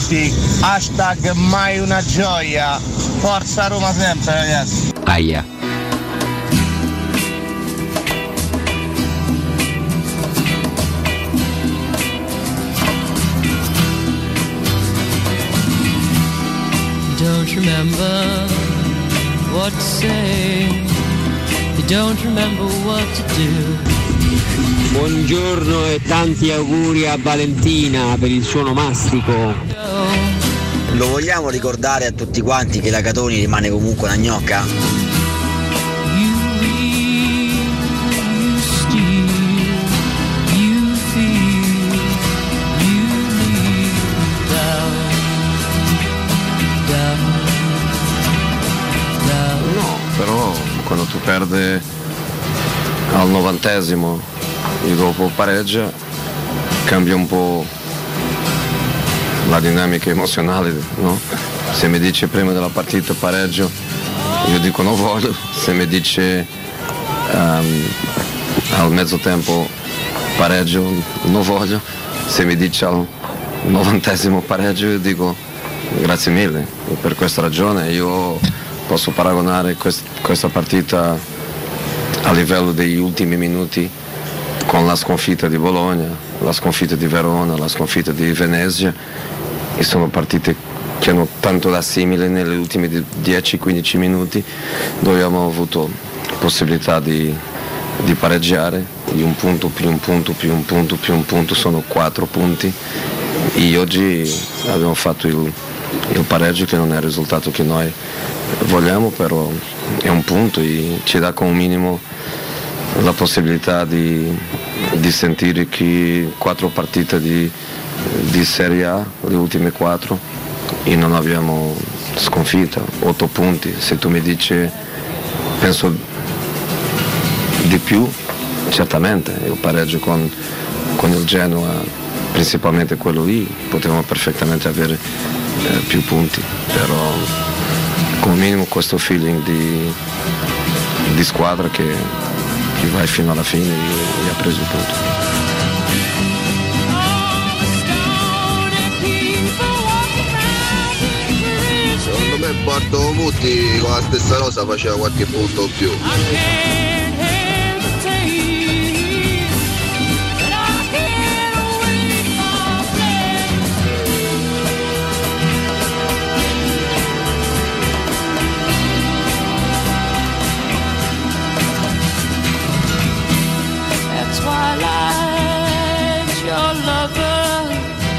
Tutti, hashtag mai una gioia, forza Roma sempre ragazzi. Aia. You don't remember what to say. You don't remember what to do. Buongiorno e tanti auguri a Valentina per il suo nomastico. Lo vogliamo ricordare a tutti quanti che la Catoni rimane comunque una gnocca? No, però quando tu perdi al novantesimo e dopo pareggia cambia un po' la dinamica emozionale, no? Se mi dice prima della partita pareggio, io dico non voglio, se mi dice ehm, al mezzo tempo pareggio non voglio, se mi dice al, novantesimo pareggio io dico grazie mille e per questa ragione. Io posso paragonare quest- questa partita a livello degli ultimi minuti con la sconfitta di Bologna, la sconfitta di Verona, la sconfitta di Venezia e sono partite che hanno tanto da simile negli ultimi di- 10-15 minuti dove abbiamo avuto possibilità di, di pareggiare di un punto più un punto più un punto più un punto sono quattro punti. E oggi abbiamo fatto il, il pareggio che non è il risultato che noi vogliamo però è un punto e ci dà come minimo la possibilità di, di sentire che quattro partite di, di Serie A, le ultime quattro, e non abbiamo sconfitta, otto punti. Se tu mi dici, penso di più, certamente, il pareggio con, con il Genoa, principalmente quello lì, potevamo perfettamente avere eh, più punti, però come minimo questo feeling di, di squadra che, che vai fino alla fine e, e ha preso il punto. Secondo me Bardo Mutti con la stessa rosa faceva qualche punto in più.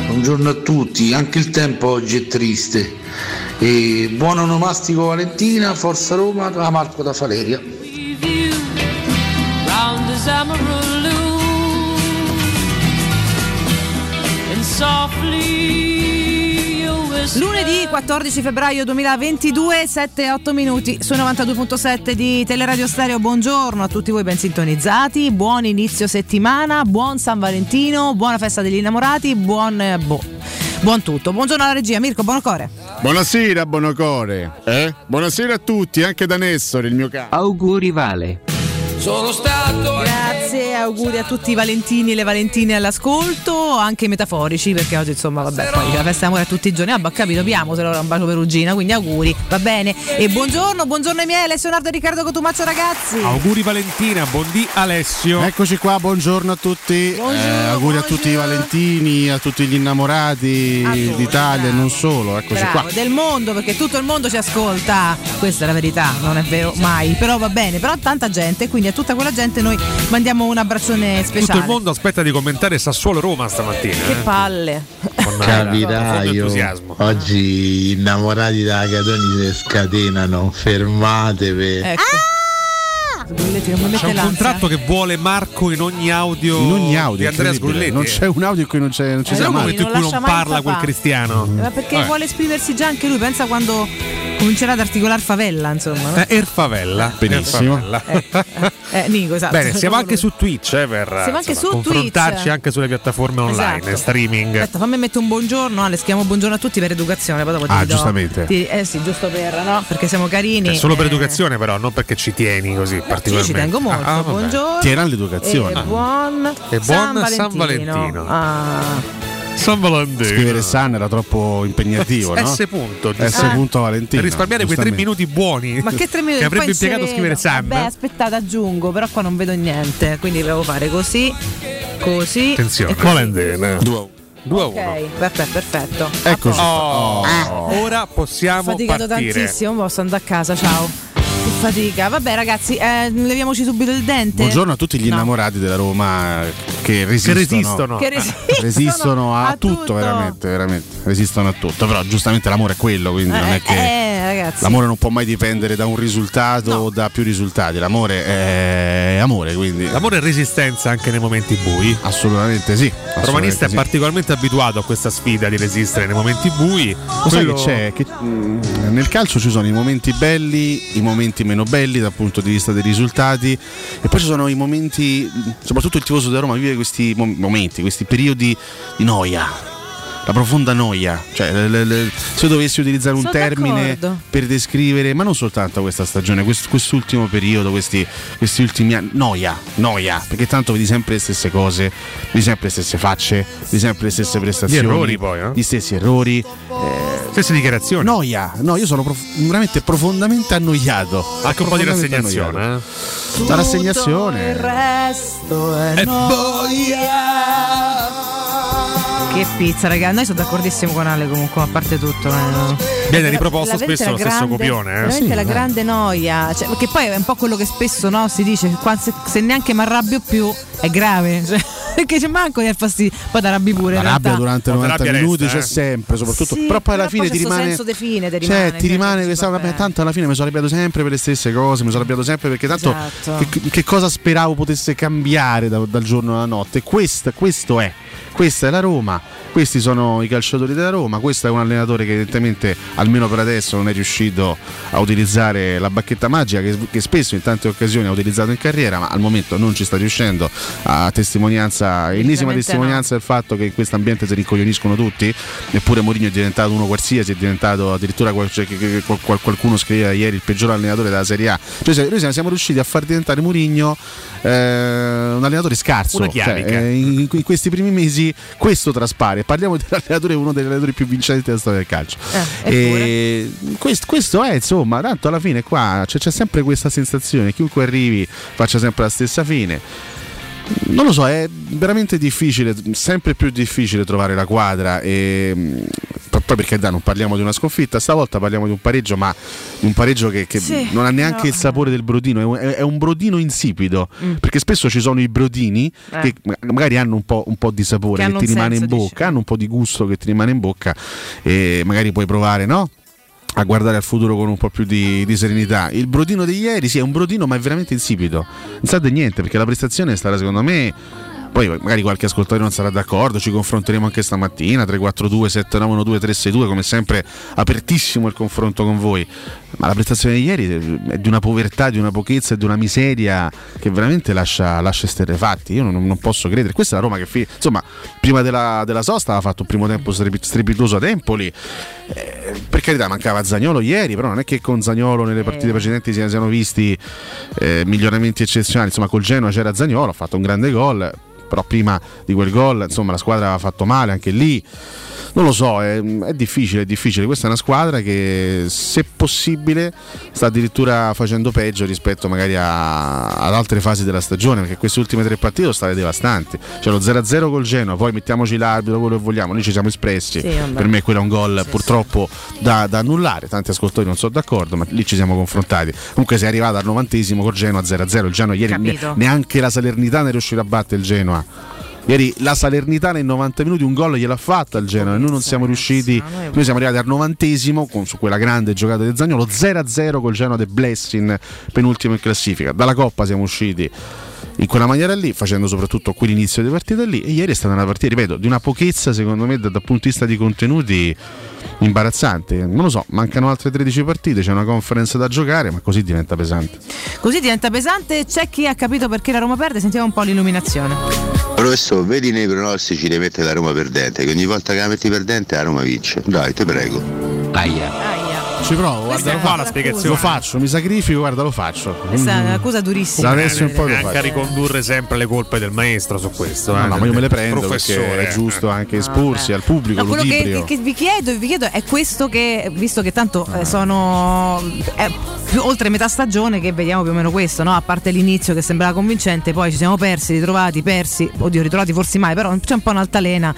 Buongiorno a tutti, anche il tempo oggi è triste. E buon onomastico Valentina, Forza Roma da Marco da Faleria. Softly. Lunedì 14 febbraio 2022, 7-8 minuti su 92.7 di Teleradio Stereo. Buongiorno a tutti voi ben sintonizzati, buon inizio settimana, buon San Valentino, buona festa degli innamorati, buon, boh, buon tutto. Buongiorno alla regia, Mirko Buonocore. Buonasera, buonocore. Eh? Buonasera a tutti, anche da Nessore, il mio caro. Auguri Vale. Sono stato Grazie, auguri a tutti i Valentini e le Valentine all'ascolto, anche metaforici, perché oggi insomma vabbè, poi la festa d'amore a tutti i giorni, vabbè ho capito, abbiamo se allora un bacio perugina, quindi auguri, va bene. E buongiorno, buongiorno ai miei Alessio e Riccardo Cotumaccio ragazzi. Auguri Valentina, buondì Alessio. Eccoci qua, buongiorno a tutti. Buongiorno, Eh, auguri a tutti i buongiorno. Valentini, a tutti gli innamorati tutti, d'Italia e bravo. non solo. Eccoci Bravo, qua. del mondo, perché tutto il mondo ci ascolta. Questa è la verità, non è vero mai. Però va bene, però tanta gente, quindi a tutta quella gente noi mandiamo un abbraccione speciale. Tutto il mondo aspetta di commentare Sassuolo-Roma stamattina. Che eh. palle. Con eh, Capirà profondo io entusiasmo. oggi innamorati da Catoni si scatenano, fermatevi. Ecco. Sgrulletti, non mi mette C'è un l'ansia. contratto che vuole Marco in ogni audio, In ogni audio, di Andrea. Sgrulletti. non c'è un audio in cui non, c'è, non ci Eh, un momento in non cui non parla il quel papà. cristiano. Ma perché Vabbè. vuole esprimersi già anche lui, pensa quando comincerà ad articolare favella, insomma. no? Eh, Erfavella. Benissimo. Erfavella. Eh, Nico, esatto. Bene, siamo anche su Twitch eh, per Siamo anche insomma, su confrontarci Twitch. anche sulle piattaforme online, Esatto. streaming. Aspetta, fammi mettere un buongiorno, Ale, schiamo buongiorno a tutti per educazione, poi dopo ti Ah, do- giustamente. ti- eh sì, giusto per, no? Perché siamo carini. È solo per eh. educazione, però, non perché ci tieni così Sì, ci particolarmente. tengo molto. Ah, vabbè. buongiorno. Tiene all'educazione. E buon, E buon San Valentino. Ah. San Valentino. Scrivere San era troppo impegnativo, no? S punto. S. Punto Valentino. Per risparmiare quei tre minuti buoni Ma che tre minuti che avrebbe impiegato scrivere Sam. Vabbè, aspettate, aggiungo, però qua non vedo niente. Quindi devo fare così, così. Attenzione. Valentino. Due a uno. 2 a 1. Ok, perfetto, perfetto. Eccoci. Oh, Ah. Ora possiamo faticato partire. tantissimo, posso andare a casa, ciao. Che fatica. Vabbè, ragazzi, eh, leviamoci subito il dente. Buongiorno a tutti gli No. innamorati della Roma che resistono. resistono. Che resistono, Resistono a, tutto, tutto. veramente, veramente. Resistono a tutto. Però giustamente l'amore è quello, quindi non è Eh, che. Ragazzi. L'amore non può mai dipendere da un risultato o da più risultati. L'amore è amore, quindi. L'amore è resistenza anche nei momenti bui. Assolutamente sì. Il romanista assolutamente è sì. particolarmente abituato a questa sfida di resistere nei momenti bui. Lo sai che c'è? Che, mm, nel calcio ci sono i momenti belli, i momenti meno belli dal punto di vista dei risultati e poi ci sono i momenti, soprattutto il tifoso della Roma vive questi mo- momenti, questi periodi di noia. La profonda noia. Cioè, le- le- le- se io dovessi utilizzare un Sono termine d'accordo. per descrivere, ma non soltanto questa stagione, quest- quest'ultimo periodo, questi, questi ultimi anni, noia, noia, perché tanto vedi sempre le stesse cose, vedi sempre le stesse facce, vedi sempre le stesse prestazioni, errori poi, eh? gli stessi errori. Stesse dichiarazioni. Noia, no, io sono prof- veramente profondamente annoiato. Anche un po' di rassegnazione, eh? La rassegnazione. resto è E Che pizza, raga. Noi sono d'accordissimo con Ale comunque, a parte tutto. eh. Viene riproposto spesso la lo stesso grande- copione, eh? Veramente Sì, la eh. grande noia. Cioè, perché poi è un po' quello che spesso no, si dice: se, se neanche mi arrabbio più è grave. Cioè, perché c'è manco di fastidio. Poi ti arrabbi pure. La rabbia durante No, 90 la rabbia minuti resta, c'è eh. sempre, soprattutto. Sì, però poi alla fine ti rimane. senso di fine, ti cioè, rimane, ti cioè, rimane dici, questa. vabbè, tanto alla fine mi sono arrabbiato sempre per le stesse cose, mi sono arrabbiato sempre perché tanto. Esatto. Che, che cosa speravo potesse cambiare da- dal giorno alla notte? Questa- questo è. Questa è la Roma, questi sono i calciatori della Roma, questo è un allenatore che evidentemente almeno per adesso non è riuscito a utilizzare la bacchetta magica che, che spesso in tante occasioni ha utilizzato in carriera, ma al momento non ci sta riuscendo. A testimonianza, ennesima testimonianza del fatto che in questo ambiente si rincoglioniscono tutti, eppure Mourinho è diventato uno qualsiasi, è diventato addirittura cioè, qualcuno scriveva ieri il peggior allenatore della Serie A. Cioè, noi siamo, siamo riusciti a far diventare Mourinho eh, un allenatore scarso. Una Cioè, eh, in, in questi primi mesi questo traspare. Parliamo dell'allenatore, uno degli allenatori più vincenti della storia del calcio. Eh, E questo, questo è insomma, tanto alla fine qua c'è, c'è sempre questa sensazione, chiunque arrivi faccia sempre la stessa fine. Non lo so, è veramente difficile, sempre più difficile trovare la quadra e poi perché dai, non parliamo di una sconfitta, stavolta parliamo di un pareggio, ma di un pareggio che, che Sì, non ha neanche no. il sapore del brodino, è un, è- un brodino insipido, Mm. perché spesso ci sono i brodini Eh. che ma- magari hanno un po', un po' di sapore Che che, ti rimane in senso, bocca, dici. hanno un po' di gusto che ti rimane in bocca e magari puoi provare, no? a guardare al futuro con un po' più di, di serenità. Il brodino di ieri, sì, è un brodino, ma è veramente insipido. Non sa di niente, perché la prestazione è stata, secondo me. Poi magari qualche ascoltatore non sarà d'accordo, ci confronteremo anche stamattina 342 791 362, come sempre apertissimo il confronto con voi. Ma la prestazione di ieri è di una povertà, di una pochezza e di una miseria che veramente lascia, lascia esterrefatti. Io non, non posso credere. Questa è la Roma che, fi- insomma, prima della, della sosta aveva fatto un primo tempo strepi- strepitoso ad Empoli. Eh, per carità, mancava Zagnolo ieri, però non è che con Zagnolo nelle partite precedenti si siano visti eh, miglioramenti eccezionali. Insomma, col Genoa c'era Zagnolo, ha fatto un grande gol. Però prima di quel gol, insomma, la squadra aveva fatto male anche lì. Non lo so, è, è difficile, è difficile. Questa è una squadra che, se possibile, sta addirittura facendo peggio rispetto magari a- ad altre fasi della stagione, perché queste ultime tre partite sono state devastanti. Cioè lo 0-0 col Genoa, poi mettiamoci l'arbitro, quello che vogliamo, noi ci siamo espressi. Sì, per me quello è un gol purtroppo da, da annullare, tanti ascoltatori non sono d'accordo, ma lì ci siamo confrontati. Comunque sei arrivato al novantesimo col Genoa 0-0, il Genoa ieri ne- neanche la Salernitana è riuscita a battere il Genoa. Ieri la Salernitana in 90 minuti un gol gliel'ha fatta il Genoa e noi non siamo riusciti. Noi siamo arrivati al novantesimo con, su quella grande giocata del Zagnolo 0-0 col Genoa de Blessing, penultimo in classifica. Dalla Coppa siamo usciti in quella maniera lì, facendo soprattutto quell'inizio di partita lì. E ieri è stata una partita, ripeto, di una pochezza secondo me da- dal punto di vista di contenuti imbarazzante. Non lo so, mancano altre 13 partite, c'è una conference da giocare, ma così diventa pesante. Così diventa pesante. C'è chi ha capito perché la Roma perde. Sentiamo un po' l'illuminazione. Professore, vedi nei pronostici le mette la Roma perdente, che ogni volta che la metti perdente la Roma vince. Dai, ti prego. Aia. Ci provo, guarda, lo, fa- buona spiegazione. lo faccio, mi sacrifico, guarda, lo faccio. Questa è un'accusa durissima. Da adesso in poi lo anche a faccio. ricondurre sempre le colpe del maestro su questo. No, eh, no, ma io me le prendo Professore. perché è giusto anche esporsi al pubblico, No, quello che, che vi chiedo, vi chiedo è questo che, visto che tanto eh, sono più- oltre metà stagione che vediamo più o meno questo, no? a parte l'inizio che sembrava convincente, poi ci siamo persi, ritrovati, persi, oddio ritrovati forse mai, però c'è un po' un'altalena.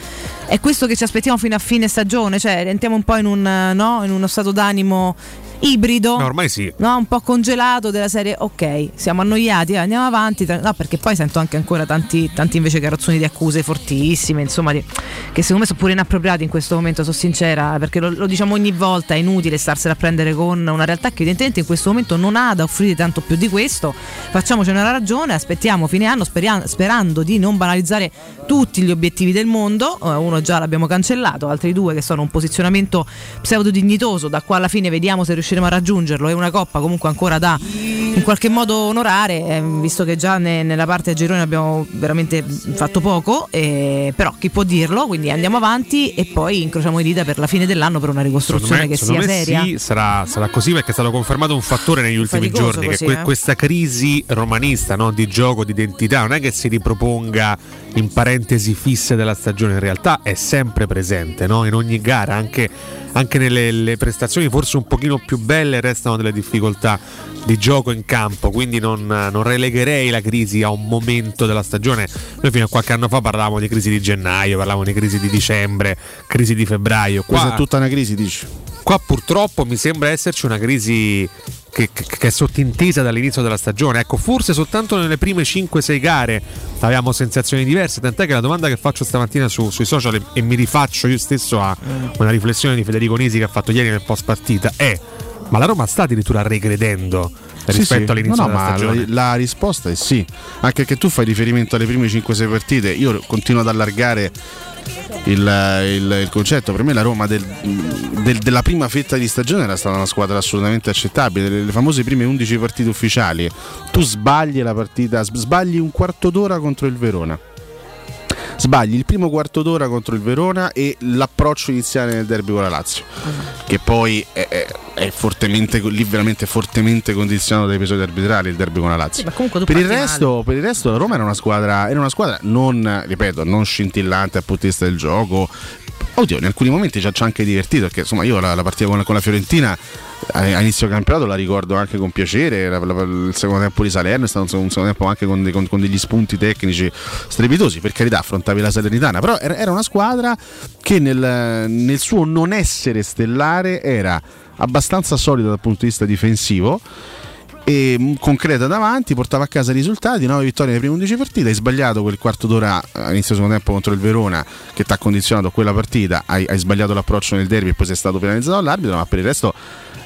È questo che ci aspettiamo fino a fine stagione, cioè entriamo un po' in, un, eh, no? in uno stato d'animo ibrido. No, ormai sì. No, un po' congelato della serie, ok, siamo annoiati, eh, andiamo avanti. No, perché poi sento anche ancora tanti, tanti invece carrozzoni di accuse fortissime, insomma, di- che secondo me sono pure inappropriati in questo momento, sono sincera, perché lo, lo diciamo ogni volta, è inutile starsela a prendere con una realtà che evidentemente in questo momento non ha da offrire tanto più di questo. Facciamocene una ragione, aspettiamo fine anno speria- sperando di non banalizzare tutti gli obiettivi del mondo, eh, uno già l'abbiamo cancellato, altri due che sono un posizionamento pseudo dignitoso, da qua alla fine vediamo se riusciremo riusciremo a raggiungerlo e una coppa comunque ancora da in qualche modo onorare, eh, visto che già ne- nella parte a gironi abbiamo veramente fatto poco, eh, però chi può dirlo, quindi andiamo avanti e poi incrociamo le dita per la fine dell'anno per una ricostruzione che sia me seria. sì, sarà, sarà così perché è stato confermato un fattore negli ultimi giorni, così, che que- eh. questa crisi romanista no, di gioco, di identità, non è che si riproponga in parentesi fisse della stagione, in realtà è sempre presente no? in ogni gara, anche, anche nelle le prestazioni forse un pochino più belle restano delle difficoltà di gioco in campo, quindi non, non relegherei la crisi a un momento della stagione. Noi fino a qualche anno fa parlavamo di crisi di gennaio, parlavamo di crisi di dicembre, crisi di febbraio. Questa Qua- è tutta una crisi, dici? Qua purtroppo mi sembra esserci una crisi che, che- che è sottintesa dall'inizio della stagione. Ecco, forse soltanto nelle prime 5-6 gare avevamo sensazioni diverse. Tant'è che la domanda che faccio stamattina su- sui social e, e mi rifaccio io stesso a una riflessione di Federico Nisi che ha fatto ieri nel post partita è: ma la Roma sta addirittura regredendo Sì, rispetto sì. all'inizio No, no, della ma stagione? La, la risposta è sì. Anche perché tu fai riferimento alle prime 5-6 partite. Io continuo ad allargare il, il- il concetto. Per me la Roma del- del- della prima fetta di stagione era stata una squadra assolutamente accettabile. Le, le famose prime 11 partite ufficiali. Tu sbagli la partita, sbagli un quarto d'ora contro il Verona. Sbagli il primo quarto d'ora contro il Verona e l'approccio iniziale nel derby con la Lazio, che poi è, è- è fortemente, lì veramente fortemente condizionato dai episodi arbitrali il derby con la Lazio. Sì, ma comunque tu Per il, resto, per il resto la Roma era una squadra, era una squadra non, ripeto, non scintillante dal punto di vista del gioco. Oddio, in alcuni momenti ci ha anche divertito perché insomma io la, la partita con, con la Fiorentina a, inizio campionato la ricordo anche con piacere, il secondo tempo di Salerno è stato un, secondo tempo anche con, con- con degli spunti tecnici strepitosi, per carità affrontavi la Salernitana, però era una squadra che nel, nel suo non essere stellare era abbastanza solida dal punto di vista difensivo e mh, concreta davanti, portava a casa i risultati, 9 vittorie nelle prime 11 partite, hai sbagliato quel quarto d'ora eh, all'inizio del secondo tempo contro il Verona che ti ha condizionato quella partita, hai, hai sbagliato l'approccio nel derby e poi sei stato penalizzato dall'arbitro, ma per il resto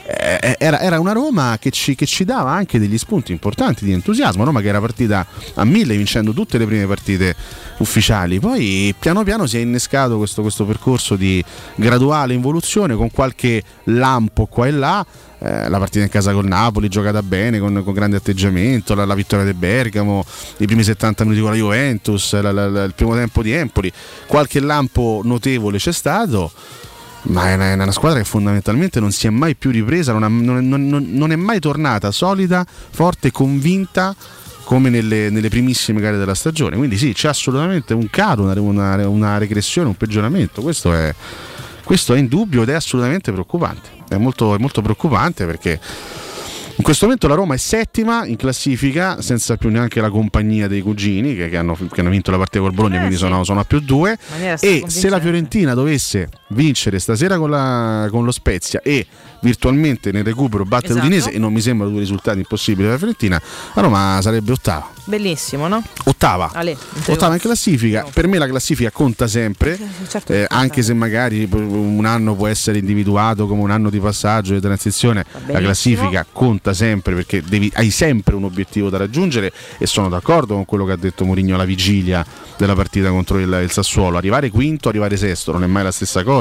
eh, era, era una Roma che ci, che ci dava anche degli spunti importanti di entusiasmo, Roma che era partita a mille vincendo tutte le prime partite ufficiali, poi piano piano si è innescato questo, questo percorso di graduale involuzione con qualche lampo qua e là, eh, la partita in casa col Napoli giocata bene con, con grande atteggiamento, la, la vittoria del Bergamo, i primi 70 minuti con la Juventus, la- la- il primo tempo di Empoli, qualche lampo notevole c'è stato. Ma è una, è una squadra che fondamentalmente non si è mai più ripresa, non, ha- non- non- non è mai tornata solida, forte, convinta come nelle, nelle primissime gare della stagione. Quindi sì, c'è assolutamente un calo, una, una- una regressione, un peggioramento. Questo è, questo è indubbio ed è assolutamente preoccupante. È molto, è molto preoccupante perché in questo momento la Roma è settima in classifica, senza più neanche la compagnia dei cugini che, che hanno, che hanno vinto la partita col Bologna, quindi sono, sono a più due. E se la. Fiorentina dovesse vincere stasera con, la- con lo Spezia e virtualmente nel recupero battere Esatto. l'Udinese, e non mi sembrano due risultati impossibili per la Fiorentina, la Roma sarebbe ottava. Bellissimo, no? Ottava. Ale, Ottava in classifica, per me la classifica conta sempre, certo eh, anche se magari un anno può essere individuato come un anno di passaggio di transizione, la classifica conta sempre perché devi- hai sempre un obiettivo da raggiungere e sono d'accordo con quello che ha detto Mourinho alla vigilia della partita contro il, il Sassuolo, arrivare quinto, arrivare sesto non è mai la stessa cosa,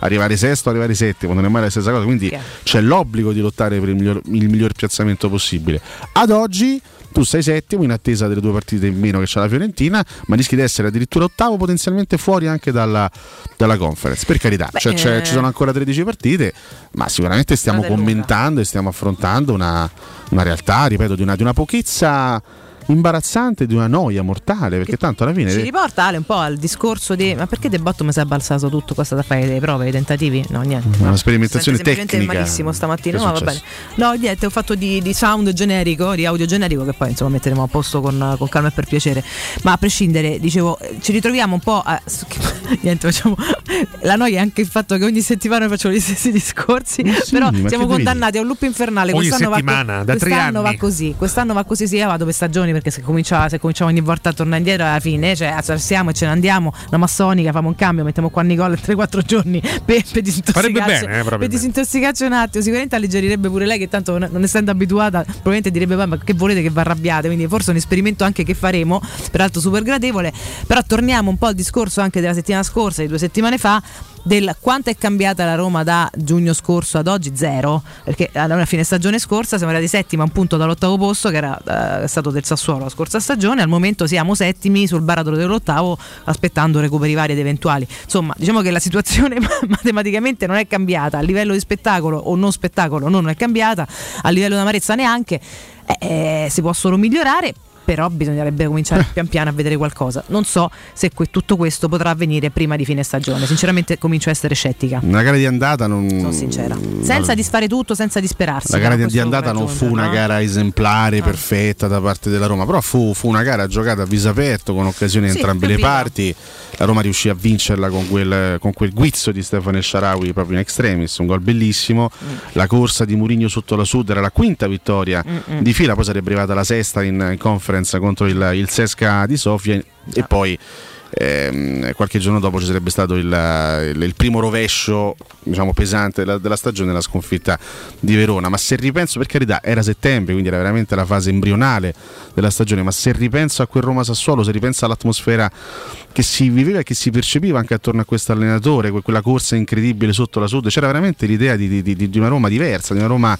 arrivare sesto, arrivare settimo non è mai la stessa cosa, quindi c'è l'obbligo di lottare per il miglior, il miglior piazzamento possibile. Ad oggi tu sei settimo in attesa delle due partite in meno che c'ha la Fiorentina, ma rischi di essere addirittura ottavo, potenzialmente fuori anche dalla, dalla conference. Per carità, Beh, cioè, c'è- eh. ci sono ancora 13 partite, ma sicuramente stiamo lunga. commentando e stiamo affrontando una, una realtà, ripeto, di una, di una pochezza imbarazzante, di una noia mortale, perché tanto alla fine... Ci riporta Ale un po' al discorso di ma perché De Botto mi si è balzato tutto qua state a fare le prove, i tentativi? No, niente. Una no. sperimentazione tecnica. malissimo stamattina, no, va bene. No, niente, ho fatto di, di sound generico, di audio generico che poi insomma metteremo a posto con, con calma e per piacere. Ma a prescindere, dicevo, ci ritroviamo un po' a niente, facciamo la noia è anche il fatto che ogni settimana facciamo gli stessi discorsi, però ma siamo condannati a un loop infernale. Ogni quest'anno settimana, va, da tre quest'anno va così, quest'anno va così sia vado per stagioni perché se comincia, se cominciamo ogni volta a tornare indietro alla fine, cioè alziamo e ce ne andiamo, la massonica, facciamo un cambio, mettiamo qua Nicola 3-4 giorni per, per disintossicarci, bene, eh, proprio per disintossicarci un attimo, sicuramente alleggerirebbe pure lei che tanto non essendo abituata probabilmente direbbe "Ma- che volete che vi arrabbiate, quindi forse è un esperimento anche che faremo, peraltro super gradevole, però torniamo un po' al discorso anche della settimana scorsa, di due settimane fa, del quanto è cambiata la Roma da giugno scorso ad oggi, zero, perché alla fine stagione scorsa siamo arrivati settima, un punto dall'ottavo posto che era eh, stato del Sassuolo la scorsa stagione, al momento siamo settimi sul baratro dell'ottavo aspettando recuperi vari ed eventuali. Insomma, diciamo che la situazione matematicamente non è cambiata, a livello di spettacolo o non spettacolo non è cambiata, a livello di amarezza neanche, eh, eh, si può solo migliorare, però bisognerebbe cominciare pian piano a vedere qualcosa. Non so se que- tutto questo potrà avvenire prima di fine stagione. Sinceramente comincio a essere scettica. Una gara di andata non. Sono sincera. Senza disfare tutto, senza disperarsi. La gara di, andata non fu una no? gara esemplare, perfetta da parte della Roma, però fu, fu una gara giocata a viso aperto con occasioni di Sì, entrambe le parti. La Roma riuscì a vincerla con quel, con quel guizzo di Stefano Sharawi proprio in extremis, un gol bellissimo. Mm. La corsa di Murigno sotto la Sud era la quinta vittoria Mm-mm. di fila, poi sarebbe arrivata la sesta in, in conference contro il, il Sesca di Sofia e poi ehm, qualche giorno dopo ci sarebbe stato il, il- il primo rovescio diciamo, pesante della, della stagione, la sconfitta di Verona. Ma se ripenso, per carità, era settembre, quindi era veramente la fase embrionale della stagione, ma se ripenso a quel Roma Sassuolo, se ripenso all'atmosfera che si viveva e che si percepiva anche attorno a questo allenatore, que- quella corsa incredibile sotto la Sud, c'era veramente l'idea di, di- di- di una Roma diversa, di una Roma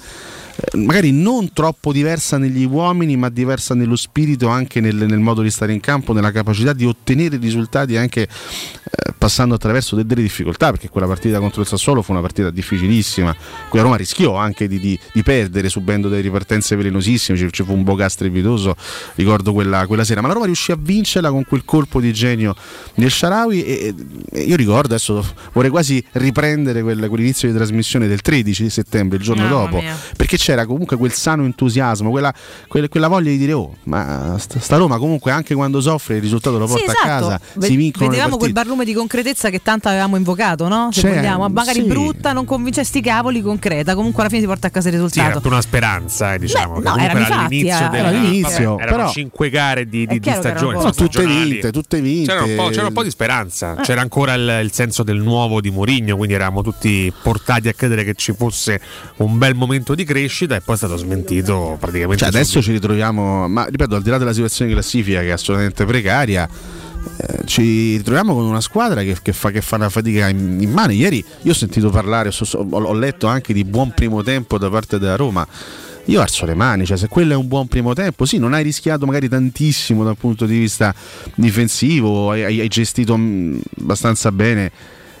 eh, magari non troppo diversa negli uomini, ma diversa nello spirito, anche nel, nel modo di stare in campo, nella capacità di ottenere risultati anche eh, passando attraverso de- delle difficoltà, perché quella partita contro il Sassuolo fu una partita difficilissima. Qui a Roma rischiò anche di, di- di perdere subendo delle ripartenze velenosissime, ci, ci fu un Boga strepitoso, ricordo quella, quella sera, ma la Roma riuscì a vincerla con quel colpo di genio del Sharawi e, e io ricordo, adesso vorrei quasi riprendere quel- quell'inizio di trasmissione del 13 settembre, il giorno Mamma dopo, mia. perché c'era comunque quel sano entusiasmo, quella, quel- quella voglia di dire oh, ma sta, sta Roma comunque anche quando soffre il risultato lo Sì, porta esatto. a casa, si vincono Vedevamo quel barlume di concretezza che tanto avevamo invocato, no? Se Cioè, vogliamo, magari sì. brutta, non convince sti cavoli, concreta. Comunque alla fine si porta a casa il Sì, era risultato. una speranza, eh, diciamo. Beh, no, era fatti, all'inizio eh, della- era all'inizio, vabbè, erano però- cinque gare di, di, di stagione. No, tutte vinte, tutte vinte. C'era un, po', c'era un po' di speranza, Eh. c'era ancora il, il senso del nuovo di Mourinho, quindi eravamo tutti portati a credere che ci fosse un bel momento di crescita e poi è stato smentito praticamente. Cioè, adesso ci ritroviamo, ma ripeto, al di là della situazione di classifica che è assolutamente precaria, eh, ci ritroviamo con una squadra che, che fa, che fa una fatica in, in mano. Ieri io ho sentito parlare, ho, ho letto anche di buon primo tempo da parte della Roma. Io alzo le mani, cioè se quello è un buon primo tempo, sì, non hai rischiato magari tantissimo dal punto di vista difensivo, hai, hai- gestito mh, abbastanza bene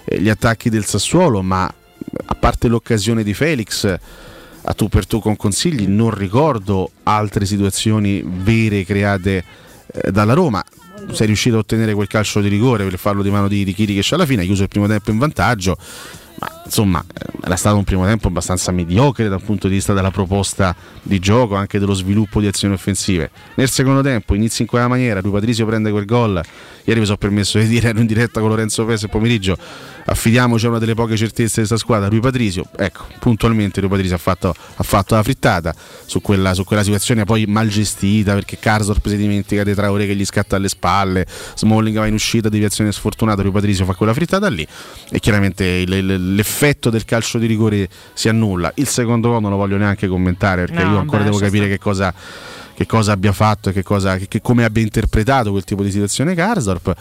eh, gli attacchi del Sassuolo, ma a parte l'occasione di Felix, a tu per tu con consigli, non ricordo altre situazioni vere create eh, dalla Roma. Sei riuscito a ottenere quel calcio di rigore per il fallo di mano di, di Chiri che alla fine, ha chiuso il primo tempo in vantaggio. Ma insomma, eh, era stato un primo tempo abbastanza mediocre dal punto di vista della proposta di gioco, anche dello sviluppo di azioni offensive. Nel secondo tempo inizia in quella maniera, Rui Patrizio prende quel gol. Ieri mi sono permesso di dire, ero in diretta con Lorenzo Pese il pomeriggio, affidiamoci a una delle poche certezze di questa squadra, Rui Patrizio. Ecco, puntualmente Rui Patrizio ha fatto, ha fatto la frittata su quella, su quella situazione poi mal gestita perché Carsdorp si dimentica di Traoré che gli scatta alle spalle, Smalling va in uscita, deviazione sfortunata, Rui Patrizio fa quella frittata lì e chiaramente il- l'effetto del calcio di rigore si annulla. Il secondo gol non lo voglio neanche commentare perché No, io ancora beh, devo capire stare. che cosa, che cosa abbia fatto e che cosa, che- che- come abbia interpretato quel tipo di situazione Karsdorp.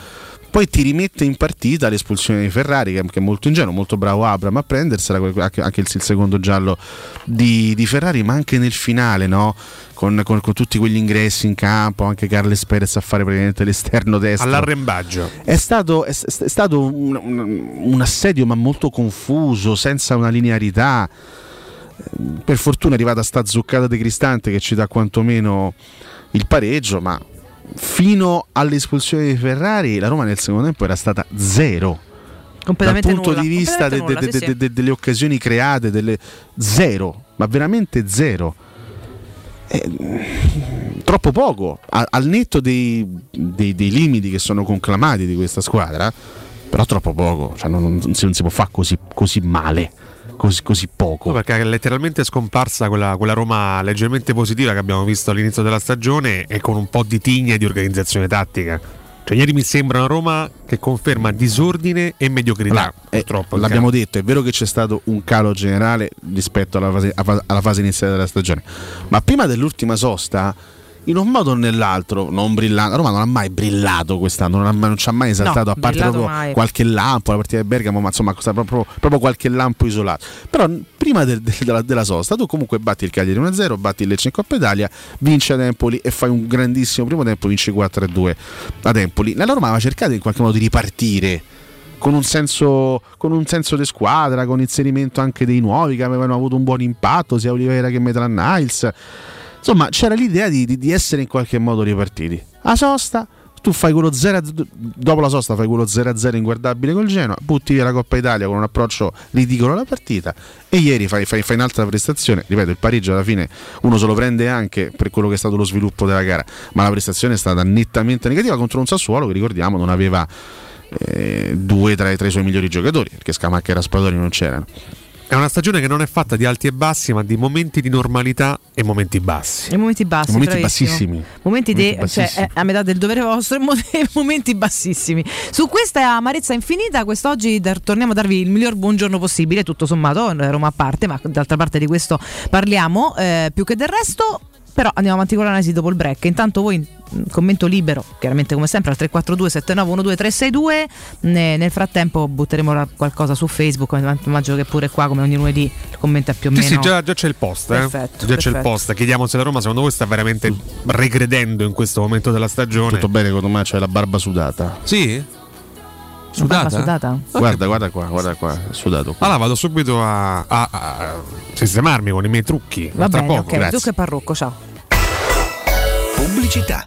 Poi ti rimette in partita l'espulsione di Ferrari, che, è molto ingenuo, molto bravo Abram a prendersela, anche, anche il, il secondo giallo di, di Ferrari, ma anche nel finale, no? con, con- con tutti quegli ingressi in campo, anche Carles Perez a fare praticamente l'esterno destro. All'arrembaggio. È stato, è, è stato un, un- un assedio ma molto confuso, senza una linearità. Per fortuna è arrivata sta zuccata di Cristante che ci dà quantomeno il pareggio, ma fino all'espulsione di Ferrari la Roma nel secondo tempo era stata zero. Completamente Dal punto nulla, di vista de- nulla, de- sì, de- delle occasioni create, delle... zero, ma veramente zero. Eh, troppo poco, A- al netto dei, dei- dei limiti che sono conclamati di questa squadra, però troppo poco, cioè non, non si, non si può fare così, così male, così, così poco. No, perché è letteralmente scomparsa quella, quella Roma leggermente positiva che abbiamo visto all'inizio della stagione e con un po' di tigna e di organizzazione tattica. Cioè, ieri mi sembra una Roma che conferma disordine e mediocrità. Allora, eh, purtroppo. l'abbiamo detto, è vero che c'è stato un calo generale rispetto alla fase, alla fase iniziale della stagione, ma prima dell'ultima sosta in un modo o nell'altro, non brillante. Roma non ha mai brillato quest'anno, non, ha non ci ha mai esaltato, No, a parte proprio mai. qualche lampo, la partita di Bergamo, ma insomma costa proprio, proprio qualche lampo isolato. Però prima del- del- della, della sosta, tu comunque batti il Cagliari 1-0, batti il Lecce in Coppa Italia, vinci ad Empoli e fai un grandissimo primo tempo, vinci 4-2 ad Empoli. Nella Roma aveva cercato in qualche modo di ripartire con un senso con un senso di squadra, con inserimento anche dei nuovi che avevano avuto un buon impatto, sia Oliveira che Metran Niles. Insomma, c'era l'idea di, di- di essere in qualche modo ripartiti. A sosta, tu fai quello 0 dopo la sosta fai quello 0-0 inguardabile col Genoa, butti via la Coppa Italia con un approccio ridicolo alla partita e ieri fai, fai, fai un'altra prestazione. Ripeto, il pareggio alla fine uno se lo prende anche per quello che è stato lo sviluppo della gara, ma la prestazione è stata nettamente negativa contro un Sassuolo che ricordiamo non aveva eh, due tra, i- tra i suoi migliori giocatori, perché Scamacca e Raspadori non c'erano. È una stagione che non è fatta di alti e bassi, ma di momenti di normalità e momenti bassi. I momenti bassi, Momenti bravissimo. bassissimi. Momenti, di- Momenti cioè, bassissimi. è a metà del dovere vostro e mo- e momenti bassissimi. Su questa amarezza infinita, quest'oggi dar- torniamo a darvi il miglior buongiorno possibile, tutto sommato, Roma a parte, ma d'altra parte di questo parliamo eh, più che del resto. Però andiamo avanti con l'analisi dopo il break. Intanto voi mh, commento libero, chiaramente come sempre al 342 7912 362. Ne- nel frattempo butteremo qualcosa su Facebook, ma immagino che pure qua come ogni lunedì il commento è più o Sì, meno sì, già, già c'è il post. eh. Perfetto, già c'è il perfetto. post. Chiediamo se la Roma, secondo voi, sta veramente regredendo in questo momento della stagione. Tutto bene con me, c'è la barba sudata. Sì? Barba sudata? Guarda, guarda qua, guarda qua, sudato. qua. Allora vado subito a, a- a sistemarmi con i miei trucchi. Va tra bene, poco. ok, Zucca e Parrucco, ciao. Pubblicità.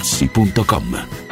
artigianamaterassi.com.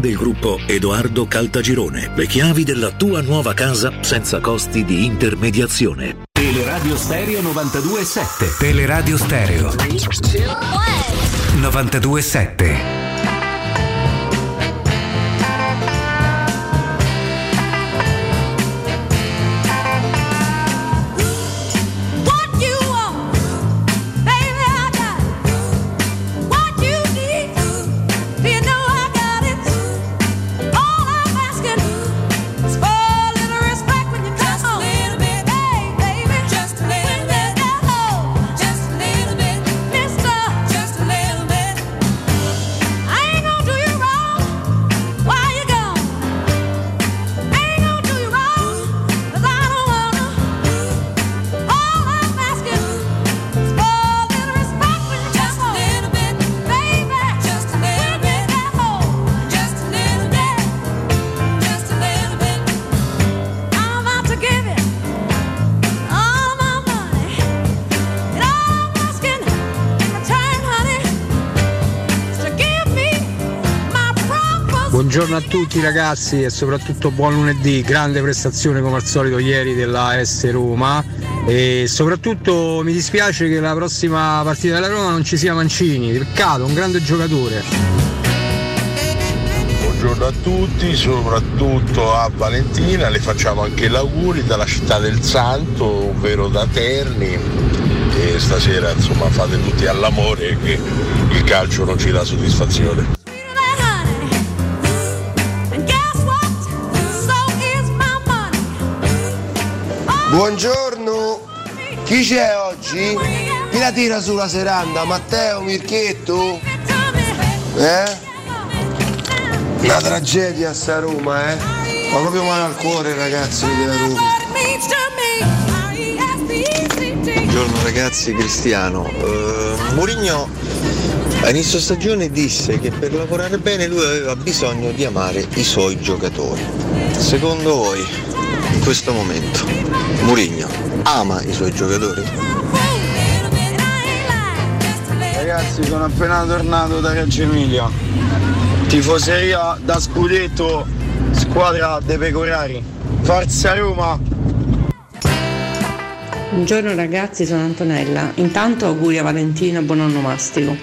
del gruppo Edoardo Caltagirone. Le chiavi della tua nuova casa senza costi di intermediazione. Teleradio Stereo 92.7 Teleradio Stereo 92.7 Buongiorno a tutti ragazzi e soprattutto buon lunedì, grande prestazione come al solito ieri della S Roma e soprattutto mi dispiace che la prossima partita della Roma non ci sia Mancini, peccato, un grande giocatore. Buongiorno a tutti, soprattutto a Valentina, le facciamo anche gli auguri dalla città del Santo, ovvero da Terni. E stasera insomma fate tutti all'amore che il calcio non ci dà soddisfazione. Buongiorno, chi c'è oggi? Chi la tira sulla seranda? Matteo, Mirchetto? Eh? Una tragedia sta Roma, eh? Ma proprio male al cuore ragazzi della Roma. Buongiorno ragazzi, Cristiano. Eh, Mourinho a inizio stagione disse che per lavorare bene lui aveva bisogno di amare i suoi giocatori. Secondo voi, in questo momento, Mourinho ama i suoi giocatori? Ragazzi sono appena tornato da Reggio Emilia. Tifoseria da scudetto, squadra dei pecorari. Forza Roma! Buongiorno ragazzi, sono Antonella. Intanto auguri a Valentina, buon onomastico.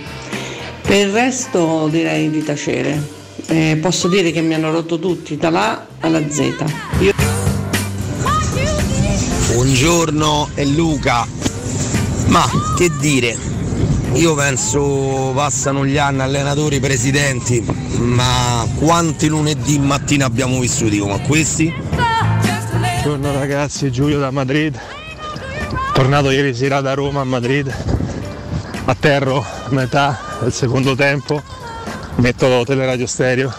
Per il resto direi di tacere. Eh, posso dire che mi hanno rotto tutti, dall'A alla Z. Io- Buongiorno, è Luca. Ma che dire? Io penso passano gli anni allenatori presidenti, ma quanti lunedì mattina abbiamo vissuti come questi? Buongiorno ragazzi, Giulio da Madrid. Tornato ieri sera da Roma a Madrid. Atterro a metà del secondo tempo. Metto teleradio stereo.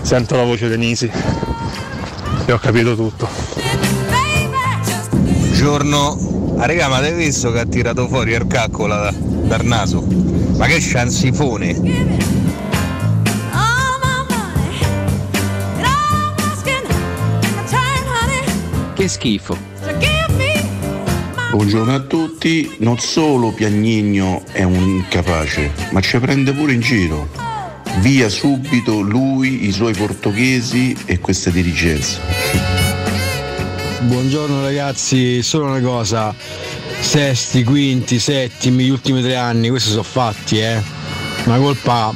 Sento la voce di Nisi. E ho capito tutto. Buongiorno. Ah, raga, ma hai visto che ha tirato fuori il caccola da, dal naso? Ma che sciansifone! Che schifo. Buongiorno a tutti, non solo Piagnigno è un incapace, ma ci prende pure in giro. Via subito lui, i suoi portoghesi e questa dirigenza. Buongiorno ragazzi, solo una cosa, sesti, quinti, settimi, gli ultimi tre anni, questi sono fatti, eh. La colpa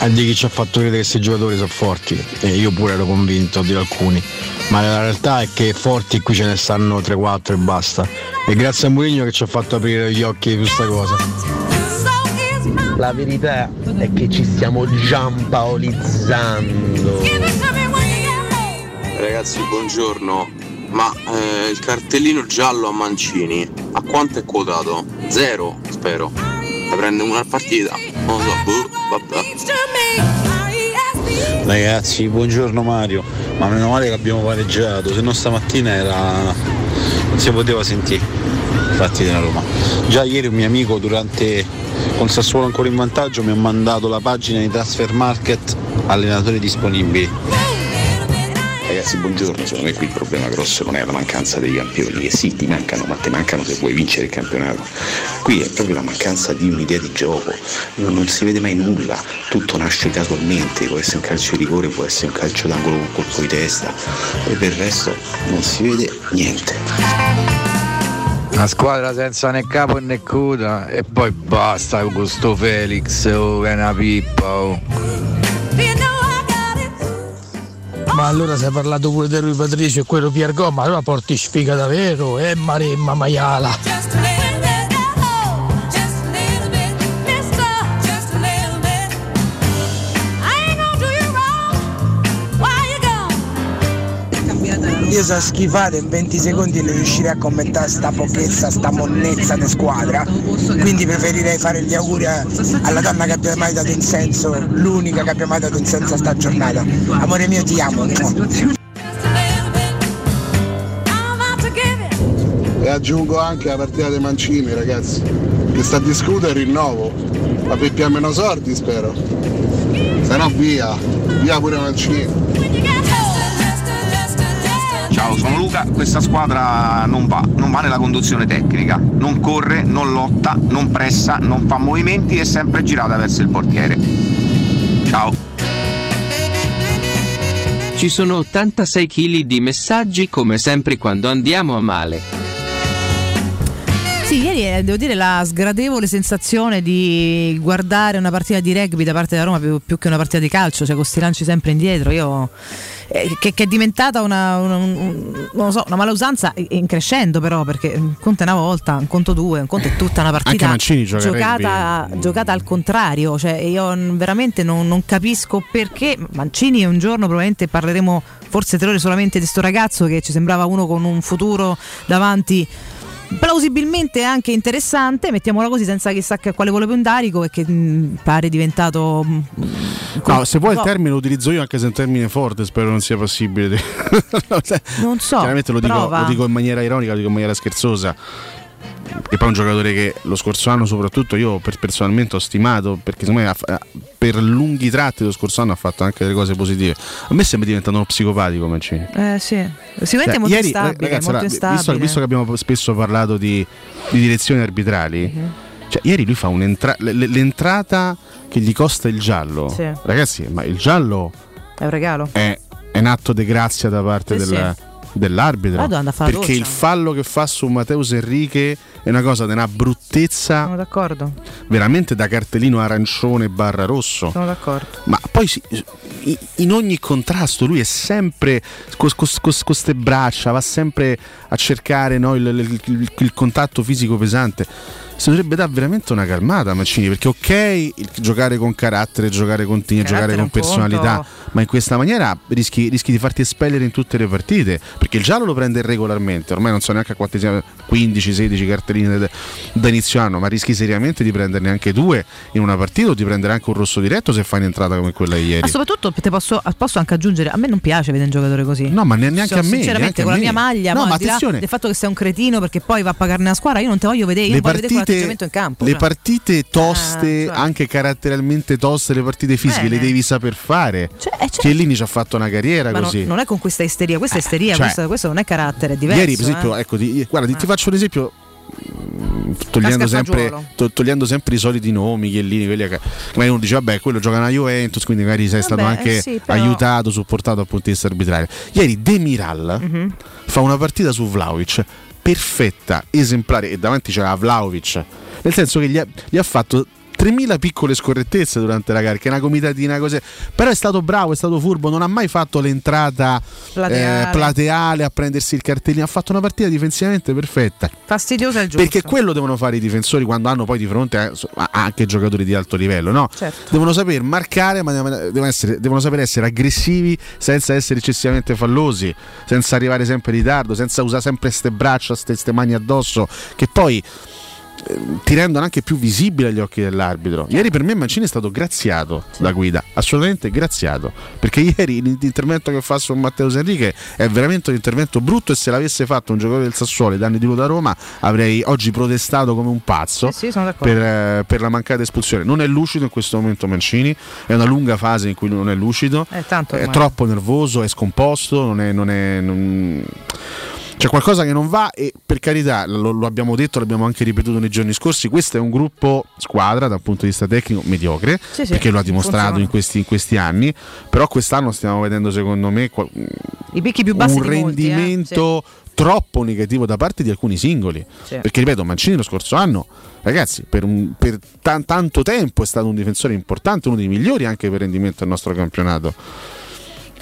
è di chi ci ha fatto credere che questi giocatori sono forti, e io pure ero convinto di alcuni, ma la realtà è che forti qui ce ne stanno 3-4 e basta. E grazie a Mourinho che ci ha fatto aprire gli occhi su questa cosa. La verità è che ci stiamo giampaolizzando. Ragazzi, buongiorno. Ma eh, il cartellino giallo a Mancini a quanto è quotato? Zero, spero. Ne prende una partita. Non lo so, boh, vabbè. Ragazzi, buongiorno Mario, ma meno male che abbiamo pareggiato, se no stamattina era. non si poteva sentire i fatti della Roma. Già ieri un mio amico durante con Sassuolo ancora in vantaggio mi ha mandato la pagina di Transfer Market allenatori disponibili. Ragazzi, buongiorno. Secondo me qui il problema grosso non è la mancanza dei campioni, che sì, ti mancano, ma ti mancano se vuoi vincere il campionato. Qui è proprio la mancanza di un'idea di gioco, non, non si vede mai nulla, tutto nasce casualmente, può essere un calcio di rigore, può essere un calcio d'angolo con colpo di testa, e per il resto non si vede niente. Una squadra senza né capo né coda e poi basta con sto Felix oh, è una pippa oh. Ma allora si è parlato pure di Rui Patricio e quello Piergo, ma allora porti sfiga davvero, eh Maremma Maiala. Io so schifare in 20 secondi non riuscirei a commentare sta pochezza, sta monnezza di squadra. Quindi preferirei fare gli auguri alla donna che abbia mai dato un senso, l'unica che abbia mai dato un senso a sta giornata. Amore mio ti amo. E aggiungo anche la partita dei Mancini, ragazzi. Che sta a discutere il rinnovo. Ma per più meno sordi spero. Se no via, via pure Mancini. Ciao, sono Luca, questa squadra non va, non va nella conduzione tecnica, non corre, non lotta, non pressa, non fa movimenti e è sempre girata verso il portiere. Ciao. Ci sono 86 kg di messaggi come sempre quando andiamo a male. Sì, ieri eh, devo dire la sgradevole sensazione di guardare una partita di rugby da parte della Roma più, più che una partita di calcio, cioè con sti lanci sempre indietro. Io, eh, che, che è diventata una, una- un- so, una malausanza in crescendo però, perché un conto è una volta, un conto due, un conto è tutta una partita giocata, giocata al contrario. Cioè, io veramente non, non capisco perché Mancini un giorno probabilmente parleremo forse tre ore solamente di sto ragazzo che ci sembrava uno con un futuro davanti plausibilmente anche interessante, mettiamola così senza chissà che a quale volo pondarico e che mh, pare diventato mh, No, se vuoi il termine lo utilizzo io anche se è un termine forte, spero non sia possibile. Non so, Chiaramente lo dico, lo dico in maniera ironica, lo dico in maniera scherzosa. E poi è un giocatore che lo scorso anno soprattutto io per- personalmente ho stimato perché secondo me per lunghi tratti lo scorso anno ha fatto anche delle cose positive. A me sembra diventando uno psicopatico Mancini. Eh sì, sicuramente Cioè, è molto ieri, instabile, ragazzi, molto allora, visto, visto che abbiamo spesso parlato di, di direzioni arbitrali, Mhm. cioè, ieri lui fa un'entrata. l'entrata che gli costa il giallo. Sì. Ragazzi, ma il giallo È un regalo. è, è un atto di grazia da parte Sì, del- sì. dell'arbitro. Vado, anda a fare la perché il fallo che fa su Mateus Enrique è una cosa di una bruttezza Sono d'accordo, veramente da cartellino arancione barra rosso. sono d'accordo. Ma poi si- in ogni contrasto lui è sempre con queste braccia, va sempre a cercare no, il, il- il- il contatto fisico pesante. Si dovrebbe dare veramente una calmata a Mancini, perché ok giocare con carattere, giocare con tigna, giocare con personalità, conto. ma in questa maniera rischi, rischi di farti espellere in tutte le partite, perché il giallo lo prende regolarmente, ormai non so neanche a quanti siano, 15-16 cartellini cartellini da, da inizio anno, ma rischi seriamente di prenderne anche due in una partita o di prendere anche un rosso diretto se fai un'entrata come quella di ieri. Ma soprattutto te posso, posso anche aggiungere, a me non piace vedere un giocatore così. No, ma ne- neanche So, a me. Sinceramente, a con la mia maglia, No, ma di là attenzione, del fatto che sei un cretino perché poi va a pagarne la squadra, io non te voglio vedere, io le voglio vedere partite, in campo. le cioè. partite toste, Ah, cioè. anche caratterialmente toste, le partite fisiche, Bene. le devi saper fare. Cioè, eh, certo. Chiellini ci ha fatto una carriera Ma così. non è con questa isteria, questa è isteria, cioè, questo, questo non è carattere, è diverso. Ieri, per esempio, eh. ecco, ti, guarda, ti, ti faccio un esempio. mm, Togliendo sempre, to- togliendo sempre i soliti nomi, Chiellini, quelli che magari uno dice, vabbè, quello gioca nella Juventus, quindi magari sei stato Vabbè, anche eh sì, però- aiutato, supportato dal punto di vista arbitrario. Ieri Demiral Mhm. fa una partita su Vlaovic perfetta, esemplare, e davanti c'era Vlaovic, nel senso che gli ha, gli ha fatto 3000 piccole scorrettezze durante la gara, che è una comitatina così. Però è stato bravo, è stato furbo, non ha mai fatto l'entrata Plateale. eh, plateale a prendersi il cartellino, ha fatto una partita difensivamente perfetta. Fastidiosa il giusto. Perché quello devono fare i difensori quando hanno poi di fronte a- a- anche giocatori di alto livello, no? Certo. Devono saper marcare, ma devono, essere- devono saper essere aggressivi senza essere eccessivamente fallosi, senza arrivare sempre in ritardo, senza usare sempre ste braccia, ste, ste mani addosso, che poi eh, ti rendono anche più visibile agli occhi dell'arbitro. Ieri per me Mancini è stato graziato da guida, assolutamente graziato, perché ieri l'intervento che fa su Matteo Enrique è veramente un intervento brutto e se l'avesse fatto un giocatore del Sassuolo ai danni di lui da Roma avrei oggi protestato come un pazzo Sì, sì, per, eh, per la mancata espulsione. Non è lucido in questo momento Mancini, è una lunga fase in cui non è lucido, Eh, è ormai. troppo nervoso, è scomposto, non è... Non è non- C'è qualcosa che non va e per carità, lo, lo abbiamo detto, l'abbiamo anche ripetuto nei giorni scorsi, questo è un gruppo squadra dal punto di vista tecnico mediocre, Sì, sì, perché lo ha dimostrato in questi, in questi anni, però quest'anno stiamo vedendo secondo me I picchi più bassi un di molti, eh. rendimento troppo negativo da parte di alcuni singoli. Sì. Perché ripeto, Mancini lo scorso anno, ragazzi, per, un- per tan- tanto tempo è stato un difensore importante, uno dei migliori anche per rendimento del nostro campionato.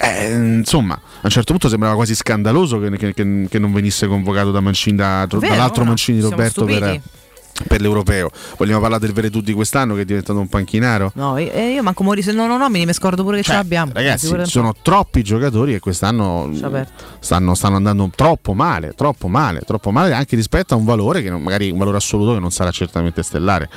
Eh, insomma, a un certo punto sembrava quasi scandaloso che, che- che- che non venisse convocato da Mancini, da- Vero, dall'altro no? Mancini Roberto per, per l'europeo. Vogliamo parlare del Veretù di quest'anno che è diventato un panchinaro? No, io, eh, io manco Mori se non ho nomini, mi scordo pure che ce l'abbiamo. Cioè, Ragazzi, Figurati. sono troppi giocatori che quest'anno stanno, stanno andando troppo male, troppo male, troppo male anche rispetto a un valore che non- magari un valore assoluto che non sarà certamente stellare,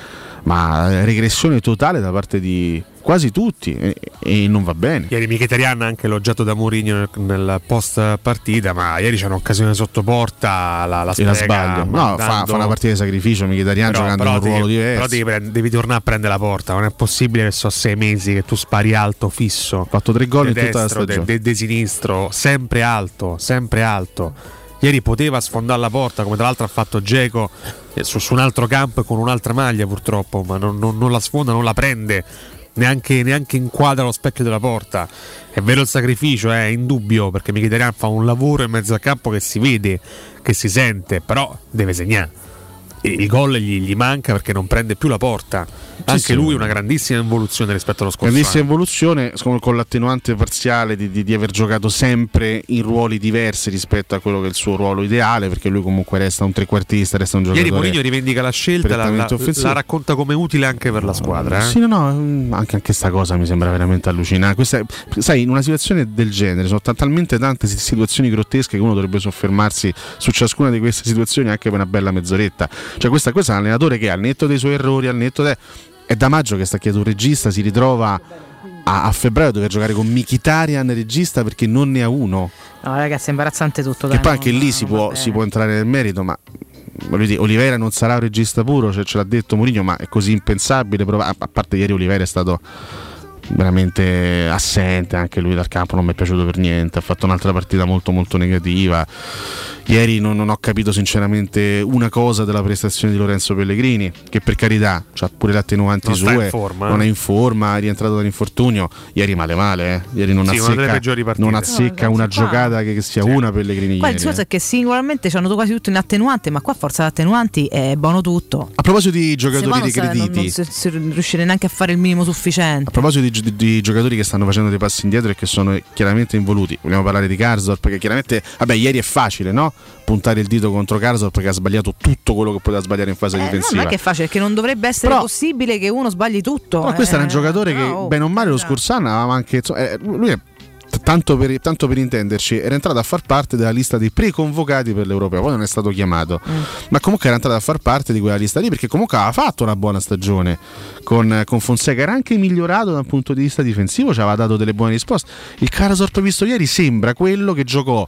ma regressione totale da parte di quasi tutti e, e non va bene. Ieri Mkhitaryan ha anche elogiato da Mourinho nel, nel post partita, ma ieri c'è un'occasione sotto porta, la, la E la sbaglia. No, fa, fa una partita di sacrificio, Mkhitaryan Però- giocando però in un ruolo devi, diverso. Però devi, prend- devi tornare a prendere la porta. Non è possibile che so sei mesi che tu spari alto, fisso. Ha fatto tre gol in de tutta la stagione. De, de- de sinistro, sempre alto, sempre alto. Ieri poteva sfondare la porta, come tra l'altro ha fatto Geco eh, su, su un altro campo e con un'altra maglia, purtroppo. Ma non, non- non la sfonda, non la prende. Neanche, neanche inquadra lo specchio della porta. È vero il sacrificio, è indubbio, perché Mkhitaryan fa un lavoro in mezzo al campo che si vede, che si sente, però deve segnare. Il gol gli, gli manca perché non prende più la porta. Anche sì. lui una grandissima involuzione rispetto allo scorso Grandissima anno. evoluzione con, con l'attenuante parziale di, di- di aver giocato sempre in ruoli diversi rispetto a quello che è il suo ruolo ideale, perché lui comunque resta un trequartista, resta un giocatore. Ieri Mourinho rivendica la scelta, la, la- la racconta come utile anche per la squadra. eh? Sì, no, no, mm, anche, anche sta cosa mi sembra veramente allucinante. Questa sai, in una situazione del genere sono ta- talmente tante si- situazioni grottesche che uno dovrebbe soffermarsi su ciascuna di queste situazioni anche per una bella mezz'oretta. Cioè, questa, questo è un allenatore che al netto dei suoi errori, al netto de- è da maggio che sta chiedo un regista, si ritrova a, a febbraio a dover giocare con Mkhitaryan regista perché non ne ha uno. No, ragazzi, è imbarazzante tutto. Dai, poi anche no, lì si, può, si può entrare nel merito, ma dire, Oliveira non sarà un regista puro, cioè, ce l'ha detto Mourinho, ma è così impensabile. a a parte ieri Oliveira è stato veramente assente anche lui dal campo non mi è piaciuto per niente ha fatto un'altra partita molto molto negativa ieri non, non ho capito sinceramente una cosa della prestazione di Lorenzo Pellegrini che per carità ha pure le attenuanti Non sue in forma, non eh. è in forma è rientrato dall'infortunio ieri male male eh. ieri non Sì, azzecca, non azzecca No, una giocata che, che sia una Pellegrini Qua il discorso eh. è che singolarmente hanno quasi tutto in attenuante, ma qua a forza di attenuanti è buono tutto. a proposito di giocatori no non non- non si riuscire neanche a fare il minimo sufficiente. A proposito di, di giocatori che stanno facendo dei passi indietro e che sono chiaramente involuti, vogliamo parlare di Karsdorp perché chiaramente, vabbè, ieri è facile, no? Puntare il dito contro Karsdorp perché ha sbagliato tutto quello che poteva sbagliare in fase Eh, no, difensiva. non è che è facile, perché non dovrebbe essere Però- possibile che uno sbagli tutto. Però questo eh. era un giocatore che, No, oh, bene o male, lo scorso anno aveva anche. insomma, eh, lui è tanto per, tanto per intenderci, era entrato a far parte della lista dei preconvocati per l'Europeo, poi non è stato chiamato, ma comunque era entrato a far parte di quella lista lì perché comunque aveva fatto una buona stagione con, con Fonseca, era anche migliorato dal punto di vista difensivo, ci aveva dato delle buone risposte. Il Karasor visto ieri sembra quello che giocò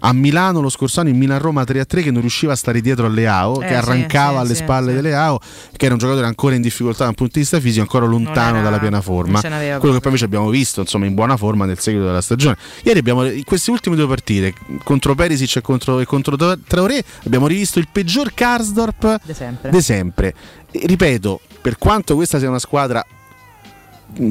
a Milano lo scorso anno in Milan-Roma 3-3 che non riusciva a stare dietro a Leao, Eh, che arrancava sì, alle sì, spalle sì. di Leao, che era un giocatore ancora in difficoltà dal punto di vista fisico, ancora lontano era- dalla piena forma. Quello che poi invece abbiamo visto insomma, in buona forma nel seguito della stagione. Ieri abbiamo, in queste ultime due partite, contro Perisic e contro, e contro Traoré, abbiamo rivisto il peggior Karsdorp De sempre. de sempre. E ripeto, per quanto questa sia una squadra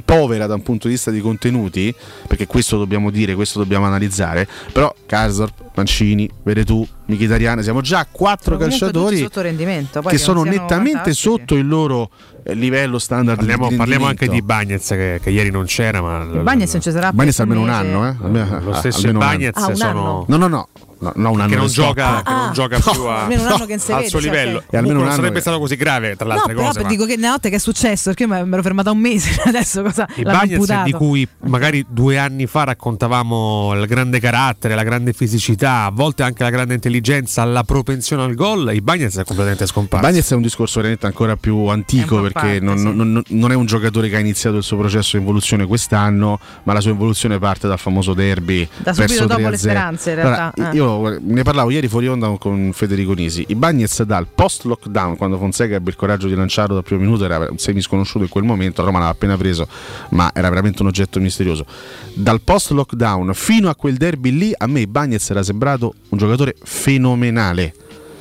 povera da un punto di vista di contenuti, perché questo dobbiamo dire, questo dobbiamo analizzare, però Karsdorp, Mancini, Veretù, Mkhitaryan, siamo già a quattro Sono calciatori sotto rendimento, poi che sono nettamente fantastici. sotto il loro eh, livello standard Parliamo, di parliamo anche di. Bagnez che, che ieri non c'era, ma Il Bagnez non ci sarà Bagnez per almeno un anno, eh? Almeno- lo ah, stesso almeno un anno. Bagnez Ah, sono anno? No, no, no. No, no, un anno che non gioca, che non Ah. gioca No, più a- almeno un anno che non si al suo cioè, livello. ok. E almeno un non anno sarebbe che- stato così grave tra le No, altre però cose. ma- dico che una notte che è successo, perché io mi ero fermata un mese, adesso cosa Bagnez amputato. di cui magari due anni fa raccontavamo il grande carattere, la grande fisicità, a volte anche la grande intelligenza, la propensione al gol, il Bagnez è completamente scomparso. Bagnez è un discorso veramente ancora più antico perché parte, non, sì. non- non è un giocatore che ha iniziato il suo processo di evoluzione quest'anno, ma la sua evoluzione parte dal famoso derby. Da subito dopo 3-0. le speranze, in Allora, realtà, eh. Io guarda, ne parlavo ieri fuori onda con Federico Nisi. I Bagnez dal post lockdown, quando Fonseca ebbe il coraggio di lanciarlo dal primo minuto, era un semi sconosciuto in quel momento. Roma l'aveva appena preso, ma era veramente un oggetto misterioso. Dal post lockdown fino a quel derby lì, a me Bagnez era sembrato un giocatore fenomenale.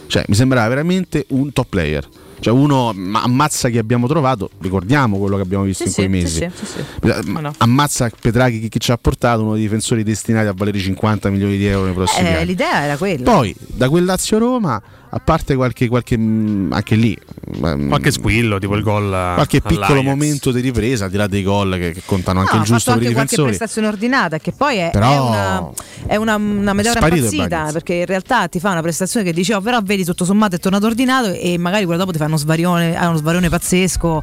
Cioè, mi sembrava veramente un top player. Cioè, uno ma ammazza chi abbiamo trovato, ricordiamo quello che abbiamo visto Sì, in quei mesi. sì, sì, no. Ammazza Petraghi chi, ci ha portato, uno dei difensori destinati a valere 50 milioni di euro nei prossimi Eh, anni. l'idea era quella. Poi, da quel Lazio-Roma, a parte qualche, qualche mh, anche lì, mh, Qualche squillo, tipo il gol. qualche piccolo momento di ripresa, al di là dei gol che, che contano anche No, il giusto per i anche qualche difensori. prestazione ordinata che poi è, Però- è una, è una, una meteora impazzita perché in realtà ti fa una prestazione che dici oh però vedi tutto sommato è tornato ordinato e magari quello dopo ti fa uno svarione, ha uno svarione pazzesco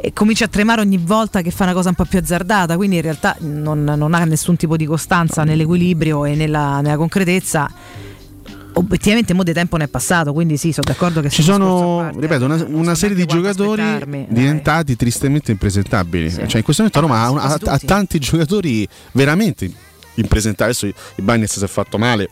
e comincia a tremare ogni volta che fa una cosa un po' più azzardata quindi in realtà non, non ha nessun tipo di costanza nell'equilibrio e nella, nella concretezza obiettivamente mo di tempo ne è passato quindi sì sono d'accordo che Ci sono, parte. ripeto, una, una serie di giocatori diventati tristemente impresentabili. Cioè, in questo momento Roma ha, una- ha- ha tutti. tanti giocatori veramente impresentabili. Adesso il Bagnez si è fatto male,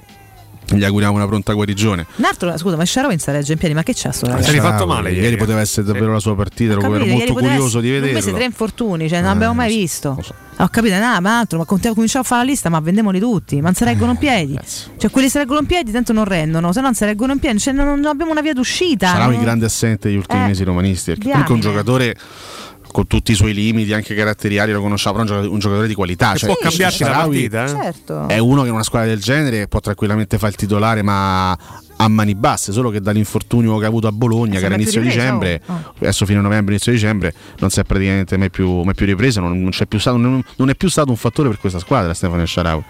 gli auguriamo una pronta guarigione. un altro scusa ma Sharon sta regge in piedi ma che c'ha sto Si è rifatto male ieri. ieri. poteva essere davvero la sua partita, ero, Capito, molto curioso essere- di mese vederlo. tre infortuni, cioè non Eh, abbiamo mai visto. so. Ho capito, no, ma altro, ma cominciamo a fare la lista, ma vendemoli tutti, ma non si reggono in piedi. cazzo. Cioè, quelli si reggono in piedi, tanto non rendono, se no non si reggono in piedi, cioè, non, non abbiamo una via d'uscita. Sarà non- un grande assente degli ultimi Eh, mesi romanisti. Perché comunque un giocatore con tutti i suoi limiti, anche caratteriali, lo conosciamo, però è un giocatore, un giocatore di qualità. Cioè, può cambiarti la partita, eh? Certo. È uno che in una squadra del genere può tranquillamente fare il titolare, ma a mani basse, solo che dall'infortunio che ha avuto a Bologna, che era inizio ripreso, dicembre, oh. adesso fine novembre, inizio dicembre, non si è praticamente mai più, mai più ripreso, non, non c'è più stato, non, non è più stato un fattore per questa squadra Stefano Sharawi.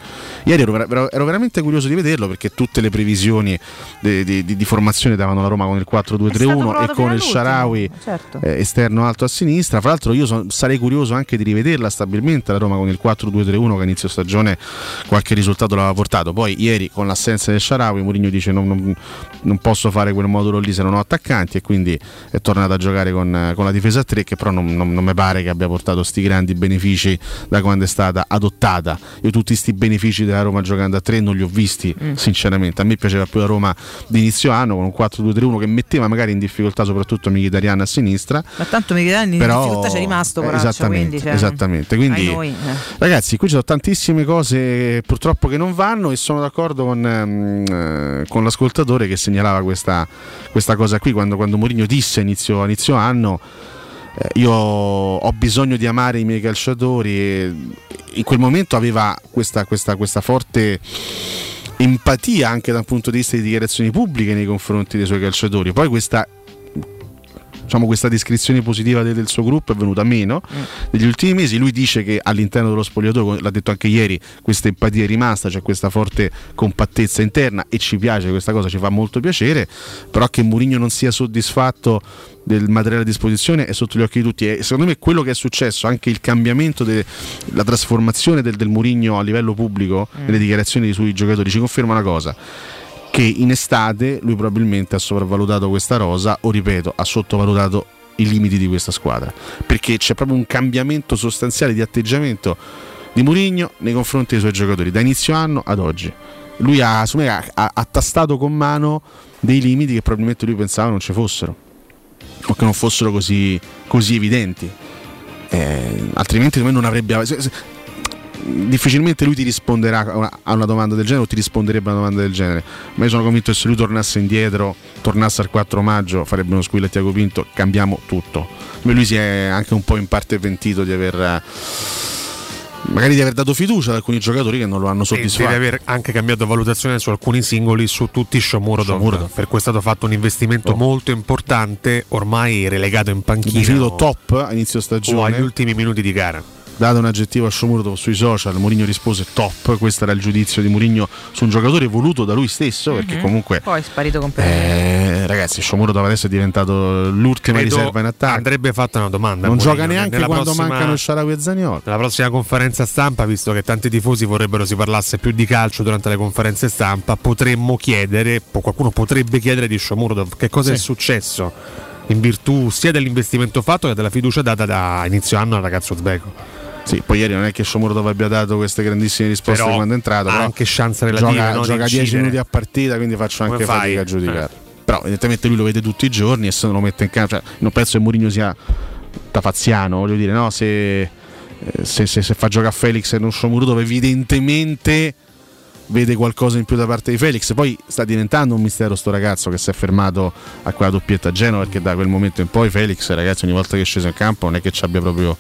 Ieri ero, ero veramente curioso di vederlo perché tutte le previsioni di, di- di- di formazione davano la Roma con il 4-2-3-1 È stato e con il Sharawi certo. eh, esterno alto a sinistra. Fra l'altro, io son- sarei curioso anche di rivederla stabilmente la Roma con il 4-2-3-1 che a inizio stagione qualche risultato l'aveva portato. Poi, ieri con l'assenza del Sharawi, Mourinho dice: non, non- non posso fare quel modulo lì se non ho attaccanti. E quindi è tornato a giocare con, con la difesa a 3, che però non, non- non mi pare che abbia portato sti grandi benefici da quando è stata adottata. Io tutti sti benefici della Roma giocando a 3 non li ho visti, Mm. sinceramente. A me piaceva più la Roma di inizio anno con un 4-2-3-1 che metteva magari in difficoltà soprattutto Mkhitaryan a sinistra. Ma tanto Mkhitaryan in Però difficoltà c'è rimasto, poraccio, esattamente, quindi, cioè, esattamente. Quindi, noi, eh. ragazzi, qui ci sono tantissime cose purtroppo che non vanno e sono d'accordo con, ehm, eh, con l'ascoltatore che segnalava questa, questa cosa qui quando, quando Mourinho disse inizio, inizio anno. eh, Io ho bisogno di amare i miei calciatori e in quel momento aveva questa, questa- questa forte empatia anche dal punto di vista di dichiarazioni pubbliche nei confronti dei suoi calciatori. Poi questa diciamo, questa descrizione positiva de- del suo gruppo è venuta meno negli ultimi mesi. Lui dice che all'interno dello spogliatoio, l'ha detto anche ieri, questa empatia è rimasta, c'è questa forte compattezza interna e ci piace questa cosa, ci fa molto piacere, però che Mourinho non sia soddisfatto del materiale a disposizione è sotto gli occhi di tutti e secondo me quello che è successo, anche il cambiamento, de- la trasformazione del, del Mourinho a livello pubblico, Mm. nelle dichiarazioni sui giocatori, ci conferma una cosa che in estate lui probabilmente ha sopravvalutato questa rosa o ripeto ha sottovalutato i limiti di questa squadra. Perché c'è proprio un cambiamento sostanziale di atteggiamento di Mourinho nei confronti dei suoi giocatori da inizio anno ad oggi. Lui ha, me, ha, ha- tastato con mano dei limiti che probabilmente lui pensava non ci fossero o che non fossero così, così evidenti. Eh, altrimenti non avrebbe difficilmente lui ti risponderà a una, a una domanda del genere o ti risponderebbe a una domanda del genere. Ma io sono convinto che se lui tornasse indietro, tornasse al 4 maggio, farebbe uno squillo a Tiago Pinto, cambiamo tutto. Ma lui si è anche un po' in parte pentito di aver eh, magari di aver dato fiducia ad alcuni giocatori che non lo hanno E soddisfatto. deve aver anche cambiato valutazione su alcuni singoli, su tutti Shomurodov. Per cui è stato fatto un investimento Oh. molto importante, ormai relegato in panchina. Definito o- top a inizio o stagione. agli ultimi minuti di gara. Dato un aggettivo a Shomurdo sui social, Mourinho rispose top, questo era il giudizio di Mourinho su un giocatore voluto da lui stesso, perché Mhm. comunque Poi è sparito completamente. eh, ragazzi, Shomurdo adesso è diventato l'ultima Credo riserva in attacco. Andrebbe fatta una domanda. Non Mourinho. gioca neanche quando prossima- mancano Sharawi e Zaniolo. Nella prossima conferenza stampa, visto che tanti tifosi vorrebbero si parlasse più di calcio durante le conferenze stampa, potremmo chiedere, qualcuno potrebbe chiedere di Shomurdov che cosa è Sì. successo in virtù sia dell'investimento fatto che della fiducia data da inizio anno al ragazzo uzbeko. Sì, poi ieri non è che Shomurdo abbia dato queste grandissime risposte Però quando è entrato, però anche chance relative, Gioca, no, gioca 10 incidere. minuti a partita, quindi faccio Come anche fai? fatica a giudicare. Eh. Però evidentemente lui lo vede tutti i giorni e se non lo mette in campo, cioè, non penso che Mourinho sia tafaziano, voglio dire, no, se, eh, se, se- se fa giocare a Felix e non Shomurdo evidentemente vede qualcosa in più da parte di Felix. Poi sta diventando un mistero sto ragazzo che si è fermato a quella doppietta a Genova perché da quel momento in poi Felix, ragazzi, ogni volta che è sceso in campo non è che ci abbia proprio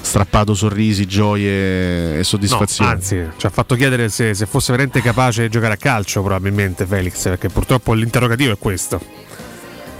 strappato sorrisi, gioie e No, soddisfazione. anzi, ci ha fatto chiedere se, se fosse veramente capace di giocare a calcio, probabilmente Felix, perché purtroppo l'interrogativo è questo.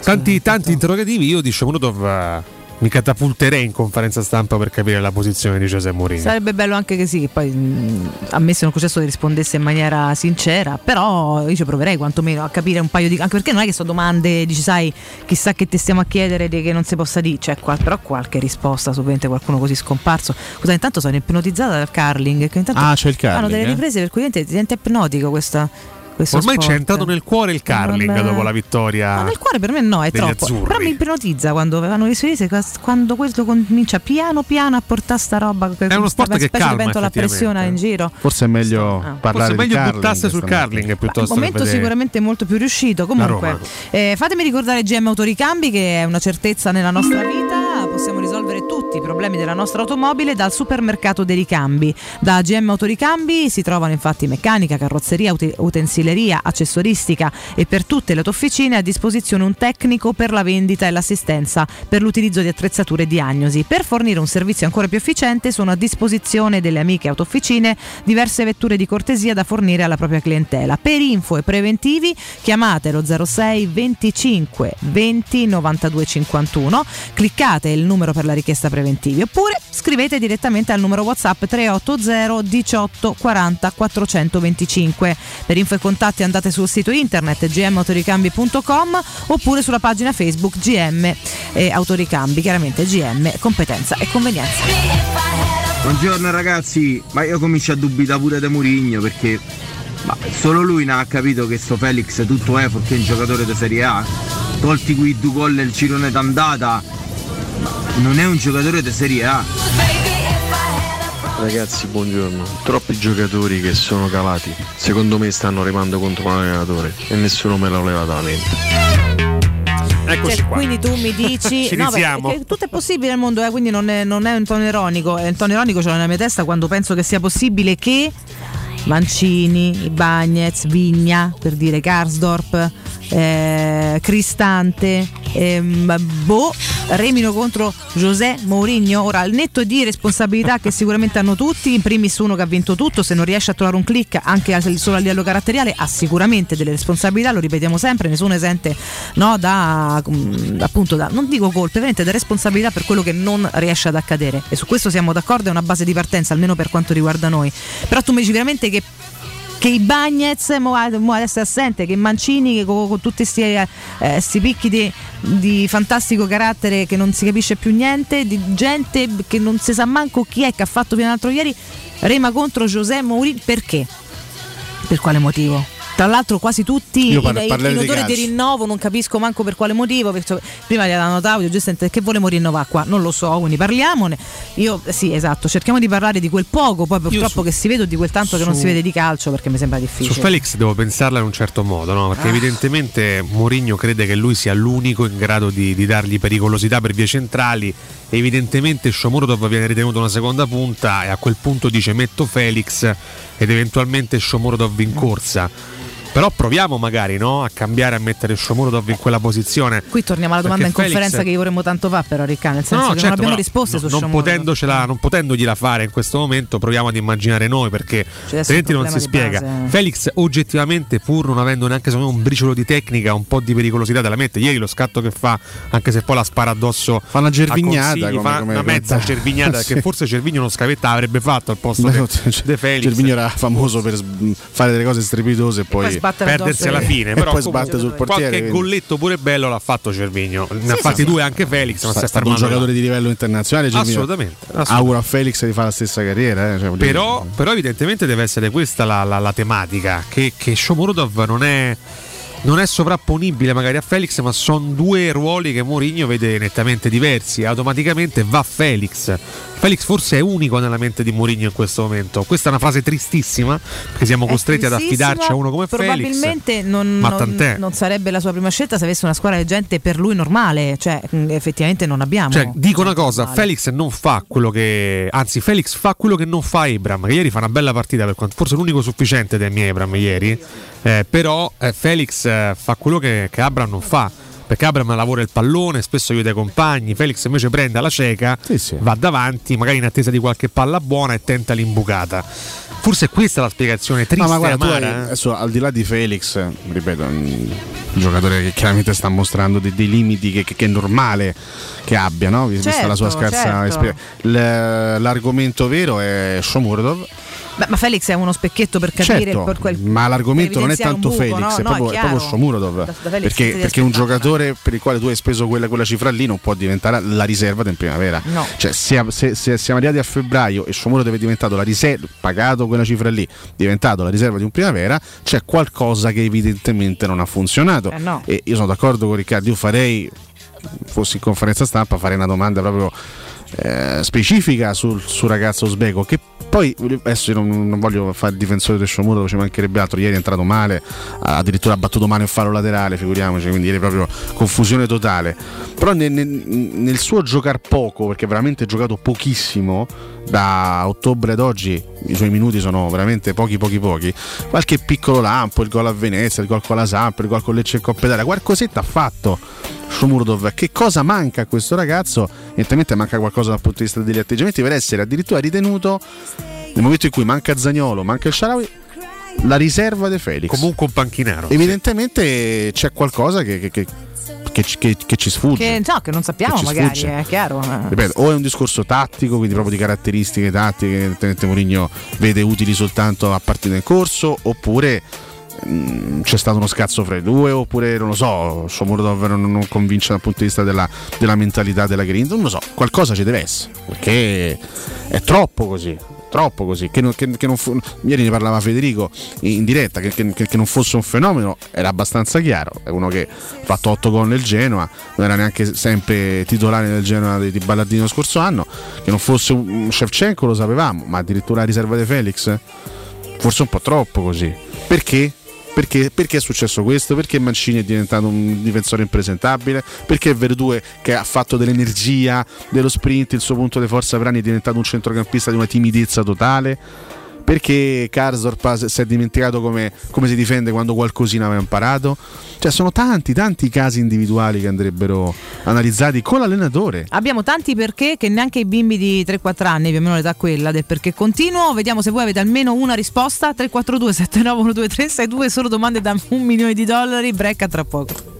Tanti, tanti interrogativi, io di Shomurov eh, mi catapulterei in conferenza stampa per capire la posizione di Giuseppe Mourinho. Sarebbe bello anche che sì, che poi mh, a me se non concesso rispondesse in maniera sincera, però io ci proverei quantomeno a capire un paio di... anche perché non è che sono domande, dici sai, chissà che ti stiamo a chiedere di che non si possa dire, cioè, qua- però qualche risposta su ovviamente qualcuno così scomparso. Scusa, intanto sono ipnotizzata dal curling, che intanto Ah, c'è il fanno curling, delle eh? riprese per cui diventa, diventa ipnotico questa... questo Ormai sport. c'è entrato nel cuore il curling Non- dopo la vittoria. Ma nel cuore per me no, è troppo. azzurri. Però mi ipnotizza quando vanno le riprese, quando questo comincia piano piano a portare sta roba. È uno sport che calma, pentola a pressione in giro. Forse è meglio Ah. parlare Forse è di meglio curling buttasse sul curling piuttosto che momento sicuramente molto più riuscito. Comunque, eh, fatemi ricordare GM Autoricambi che è una certezza nella nostra vita. Possiamo risolvere tutti i problemi della nostra automobile dal supermercato dei ricambi. Da GM Autoricambi si trovano infatti meccanica, carrozzeria, ute- utensileria, accessoristica e per tutte le tue officine a disposizione un tecnico per la vendita e l'assistenza per l'utilizzo di attrezzature e diagnosi. Per fornire un servizio ancora più efficiente sono a disposizione delle amiche autofficine diverse vetture di cortesia da fornire alla propria clientela. Per info e preventivi chiamate lo 06 25 20 92 51, cliccate il numero per la richiesta preventivi oppure scrivete direttamente al numero WhatsApp 380 18 40 425. Per info e contatti andate sul sito internet gmautoricambi.com oppure sulla pagina Facebook GM e Autoricambi, chiaramente GM competenza e convenienza. Buongiorno ragazzi, ma io comincio a dubitare pure di Murigno perché ma solo lui ne ha capito che sto Felix tutto è perché è un giocatore di Serie A. Tolti quei due gol il girone d'andata, non è un giocatore di Serie A. Ragazzi, buongiorno. Troppi giocatori che sono calati. Secondo me stanno remando contro l'allenatore e nessuno me lo leva dalla mente. Eccoci Cioè, qua. quindi tu mi dici Ci no, beh, che tutto è possibile nel mondo, eh, quindi non è, non è un tono ironico. È un tono ironico ce l'ho nella mia testa quando penso che sia possibile che Mancini, Bagnez, Vigna, per dire Karsdorp, eh, Cristante, ehm, Boh, Remino contro José Mourinho. Ora, il netto di responsabilità che sicuramente hanno tutti, in primis uno che ha vinto tutto, se non riesce a trovare un click anche al- solo a livello caratteriale, ha sicuramente delle responsabilità, lo ripetiamo sempre, nessuno esente no, da, mm, appunto, da, non dico colpe, veramente da responsabilità per quello che non riesce ad accadere. E su questo siamo d'accordo, è una base di partenza, almeno per quanto riguarda noi. Però tu mi dici veramente che che i Bagnez mo, adesso è assente, che Mancini che con, con tutti questi picchi di, di fantastico carattere che non si capisce più niente, di gente che non si sa manco chi è che ha fatto fino all'altro ieri, rema contro José Mourinho perché? Per quale motivo? Tra l'altro quasi tutti Io i, par- i- parlerei i di rinnovo non capisco manco per quale motivo perché prima gli hanno dato giustamente che volevamo rinnovare qua non lo so quindi parliamone io sì esatto cerchiamo di parlare di quel poco poi purtroppo su- che si vede o di quel tanto che non su- si vede di calcio perché mi sembra difficile Su Felix devo pensarla in un certo modo, no? perché Ah. evidentemente Mourinho crede che lui sia l'unico in grado di, di dargli pericolosità per vie centrali. Evidentemente Shomurodov viene ritenuto una seconda punta e a quel punto dice metto Felix ed eventualmente Shomurodov in corsa. Però proviamo magari no? a cambiare a mettere Shomurodov in quella posizione. Qui torniamo alla domanda in Perché Felix- conferenza che gli vorremmo tanto fare, però Ricca, nel senso No, no, che certo, non abbiamo risposte no- su non, potendocela, non potendogliela fare in questo momento, proviamo ad immaginare noi perché adesso altrimenti non si di spiega. base. Felix, oggettivamente, pur non avendo neanche me, un briciolo di tecnica, un po' di pericolosità della mette. Ieri lo scatto che fa, anche se poi la spara addosso, fa una gervignata, Consigli, come- fa come- una mezza come- cervignata Sì. che forse Cervigno non scavetta avrebbe fatto al posto Beh, che cioè, De Felix. Gervinho era famoso per fare delle cose strepitose e poi, perdersi alla fine, però poi sbatte sul portiere. qualche quindi- golletto pure bello l'ha fatto Cervigno. Ne ha Sì, fatti sì. due anche Felix, non si è stato un giocatore di livello internazionale. Assolutamente, assolutamente. Auguro a Felix di fare la stessa carriera. eh, cioè, Però, però evidentemente deve essere questa la, la- la tematica, che, che Shomurodov non è, non è sovrapponibile magari a Felix, ma sono due ruoli che Mourinho vede nettamente diversi. Automaticamente va Felix. Felix forse è unico nella mente di Mourinho in questo momento. Questa è una frase tristissima, perché siamo costretti ad affidarci a uno come Felix. probabilmente non, non- sarebbe la sua prima scelta se avesse una squadra di gente per lui normale cioè mh, effettivamente non abbiamo Cioè, dico una cosa, Felix non fa quello che. Anzi, Felix fa quello che non fa Abram. Che ieri fa una bella partita, per quanto, forse l'unico sufficiente del mio Abram ieri. eh, però eh, Felix eh, fa quello che, che Abram non fa. Perché Abram lavora il pallone, spesso aiuta i compagni. Felix invece prende la cieca, va davanti, magari in attesa di qualche palla buona e tenta l'imbucata. Forse questa è la spiegazione triste No, ma guarda, tu hai- amara. eh. adesso al di là di Felix, ripeto, un un giocatore che chiaramente sta mostrando dei, dei limiti che, che- che è normale che abbia, no? vista Certo, la sua scarsa certo. esperienza. L'argomento vero è Shomurodov. Beh, ma Felix è uno specchietto per capire Certo, quel- ma l'argomento non è tanto buco, Felix, no? è, No, proprio, è chiaro. proprio Shomurodov. Da- da perché perché un giocatore per il quale tu hai speso quella, quella cifra lì non può diventare la riserva in primavera. No. Cioè, se, se- se siamo arrivati a febbraio e Shomurodov è diventato la riserva, pagato quella cifra lì, diventato la riserva di un primavera, c'è qualcosa che evidentemente non ha funzionato. Eh no. E io sono d'accordo con Riccardo, io farei, fossi in conferenza stampa, farei una domanda proprio eh, specifica sul, sul ragazzo Sbego che poi adesso io non, non voglio fare il difensore del Shomuro ci mancherebbe altro. Ieri è entrato male addirittura ha battuto male in fallo laterale figuriamoci quindi ieri proprio confusione totale. Però nel, nel- nel suo giocare poco perché veramente ha giocato pochissimo da ottobre ad oggi i suoi minuti sono veramente pochi pochi pochi. Qualche piccolo lampo il gol a Venezia il gol con la Samp il gol con Lecce e Coppa Italia qualcosetta ha fatto Shomurdov che cosa manca a questo ragazzo evidentemente manca qualcosa dal punto di vista degli atteggiamenti per essere addirittura ritenuto nel momento in cui manca Zagnolo manca il Sharawi la riserva di Felix Comunque un panchinaro. evidentemente c'è qualcosa che, che- che- che ci- che- che ci sfugge che, no, che non sappiamo Che magari sfugge. è chiaro eh. Ripeto, o è un discorso tattico, quindi proprio di caratteristiche tattiche che evidentemente Mourinho vede utili soltanto a partita in corso, oppure mh, c'è stato uno scazzo fra i due, oppure non lo so, Shomurodov non, non convince dal punto di vista della, della mentalità della grinta, non lo so, qualcosa ci deve essere, perché è troppo così. Troppo così, che non, che- che non fu- ieri ne parlava Federico in diretta, che, che- non fosse un fenomeno era abbastanza chiaro, è uno che ha fatto 8 gol nel Genoa, non era neanche sempre titolare nel Genoa di, di Ballardino scorso anno, che non fosse un Shevchenko lo sapevamo, ma addirittura la riserva di Felix? Forse un po' troppo così. Perché? Perché, perché è successo questo? Perché Mancini è diventato un difensore impresentabile? Perché Verdue, che ha fatto dell'energia, dello sprint, il suo punto di forza per anni, è diventato un centrocampista di una timidezza totale? Perché Karsdorp ha- si è dimenticato come, come si difende quando qualcosina aveva imparato? Cioè sono tanti, tanti casi individuali che andrebbero analizzati con l'allenatore. Abbiamo tanti perché che neanche i bimbi di 3-4 anni, più o meno l'età quella del perché continuo. Vediamo se voi avete almeno una risposta. 342 7912 362 solo domande da un milione di dollari. Brecca tra poco.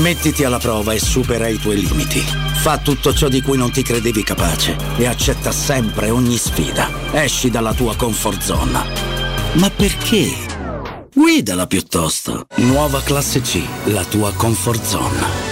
Mettiti alla prova e supera i tuoi limiti. Fa tutto ciò di cui non ti credevi capace e accetta sempre ogni sfida. Esci dalla tua comfort zone. Ma perché? Guidala piuttosto. Nuova classe C, la tua comfort zone.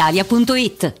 brispalitalia.it.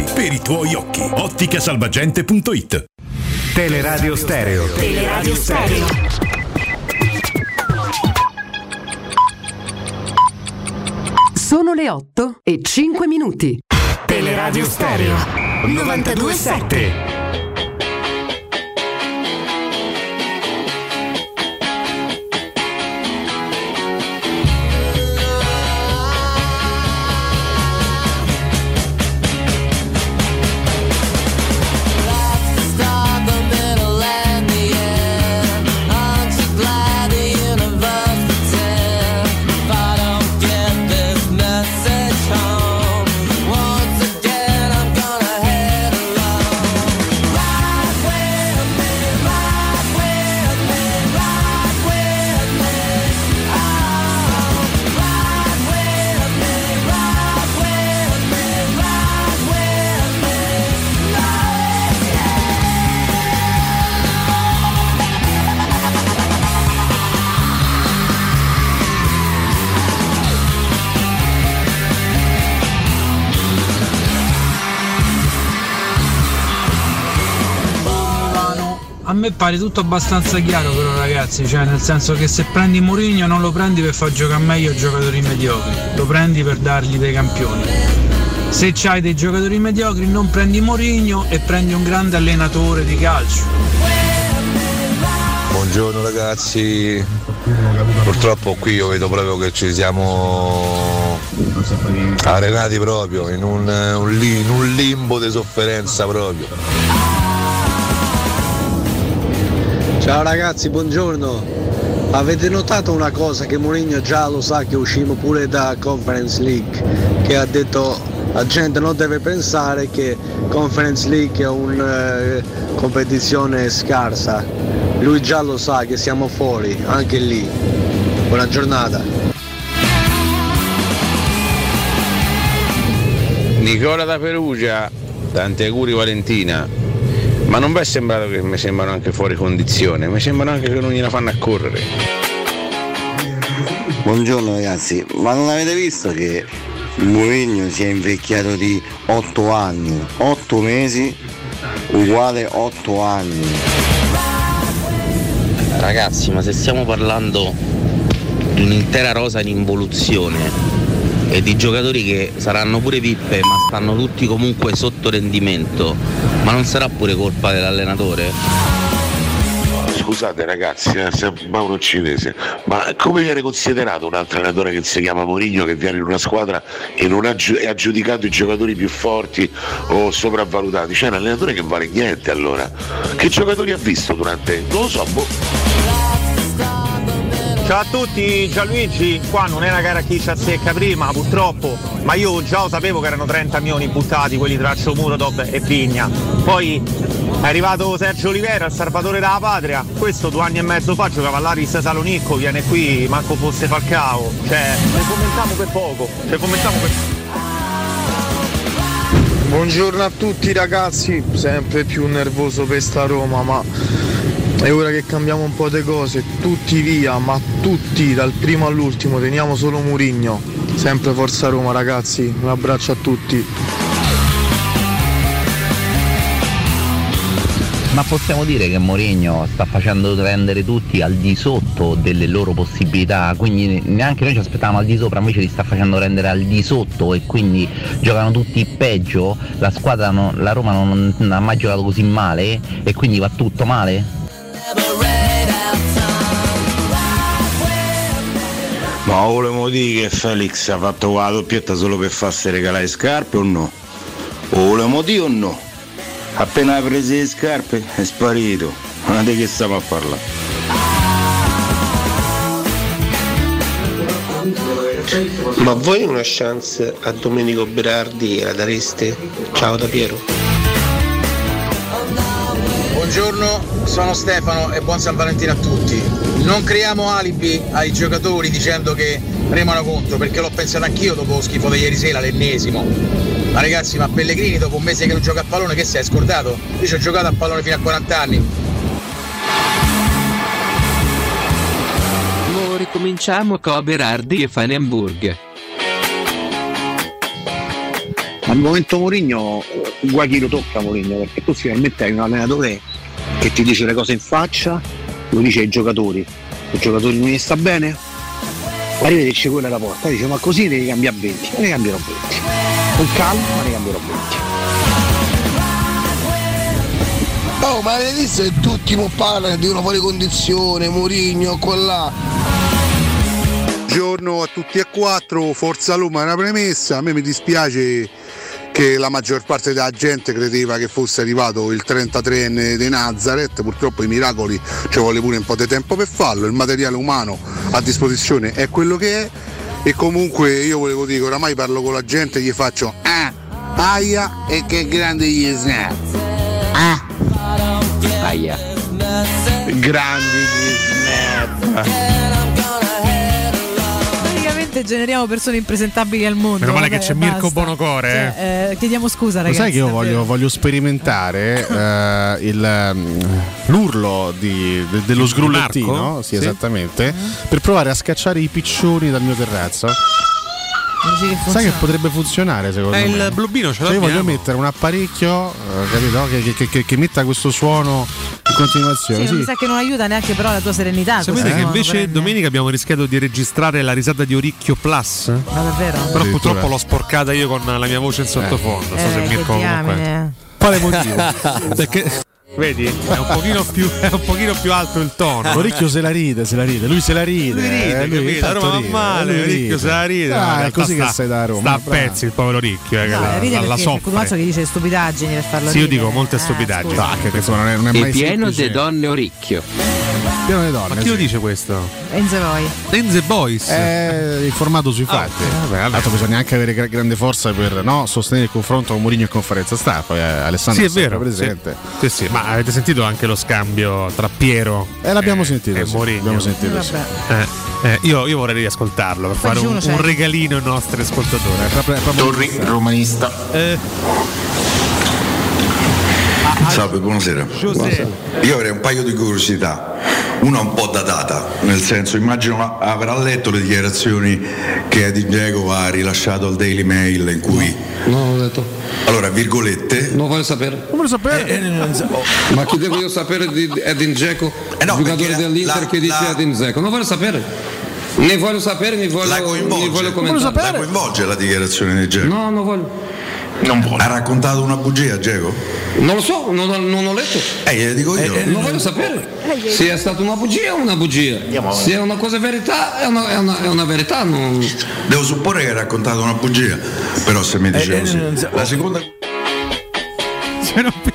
per i tuoi occhi. Otticasalvagente.it Teleradio Stereo. Teleradio Stereo. Sono le 8 e 5 minuti. Teleradio Stereo 927. Me pare tutto abbastanza chiaro però ragazzi, cioè nel senso che se prendi Mourinho non lo prendi per far giocare meglio giocatori mediocri, lo prendi per dargli dei campioni. Se c'hai dei giocatori mediocri non prendi Mourinho e prendi un grande allenatore di calcio. Buongiorno ragazzi, purtroppo qui io vedo proprio che ci siamo arenati proprio in un, un in un limbo di sofferenza proprio. Ciao ragazzi, buongiorno. Avete notato una cosa che Mourinho già lo sa che uscimo pure da Conference League, che ha detto la gente non deve pensare che Conference League è una competizione scarsa. Lui già lo sa che siamo fuori, anche lì. Buona giornata. Nicola da Perugia, tanti auguri Valentina. Ma non vi è sembrato che mi sembrano anche fuori condizione, mi sembrano anche che non gliela fanno a correre. Buongiorno ragazzi, ma non avete visto che Mourinho si è invecchiato di 8 anni? 8 mesi uguale 8 anni. Ragazzi, ma se stiamo parlando di un'intera rosa in involuzione e di giocatori che saranno pure pippe ma stanno tutti comunque sotto rendimento, ma non sarà pure colpa dell'allenatore? Scusate ragazzi, eh, se Mauro Cinese, ma come viene considerato un altro allenatore che si chiama Mourinho che viene in una squadra e non ha, ha giudicato i giocatori più forti o sopravvalutati? C'è un allenatore che vale niente allora. Che giocatori ha visto durante? Non lo so, boh. Ciao a tutti, Gianluigi, qua non è una gara chi ci azzecca prima purtroppo, ma io già lo sapevo che erano 30 milioni buttati quelli tra Murodov e Vigna. Poi è arrivato Sergio Olivera, il salvatore della patria, questo due anni e mezzo fa giocava all'Aris Salonicco, viene qui, manco fosse Falcao, cioè ne commentiamo per poco, ne commentiamo per Buongiorno a tutti ragazzi, sempre più nervoso per sta Roma, ma è ora che cambiamo un po' di cose, tutti via, ma tutti dal primo all'ultimo, teniamo solo Murigno. Sempre forza Roma ragazzi, un abbraccio a tutti. Ma possiamo dire che Mourinho sta facendo rendere tutti al di sotto delle loro possibilità, quindi neanche noi ci aspettavamo al di sopra, invece li sta facendo rendere al di sotto e quindi giocano tutti peggio, la squadra, non- la Roma non, non ha mai giocato così male e quindi va tutto male? Ma volevo dire che Felix ha fatto la doppietta solo per farsi regalare scarpe o no? O volevamo dire o no? Appena hai preso le scarpe è sparito. Ma di che stiamo a parlare? Ma voi una chance a Domenico Berardi la dareste? Ciao da Piero. Buongiorno, sono Stefano e buon San Valentino a tutti. Non creiamo alibi ai giocatori dicendo che remano contro, perché l'ho pensato anch'io dopo lo schifo di ieri sera, l'ennesimo. Ma ragazzi, ma Pellegrini dopo un mese che non gioca a pallone, che sei scordato? Io ci ho giocato a pallone fino a 40 anni. Mo ricominciamo con Berardi e Fanenburg. Al momento Mourinho, guai chi lo tocca Mourinho, perché tu finalmente hai un allenatore che ti dice le cose in faccia, lo dice ai giocatori, i giocatori non gli sta bene, arrivederci quella è la porta, dice ma così devi cambiare 20, ma ne cambierò 20, con calma ma ne cambierò 20. Oh, ma avete visto che tutti parlano di una fuori condizione, Mourinho, quella. Buongiorno a tutti e quattro, Forza Roma è una premessa, a me mi dispiace che la maggior parte della gente credeva che fosse arrivato il 33enne di Nazareth, purtroppo i miracoli ci vuole pure un po' di tempo per farlo, il materiale umano a disposizione è quello che è e comunque io volevo dire, oramai parlo con la gente e gli faccio ah, aia e che grande gli snap. Ah, Aia. grandi gli snap. Generiamo persone impresentabili al mondo. Meno male che c'è Mirko basta. Bonocore. eh. Cioè, eh, chiediamo scusa, Lo ragazzi. sai che io voglio, voglio sperimentare eh, il, ehm, l'urlo di- de- dello sgrullettino, sì, Sì. esattamente, per provare a scacciare i piccioni dal mio terrazzo. Che Sai che potrebbe funzionare secondo Eh, me? il blubino ce Cioè io voglio l'abbiamo. mettere un apparecchio eh, capito? Che- che- che metta questo suono in continuazione. Sì, sì. mi sa che non aiuta neanche però la tua serenità. Eh, Sapete che invece prende. domenica abbiamo rischiato di registrare la risata di Oricchio Plus? Ma davvero? Però purtroppo l'ho sporcata io con la mia voce in sottofondo. Non so se Eh, Mirko che comunque. Quale motivo? Perché vedi? È un pochino più, è un pochino più alto il tono. L'orecchio se la ride, se la ride, lui se la ride. Lui ride, eh, lui capito? intanto Roma va ride, male, ride. se la ride. Ah, è così che sta- sei da Roma. Sta a pezzi il povero Ricchio, eh, che No, la, ride la, soffre. che dice stupidaggini per farlo Sì, io dico molte Eh, stupidaggini. scusa. che insomma non è, non è mai pieno di donne Oricchio. Pieno di donne. Ma chi lo dice questo? Enzo Roy. Enze Boys. È informato sui fatti. Tra l'altro bisogna anche avere gra- grande forza per no, sostenere il confronto con Mourinho in conferenza stampa. Eh, Alessandro Sì, è vero. presente. Sì. Sì, sì, ma avete sentito anche lo scambio tra Piero Eh, l'abbiamo e- sentito, e sì, Mourinho? l'abbiamo sentito, sì. Eh, eh, io, io vorrei riascoltarlo per fare un, un regalino ai nostri ascoltatori. Torri romanista. Eh, Salve, buonasera. Io avrei un paio di curiosità. Una un po' datata, nel senso immagino avrà letto le dichiarazioni che Edin Dzeko ha rilasciato al Daily Mail in cui... No, non ho detto. Allora, virgolette... Non voglio sapere. Non voglio sapere. Ma chi devo io sapere di Edin Dzeko, giocatore dell'Inter che dice Edin Dzeko? Non voglio sapere. Ne voglio sapere, ne voglio, ne voglio commentare. La coinvolge la dichiarazione di Dzeko? No, non voglio. Ha raccontato una bugia Dzeko? Non lo so, non, ho- non ho letto. Eh, glielo dico io. non voglio sapere. Se è stata una bugia o una bugia. Se è una cosa verità, è una, è una- è una verità. Non... Devo supporre che ha raccontato una bugia, però se mi dice così. La seconda...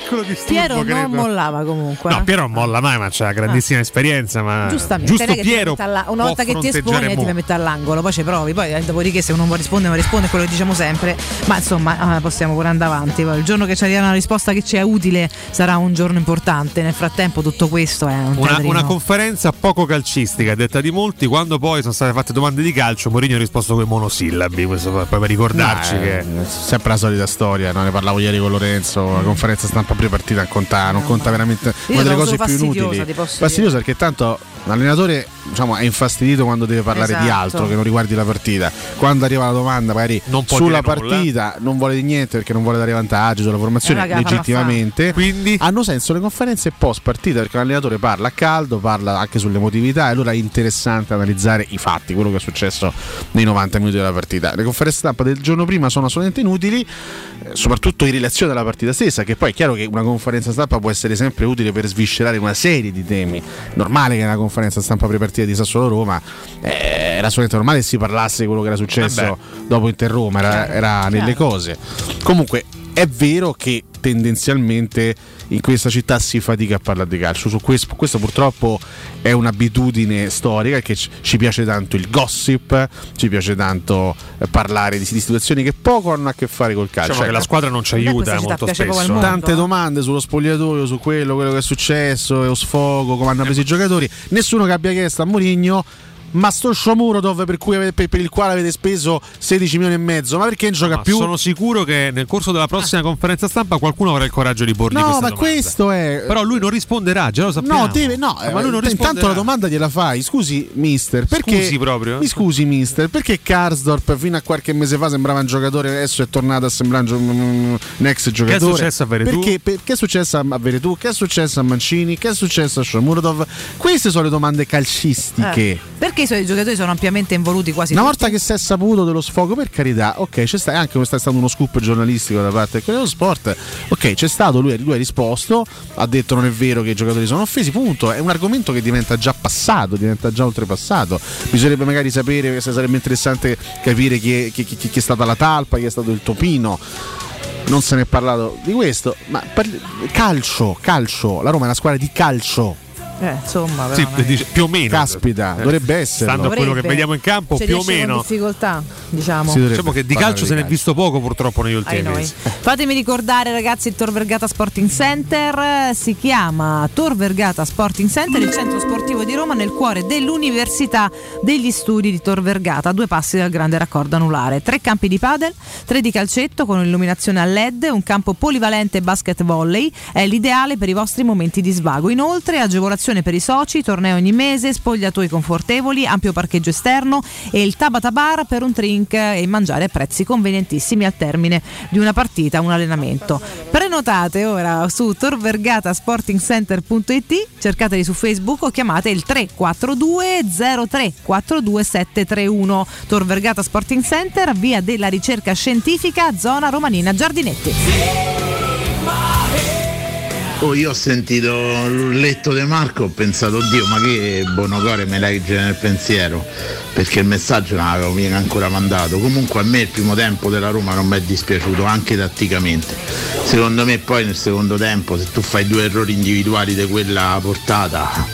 piccolo disturbo, Piero credo. non mollava comunque. No. Piero non molla mai, ma c'ha grandissima esperienza. Ma Giustamente, giusto Piero. alla- una volta che ti espone ti mettere all'angolo, poi ci provi, poi eh, dopodiché se uno non vuole rispondere, non risponde, è quello che diciamo sempre. Ma insomma, ah, possiamo pure andare avanti. Poi il giorno che ci arriva una risposta che ci è utile sarà un giorno importante. Nel frattempo tutto questo è un Una, una conferenza poco calcistica, detta di molti, quando poi sono state fatte domande di calcio, Mourinho ha risposto con i monosillabi, questo per, per ricordarci No, che... è sempre la solita storia, no? ne parlavo ieri con Lorenzo, la conferenza stampa pre-partita non conta, non conta veramente una delle cose più inutili. Fastidiosa perché tanto l'allenatore diciamo, è infastidito quando deve parlare di Esatto. altro che non riguardi la partita. Quando arriva la domanda magari sulla dire nulla. partita non vuole dire niente perché non vuole dare vantaggi sulla formazione Eh, legittimamente. hanno senso le conferenze post partita perché l'allenatore parla a caldo, parla anche sull'emotività e allora è interessante analizzare i fatti, quello che è successo nei 90 minuti della partita. Le conferenze stampa del giorno prima sono assolutamente inutili, eh, soprattutto in relazione alla partita stessa, che poi è chiaro che una conferenza stampa può essere sempre utile per sviscerare una serie di temi. Normale che una conferenza stampa pre-partita di Sassuolo-Roma eh, era assolutamente normale che si parlasse di quello che era successo Vabbè. dopo Inter-Roma, era, era nelle cose. Comunque è vero che tendenzialmente in questa città si fatica a parlare di calcio. Su questo, questo purtroppo è un'abitudine storica che ci, piace tanto il gossip, ci piace tanto eh, parlare di, di situazioni che poco hanno a che fare col calcio. Diciamo che la Ecco. squadra non ci aiuta molto spesso. Tante domande sullo spogliatoio, su quello, quello che è successo, lo sfogo, come hanno preso i giocatori. Nessuno che abbia chiesto a Mourinho. Ma sto Shomurodov per, cui avete- per, per il quale avete speso 16 milioni e mezzo, ma perché non gioca Ma più? sono sicuro che nel corso della prossima conferenza stampa qualcuno avrà il coraggio di porgli No, questa ma domanda. questo è. Però lui non risponderà, già lo sappiamo. No, deve, no, Eh, ma lui non eh, intanto risponderà. la domanda gliela fai. Scusi, mister, perché. Scusi proprio? Mi scusi, mister, perché Karsdorp fino a qualche mese fa sembrava un giocatore, adesso è tornato a sembrare un, ex giocatore? successo a Veretù? Perché, per- che è successo a Veretù? Che è successo a Mancini? Che è successo a Shomurodov? Queste sono le domande calcistiche. Eh, perché i suoi giocatori sono ampiamente involuti quasi Una tutti? volta che si è saputo dello sfogo, per carità, ok, c'è sta, anche questo è stato uno scoop giornalistico da parte dello sport. Ok, c'è stato, lui, lui ha risposto, ha detto non è vero che i giocatori sono offesi, punto. È un argomento che diventa già passato, diventa già oltrepassato. Bisognerebbe magari sapere, se sarebbe interessante capire chi è, chi- chi- chi è stata la talpa, chi è stato il topino. Non se ne è parlato di questo, ma parli- calcio, calcio, la Roma è una squadra di calcio. Eh, insomma, però Sì, dice- più o meno. Caspita, Eh, dovrebbe essere. Stando a quello che Dovrebbe. vediamo in campo, Ci più o riesce con meno. difficoltà, diciamo. Diciamo che di calcio se ne è visto poco purtroppo negli ultimi mesi. Fatemi ricordare ragazzi il Tor Vergata Sporting Center eh, si chiama Tor Vergata Sporting Center, il centro sportivo di Roma nel cuore dell'Università degli Studi di Tor Vergata, a due passi dal grande raccordo anulare. Tre campi di padel, tre di calcetto con illuminazione a LED, un campo polivalente basket volley, è l'ideale per i vostri momenti di svago. Inoltre agevolazione per i soci, torneo ogni mese, spogliatoi confortevoli, ampio parcheggio esterno e il Tabata Bar per un drink e mangiare a prezzi convenientissimi al termine di una partita, un allenamento. Prenotate ora su torvergatasportingcenter.it, cercateli su Facebook o chiamate il 342 03 42 731 Tor Vergata Sporting Center, via della ricerca scientifica, zona romanina Giardinetti. Oh, io ho sentito l'urletto di Marco, ho pensato, oddio, ma che Bonocore me legge nel pensiero, perché il messaggio non l'avevo mica ancora mandato. Comunque a me il primo tempo della Roma non mi è dispiaciuto, anche tatticamente. Secondo me poi nel secondo tempo, se tu fai due errori individuali di quella portata,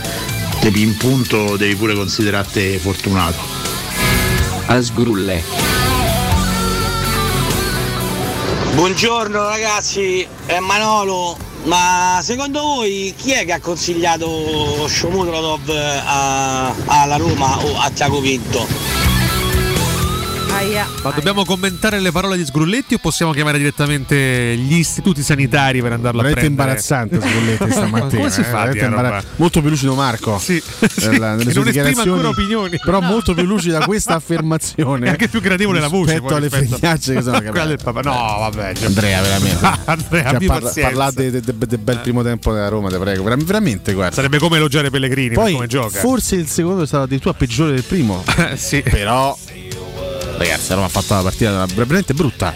te in punto devi pure considerarti fortunato. A sgrulle. Buongiorno ragazzi, è Manolo, ma secondo voi chi è che ha consigliato Shomurotov a- alla Roma o a Tiago Pinto? Aia. Ma dobbiamo commentare le parole di Sgrulletti o possiamo chiamare direttamente gli istituti sanitari per andarlo a Veramente prendere? imbarazzante Sgulletti stamattina. Come si eh, fa a dire imbara-? Molto più lucido Marco. Sì, nella- nelle che sue non esprime ancora opinioni. Però molto più lucida questa affermazione. È anche più gradevole la voce rispetto alle fregnacce che sono papà. No, vabbè. cioè- Andrea, veramente. Andrea, Cioè, parla- parlate del de, de bel primo tempo della Roma, te prego. Vera- Veramente, guarda. Sarebbe come elogiare Pellegrini per Poi, come gioca. forse il secondo è stato addirittura peggiore del primo. sì. Però, ragazzi, la Roma ha fatto la partita veramente brutta.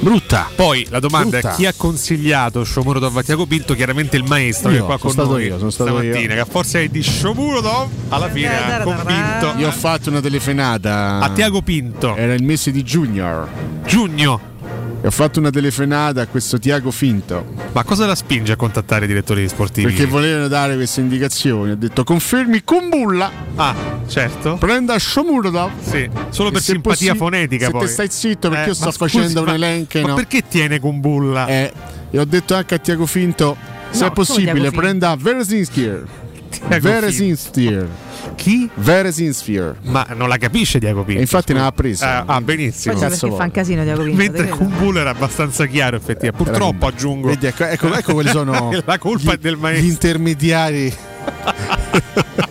Brutta. Poi la domanda Brutta. è chi ha consigliato Shomurodov a Tiago Pinto? Chiaramente il maestro che Io, è qua sono con stato noi io, sono stato stamattina, io. che a forza di Shomurodov alla fine ha convinto Io ho fatto una telefonata a Tiago Pinto. Era il mese di Junior. Giugno. E ho fatto una telefonata a questo Tiago Finto. Ma cosa la spinge a contattare i direttori sportivi? Perché volevano dare queste indicazioni. Ho detto confermi con bulla. Ah, certo. Prenda Shomurodov. Sì, solo per simpatia possi- fonetica se poi. stai zitto perché Eh, io sto ma facendo scusi, un ma- elenco. Ma no? perché tiene con bulla? Eh, e ho detto anche a Tiago Finto, se No, è possibile, prenda Veresinskier. Tiago Veresinskier. Chi? Veresinskier. Ma non la capisce Diago Pinto. E infatti ne ha preso. Eh, ah, benissimo. Poi c'è perché fa un casino Diago Pinto. Mentre Bull era abbastanza chiaro, effettivamente. Purtroppo aggiungo. Vedi, ecco, ecco, ecco quali sono la colpa gli, è del gli maestro. intermediari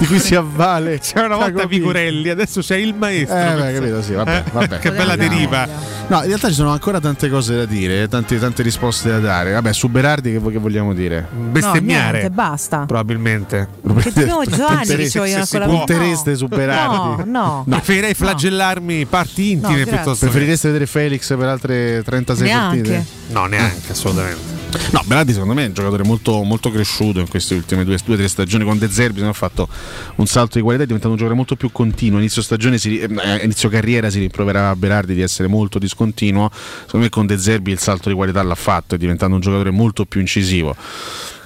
di cui si avvale. C'era una volta Pinto. Vigorelli, adesso c'è il maestro. Eh, beh, capito, sì, vabbè, Eh, vabbè. che bella deriva. No, in realtà ci sono ancora tante cose da dire, tante, tante risposte da dare. Vabbè, su Berardi che, che vogliamo dire? Bestemmiare. No, niente, basta. Probabilmente. Che dobbiamo Giovanni ci si ancora. Puntereste su Berardi? No, no. Preferirei flagellarmi parti intime piuttosto che- Preferireste vedere Felix per altre 36 Neanche. partite? No, neanche, assolutamente. No, Berardi secondo me è un giocatore molto, molto cresciuto in queste ultime due o tre stagioni con De Zerbi ha fatto un salto di qualità, è diventato un giocatore molto più continuo. Inizio si, eh, inizio carriera si rimproverava a Berardi di essere molto discontinuo. Secondo me con De Zerbi il salto di qualità l'ha fatto, è diventato un giocatore molto più incisivo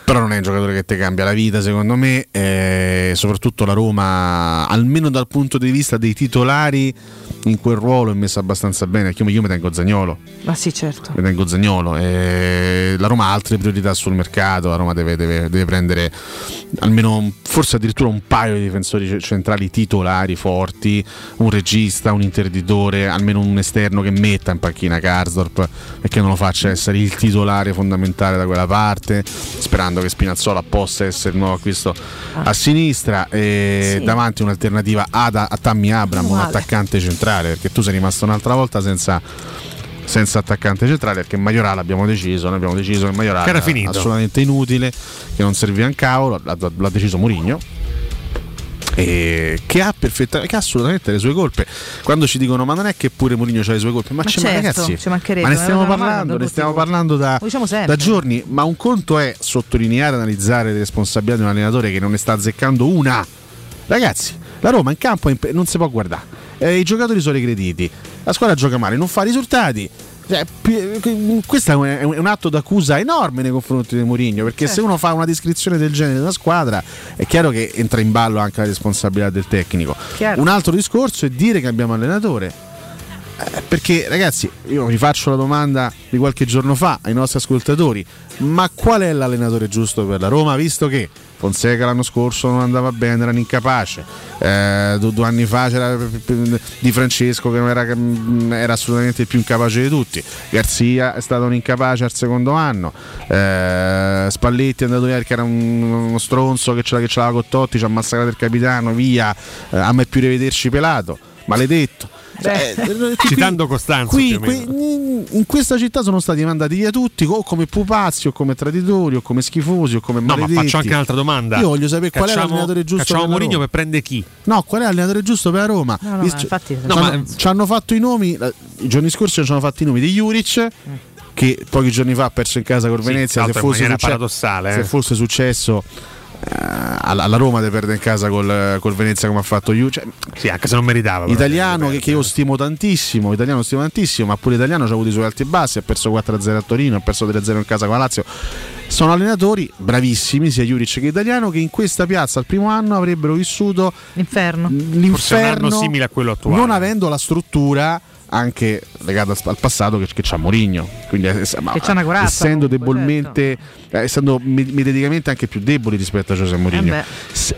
però non è un giocatore che ti cambia la vita secondo me eh, soprattutto la Roma almeno dal punto di vista dei titolari in quel ruolo è messa abbastanza bene. Perché io mi tengo Zagnolo. Ma sì, certo. mi tengo Zagnolo. Eh, la Roma ha altre priorità sul mercato la Roma deve, deve- deve prendere almeno forse addirittura un paio di difensori ce- centrali titolari forti un regista, un interditore almeno un esterno che metta in panchina Karsdorp e che non lo faccia essere il titolare fondamentale da quella parte sperando che Spinazzola possa essere il nuovo acquisto a sinistra e Sì. davanti un'alternativa ad, a Tammy Abram, un attaccante centrale, perché tu sei rimasto un'altra volta senza, senza attaccante centrale, perché Majoral abbiamo deciso, noi abbiamo deciso che Majoral Che era assolutamente inutile, che non serviva un cavolo, l'ha, l'ha deciso Mourinho. E che ha perfettamente che ha assolutamente le sue colpe. Quando ci dicono ma non è che pure Mourinho ha le sue colpe? Ma, Ma certo, ragazzi ci mancherebbe, ma ne ma stiamo parlando ne stiamo parlando da, diciamo da giorni ma un conto è sottolineare analizzare le responsabilità di un allenatore che non ne sta azzeccando una. Ragazzi la Roma in campo non si può guardare Eh, i giocatori sono regrediti la squadra gioca male non fa risultati Cioè, questo è un, atto d'accusa enorme nei confronti di Mourinho perché se Certo. uno fa una descrizione del genere della squadra è chiaro che entra in ballo anche la responsabilità del tecnico Chiaro. un altro discorso è dire che abbiamo allenatore eh, perché ragazzi, io vi faccio la domanda di qualche giorno fa ai nostri ascoltatori, ma qual è l'allenatore giusto per la Roma, visto che Fonseca l'anno scorso non andava bene, era un incapace, eh, due, due anni fa c'era Di Francesco che non era, era assolutamente il più incapace di tutti, Garzia è stato un incapace al secondo anno, eh, Spalletti è andato via perché era un- uno stronzo che ce l'aveva con Totti, ci ha massacrato il capitano, via, eh, a me più rivederci pelato, maledetto. Cioè, eh, Citando Costanzo qui, qui- in questa città sono stati mandati via tutti o come pupazzi o come traditori o come schifosi o come No, ma maledetti. faccio anche un'altra domanda. Io voglio sapere qual è Cacciamo- l'allenatore giusto Cacciamo per la Mourinho Roma. per prendere chi? No, qual è l'allenatore giusto per Roma? No, no, Visto- infatti- ci No, hanno- ma- ci hanno fatto i nomi eh, i giorni scorsi ci hanno fatto i nomi di Juric che pochi giorni fa ha perso in casa con Sì, Venezia tra se fosse, succe- paradossale, se eh. fosse successo eh, alla, alla Roma di perdere in casa col, col Venezia come ha fatto Juric Cioè, Sì, anche se non meritava. italiano che, che io stimo tantissimo, italiano stimo tantissimo, ma pure italiano ha avuto i suoi alti e bassi, ha perso 4-0 a Torino, ha perso 3-0 in casa con la Lazio. Sono allenatori bravissimi, sia Juric che Italiano, che in questa piazza al primo anno avrebbero vissuto L'inferno. Forse un l'inferno anno simile a quello attuale. non avendo la struttura anche legata al, passato che, che c'ha Mourinho quindi eh, ma- corazza, essendo debolmente eh, essendo me- mediaticamente anche più deboli rispetto a José Mourinho Eh. Se-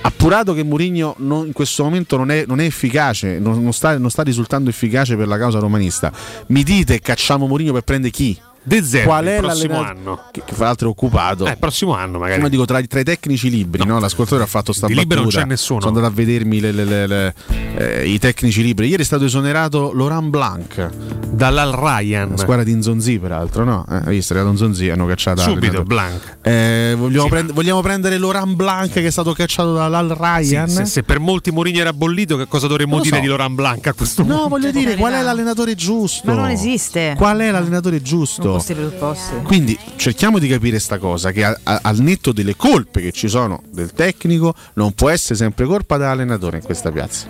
appurato che Mourinho in questo momento non è, non è efficace non, non sta, non sta risultando efficace per la causa romanista mi dite cacciamo Mourinho per prendere chi? De Zerbi, qual è il prossimo l'allenatore anno. che, che fra l'altro è occupato Eh, prossimo anno magari. come dico tra, tra i tecnici libri, no, l'ascoltatore ha fatto sta di libero non battuta. c'è nessuno. Sono andato a vedermi le- le- le- le- eh, i tecnici libri. Ieri è stato esonerato Laurent Blanc, Dall'Al Ryan. la squadra di Nzonzi, peraltro, no? Eh, hai visto, è arrivato Nzonzi, hanno cacciato Subito. Blanc. Eh, vogliamo, prend- vogliamo prendere Laurent Blanc che è stato cacciato dall'Al Ryan? Se, se per molti Mourinho era bollito, che cosa dovremmo dire so. di Laurent Blanc a questo punto? No, voglio dire, qual è l'allenatore giusto? Ma non esiste. Qual è l'allenatore giusto? Questi presupposti. Quindi cerchiamo di capire sta cosa, che a- a- al netto delle colpe che ci sono del tecnico, non può essere sempre colpa dell'allenatore in questa piazza.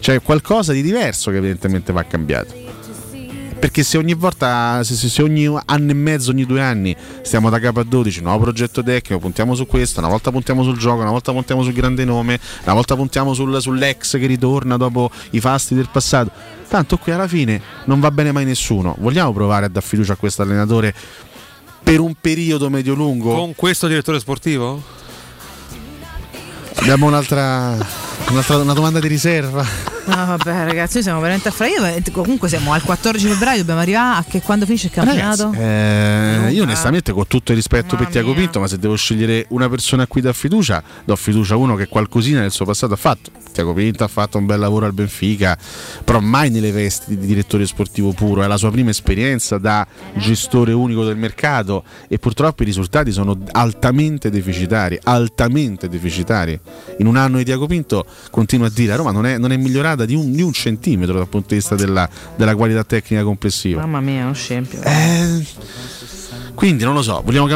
C'è qualcosa di diverso che evidentemente va cambiato. Perché se ogni volta, se, se- se ogni anno e mezzo, ogni due anni stiamo da capo a 12, nuovo progetto tecnico, puntiamo su questo, una volta puntiamo sul gioco, una volta puntiamo sul grande nome, una volta puntiamo sul- sull'ex che ritorna dopo i fasti del passato. Tanto qui alla fine non va bene mai nessuno. Vogliamo provare a dar fiducia a questo allenatore per un periodo medio-lungo? Con questo direttore sportivo? Abbiamo un'altra, un'altra una domanda di riserva. No, vabbè, ragazzi, noi siamo veramente affra. Io eh, comunque siamo al 14 febbraio, dobbiamo arrivare a che quando finisce il campionato? Eh, io onestamente con tutto il rispetto per Mamma Tiago mia. Pinto, ma se devo scegliere una persona a cui do fiducia, do fiducia a uno che qualcosina nel suo passato ha fatto. Tiago Pinto ha fatto un bel lavoro al Benfica, però mai nelle vesti di direttore sportivo puro, è la sua prima esperienza da gestore unico del mercato e purtroppo i risultati sono altamente deficitari, altamente deficitari. In un anno di Tiago Pinto continua a dire a Roma non è, non è migliorata di un, di un centimetro dal punto di vista della, della qualità tecnica complessiva. Mamma mia, uno scempio. Eh, Quindi non lo so, vogliamo,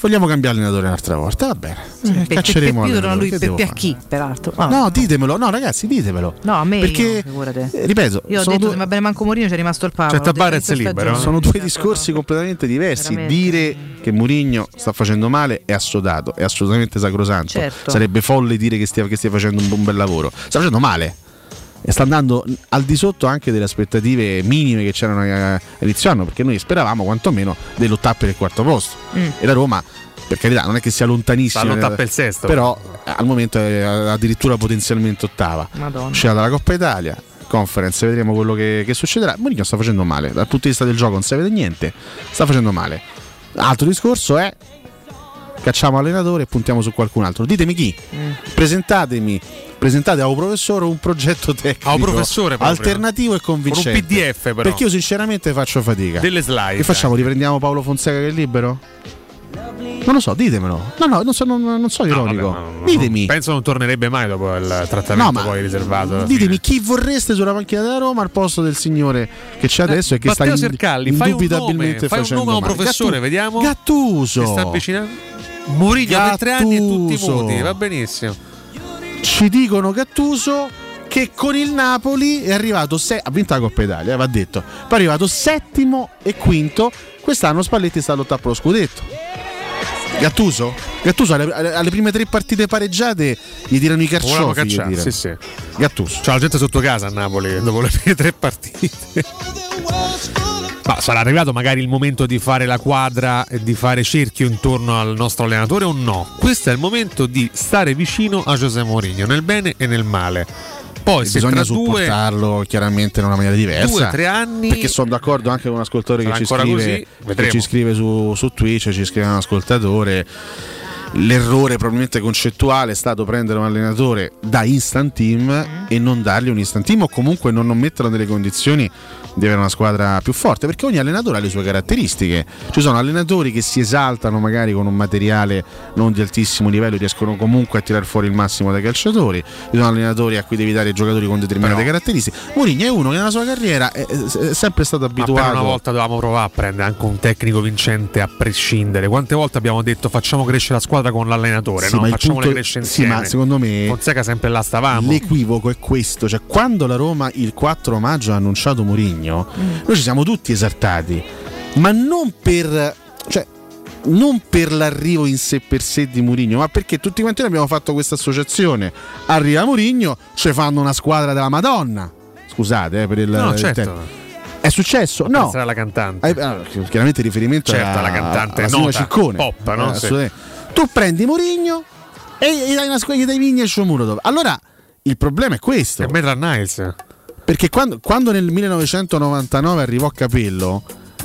vogliamo cambiare allenatore un'altra volta, va bene. Sì, eh, cacceremo pe- lui pe- pe- a chi, peraltro? Ah. No, ditemelo, no ragazzi, ditemelo. No, a me Perché, figurate. eh, ripeto, io ho detto due- che va bene manco Mourinho, c'è rimasto il Paolo. Cioè, ho detto Tabarez stagione. Sono due discorsi completamente diversi. Veramente. Dire che Mourinho sta facendo male è assodato, è assolutamente sacrosanto. Certo. Sarebbe folle dire che stia, che stia facendo un, un bel lavoro. Sta facendo male. E sta andando al di sotto anche delle aspettative minime che c'erano a inizio anno, perché noi speravamo quantomeno di lottare per il quarto posto. Mm. E la Roma, per carità, non è che sia lontanissima. Sta per il sesto. Però eh, al momento è addirittura potenzialmente ottava. Madonna. Uscirà dalla Coppa Italia, conference, vedremo quello che, che succederà. Mourinho sta facendo male, dal punto di vista del gioco non si vede niente, sta facendo male. Altro discorso è cacciamo allenatore e puntiamo su qualcun altro. Ditemi chi. Mm. Presentatemi, presentate a un professore un progetto tecnico un alternativo e convincente. Con un PDF però. Perché io sinceramente faccio fatica. Delle slide. Che facciamo? Riprendiamo Paolo Fonseca che è libero? Non lo so, ditemelo. No, no, non, so, non, non so ironico. ditemi. Penso non tornerebbe mai dopo il trattamento No, poi riservato. Ditemi chi vorreste sulla panchina della Roma al posto del signore che c'è adesso e che Matteo sta Sercalli, fai un indubitabilmente nome, fai un facendo nome a un professore, Gattu- vediamo. Gattuso. Si sta avvicinando. Murigno per tre anni e tutti Gattuso. muti, va benissimo. Ci dicono Gattuso che con il Napoli è arrivato se- ha vinto la Coppa Italia, va detto. Poi è arrivato settimo e quinto. Quest'anno Spalletti sta a lottare per lo scudetto. Gattuso? Gattuso alle, alle- prime tre partite pareggiate gli tirano i carciofi. cacciare, tirano. sì, sì. Gattuso. C'ha la gente sotto casa a Napoli dopo le prime tre partite. Ma sarà arrivato magari il momento di fare la quadra e di fare cerchio intorno al nostro allenatore o no? Questo è il momento di stare vicino a José Mourinho, nel bene e nel male. Poi se bisogna tra due supportarlo chiaramente in una maniera diversa. due, tre anni- Perché sono d'accordo anche con un ascoltatore che ci scrive, così? che ci scrive su, su Twitch, ci scrive un ascoltatore. L'errore probabilmente concettuale è stato prendere un allenatore da instant team Mm. e non dargli un instant team o comunque non, non metterlo nelle condizioni di avere una squadra più forte perché ogni allenatore ha le sue caratteristiche ci sono allenatori che si esaltano magari con un materiale non di altissimo livello riescono comunque a tirare fuori il massimo dai calciatori ci sono allenatori a cui devi dare giocatori con determinate Però- caratteristiche Mourinho è uno che nella sua carriera è, è sempre stato Ma per abituato una volta dovevamo provare a prendere anche un tecnico vincente a prescindere. Quante volte abbiamo detto facciamo crescere la squadra con l'allenatore, Sì, no? ma il Facciamole punto- crescere sì, insieme. ma secondo me Fonseca sempre là stavamo. L'equivoco è questo, cioè quando la Roma il 4 maggio ha annunciato Mourinho, noi ci siamo tutti esaltati, ma non per cioè non per l'arrivo in sé per sé di Mourinho, ma perché tutti quanti noi abbiamo fatto questa associazione. Arriva Mourinho, ci fanno una squadra della Madonna. Scusate, eh, per il, No, il certo. tempo. È successo? No. pensa alla cantante. Eh, allora, chiaramente il riferimento Certo, è alla cantante alla nota, Ciccone. pop, no? Eh, Sì. Tu prendi Mourinho e gli dai una gli dai Vigna e Sciomuro. Allora il problema è questo. È Metra Niles. Perché quando, quando nel 1999 arrivò Capello,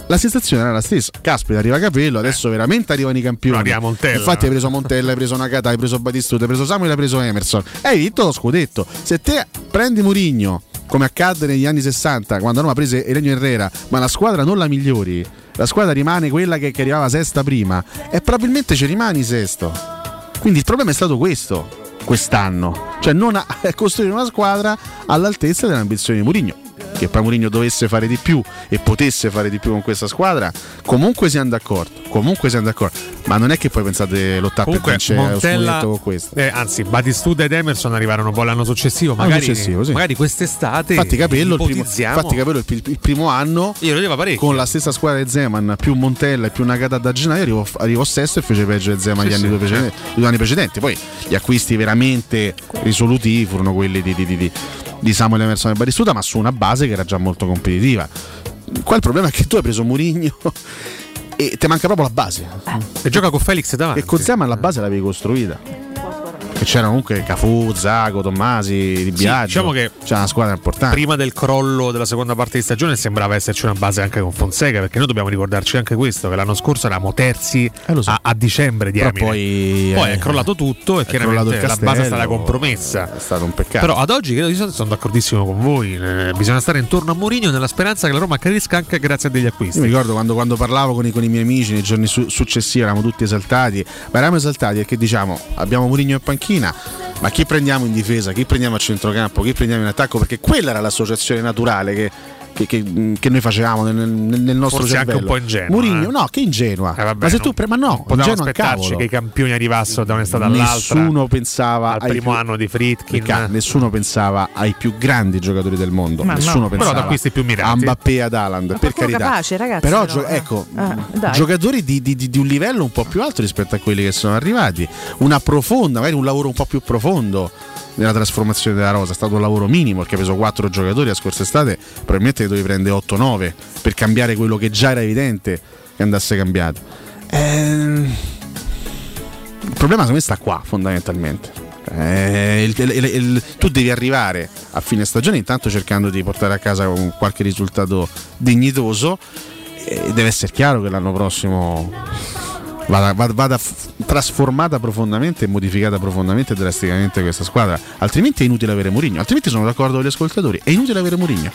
la sensazione era la stessa. Caspita, arriva Capello, adesso veramente arrivano i campioni. Arriva Montella. Infatti hai preso Montella, hai preso Nakata, hai preso Batistuta, hai preso Samuel, hai preso Emerson. E hai vinto lo scudetto. Se te prendi Murigno, come accadde negli anni 60, quando Roma prese Elenio Herrera, ma la squadra non la migliori, la squadra rimane quella che, che arrivava sesta prima, e probabilmente ci rimani sesto. Quindi il problema è stato questo quest'anno, cioè non a- costruire una squadra all'altezza delle ambizioni di Mourinho. Che poi Mourinho dovesse fare di più e potesse fare di più con questa squadra, comunque siamo d'accordo. Comunque siamo d'accordo. Ma non è che poi pensate lottare per vincere Montella, con questo. eh, anzi Batistuta ed Emerson arrivarono poi l'anno successivo, L'anno magari, successivo, sì. magari quest'estate. Infatti Capello, il primo, infatti Capello il, il primo anno con la stessa squadra di Zeman più Montella e più Nakata da gennaio arrivò, arrivò sesto e fece peggio di Zeman Sì, gli anni sì, due, precedenti, i due anni precedenti poi gli acquisti veramente risolutivi furono quelli di, di, di, di, di Samuel Emerson e Baristuta ma su una base che era già molto competitiva. Qua il problema è che tu hai preso Murigno e ti manca proprio la base. E gioca con Felix davanti. e con Zeman la base l'avevi costruita che c'erano comunque Cafu, Zago, Tommasi, Di Biagio diciamo che c'era una squadra importante Prima del crollo della seconda parte di stagione sembrava esserci una base anche con Fonseca, perché noi dobbiamo ricordarci anche questo, che l'anno scorso eravamo terzi a, a dicembre di Però poi, Poi eh, è crollato tutto e chiaramente il la base è stata castello, compromessa. È stato un peccato. Però ad oggi credo io sono d'accordissimo con voi. eh, bisogna stare intorno a Mourinho nella speranza che la Roma cresca anche grazie a degli acquisti. Io mi ricordo quando, quando parlavo con i, con i miei amici nei giorni su- successivi, eravamo tutti esaltati, ma eravamo esaltati perché diciamo abbiamo Murigno in panchina, ma chi prendiamo in difesa, chi prendiamo a centrocampo, chi prendiamo in attacco, perché quella era l'associazione naturale che che, che- che noi facevamo nel, nel- nel nostro Forse anche cervello. un po' ingenua, Mourinho, eh. no, che ingenua. Eh, vabbè, ma se non- tu pre- ma no, Potevamo ingenua aspettarci cavolo. che i campioni arrivassero da un'estate all'altra. Nessuno pensava al primo più- anno di Fritkin. Ricca, nessuno pensava ai più grandi giocatori del mondo. Ma no. nessuno Però pensava da acquisti più mirati. a Mbappé e ad Haaland. Per carità. capace, ragazzi, però, però, eh. ecco, Eh, dai. giocatori di, di- di- di un livello un po' più alto rispetto a quelli che sono arrivati. Una profonda, magari un lavoro un po' più profondo nella trasformazione della rosa. È stato un lavoro minimo perché ha preso 4 giocatori la scorsa estate. Probabilmente ne dovevi prendere 8-9 per cambiare quello che già era evidente che andasse cambiato. Ehm, il problema secondo me sta qua fondamentalmente. Eh, il- il- il- tu devi arrivare a fine stagione intanto cercando di portare a casa un qualche risultato dignitoso e deve essere chiaro che l'anno prossimo vada, vada- vada f- trasformata profondamente e modificata profondamente e drasticamente questa squadra altrimenti è inutile avere Mourinho altrimenti sono d'accordo con gli ascoltatori è inutile avere Mourinho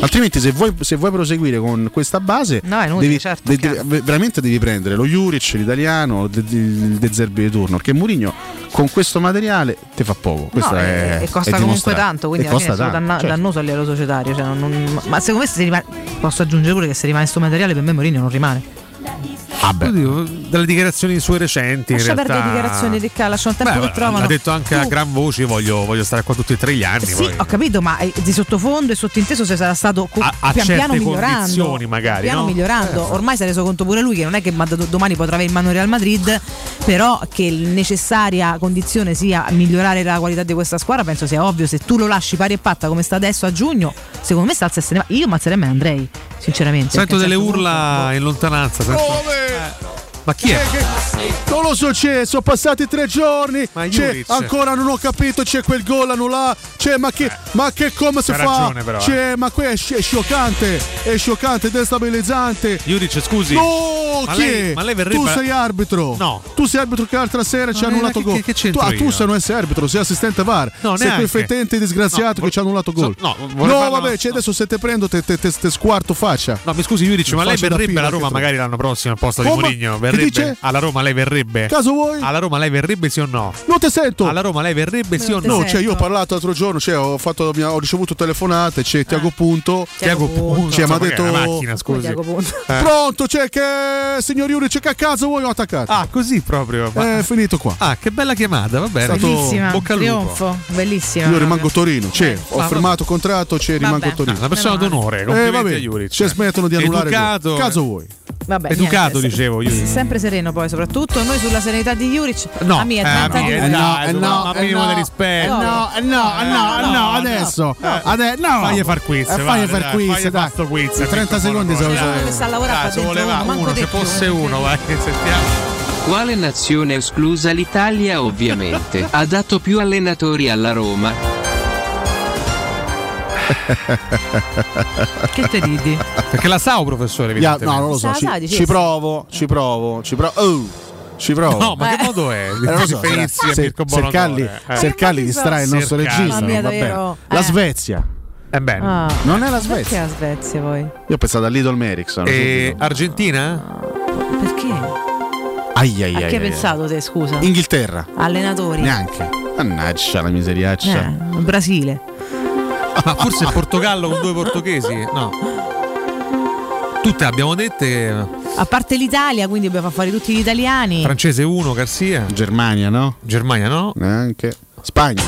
altrimenti se vuoi, se vuoi proseguire con questa base No, inutile, devi- certo, de- de- veramente devi prendere lo Juric l'italiano De, De, De Zerbi di turno perché Mourinho con questo materiale ti fa poco questo No, è, e- costa comunque tanto, quindi alla fine è tanto, danna- certo. dannoso a livello societario. cioè non- non- ma secondo me se rimane, posso aggiungere pure che se rimane sto materiale per me Mourinho non rimane. Oddio, dalle dichiarazioni sue recenti. Lascia in realtà... perdere le dichiarazioni di Cala, lasciano il tempo Beh, che trovano. Ha detto anche a Tu- gran voce: voglio, voglio stare qua tutti e tre gli anni. Sì, poi. ho capito, ma eh, di sottofondo e sottinteso se sarà stato co- A- a pian certe piano migliorando. magari, piano no? migliorando. Ormai si è reso conto pure lui che non è che ma- do- domani potrà avere in mano il Real Madrid, però che necessaria condizione sia migliorare la qualità di questa squadra, penso sia ovvio. Se tu lo lasci pari e patta come sta adesso a giugno, secondo me sta alza e se ne va. Io mazzerei me Andrei, sinceramente. Sento a delle certo urla in lontananza. sento- Eh, Ma chi è? Non lo so, c'è, sono passati tre giorni. Ma c'è, ancora non ho capito, c'è quel gol annullato. C'è, ma che, ma che come si fa? ragione però, eh. c'è, ma qui è, è scioccante, è scioccante, destabilizzante. Juric, scusi. No, Ma chi lei- è? ma lei verrebbe- Tu sei arbitro. No. Tu sei arbitro che l'altra sera ci ha Ma annullato gol. che- che tu, ah, tu sei non sei arbitro, sei assistente VAR. No, sei quel fetente disgraziato No, che ci ha annullato gol. no, no, vorrei farlo- vabbè, cioè, adesso se te prendo te, te, te- te squarto faccia. No, mi scusi, Juric, ma lei verrebbe alla che Roma magari l'anno prossimo al posto di? Mourinho? Verrebbe? dice? Alla Roma lei verrebbe? Caso vuoi? Alla Roma lei verrebbe sì o no? Non ti sento. Alla Roma lei verrebbe sì o no? No, cioè io ho parlato l'altro giorno, cioè, ho, fatto, mi ha- ho ricevuto telefonate, c'è Tiago Punto. Tiago Punto. Cioè, mi ha detto... macchina, scusi. Eh. Pronto, c'è che signor Iuri, c'è che a caso vuoi ho attaccato? Ah, così proprio. Ma- È finito qua. Ah, che bella chiamata, va bene. Bellissima, Bocca al lupo. trionfo, bellissima. Io rimango a Torino, c'è, ho Ma firmato contratto, c'è, rimango a Torino. Ah, una persona d'onore, Eh, complimenti vabbè, a Juric. ci smettono di annullare. Caso vuoi? Vabbè, Educato, niente, dicevo, Juric. Sempre sereno poi soprattutto. Noi sulla serenità di Juric. No, a me è eh, 32. a me è dai, ma minimo di rispetto. Eh no, eh no, eh no, eh no, adesso. ade- no. Fagli far quiz, Eh, vai, fagli far quiz, fagli dai. quiz. In 30 secondi se lo che sta qua se dentro voleva uno, se fosse eh. uno, vai, sentiamo. Quale nazione esclusa l'Italia ovviamente ha dato più allenatori alla Roma? Che te ridi? Perché la sa, professore? Evidentemente. no, non lo so, ci, ci provo, ci provo, ci provo. Oh, ci provo. No, ma Eh. che modo è? Eh, non lo so, a se, Mirko se Calli, Bonocore, eh. se Calli Eh, ma distrae il chi nostro regista, Mamma mia, va bene. davvero. La Eh. Svezia. Eh bene. Ah. Non è la Perché Svezia. la Svezia poi? Io ho pensato a Lidl Ericsson. E Argentina? Perché? Ai, ai, A ai, che hai ai. pensato te, scusa? Inghilterra. Allenatori. Neanche. Mannaggia la miseriaccia. Eh, Brasile. Ma forse il Portogallo con due portoghesi? No. Tutte abbiamo dette. A parte l'Italia, quindi dobbiamo far fare tutti gli italiani. Francese 1, Garcia. Germania, no? Germania no. Neanche. Spagna.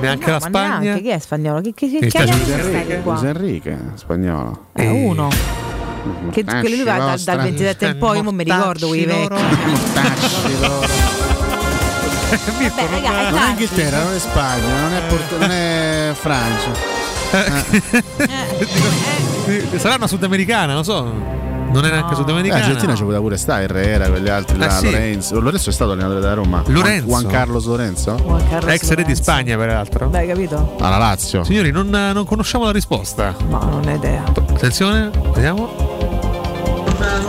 Neanche No, la Spagna. neanche, chi è spagnolo? Che, che, che sono Enrique. Enrique, spagnolo. Eh, uno. Che quello lui va dal, dal 27 in poi, io non mi ricordo quei vecchi. Vabbè, raga, è Non è. Inghilterra, non è Spagna, non è, Porto- non è Francia. Sarà una sudamericana, non so. Non è neanche Eh, sudamericana. Argentina ci poteva pure stare, Herrera, quegli altri là, Eh, sì. Lorenzo. Lorenzo è stato allenatore da Roma. Lorenzo? Juan Carlos Lorenzo? Juan Carlos Ex re di. Spagna, peraltro. Dai, capito? Alla Lazio. Signori, non, non conosciamo la risposta. Ma non ho idea. Attenzione, vediamo.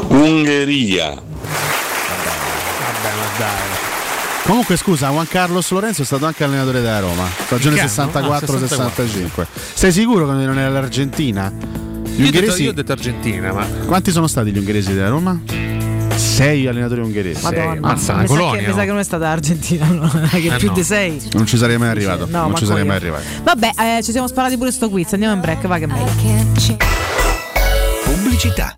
Ungheria. Vabbè, ma dai. Comunque scusa, Juan Carlos Lorenzo è stato anche allenatore della Roma, stagione Che anno? Ah, 64-65. Sei sicuro che non era l'Argentina? Gli Io ho, detto, ungheresi, io ho detto Argentina, ma. quanti sono stati gli ungheresi della Roma? Sei allenatori ungheresi. Madonna, mazza, mi, una sa che, colonia, mi sa no? che non è stata Argentina, no? che Eh, più no. di sei. Non ci sarei mai arrivato. No, non ci sarei io. mai arrivato. Vabbè, eh, ci siamo sparati pure sto quiz. Andiamo in break, va che è meglio. pubblicità.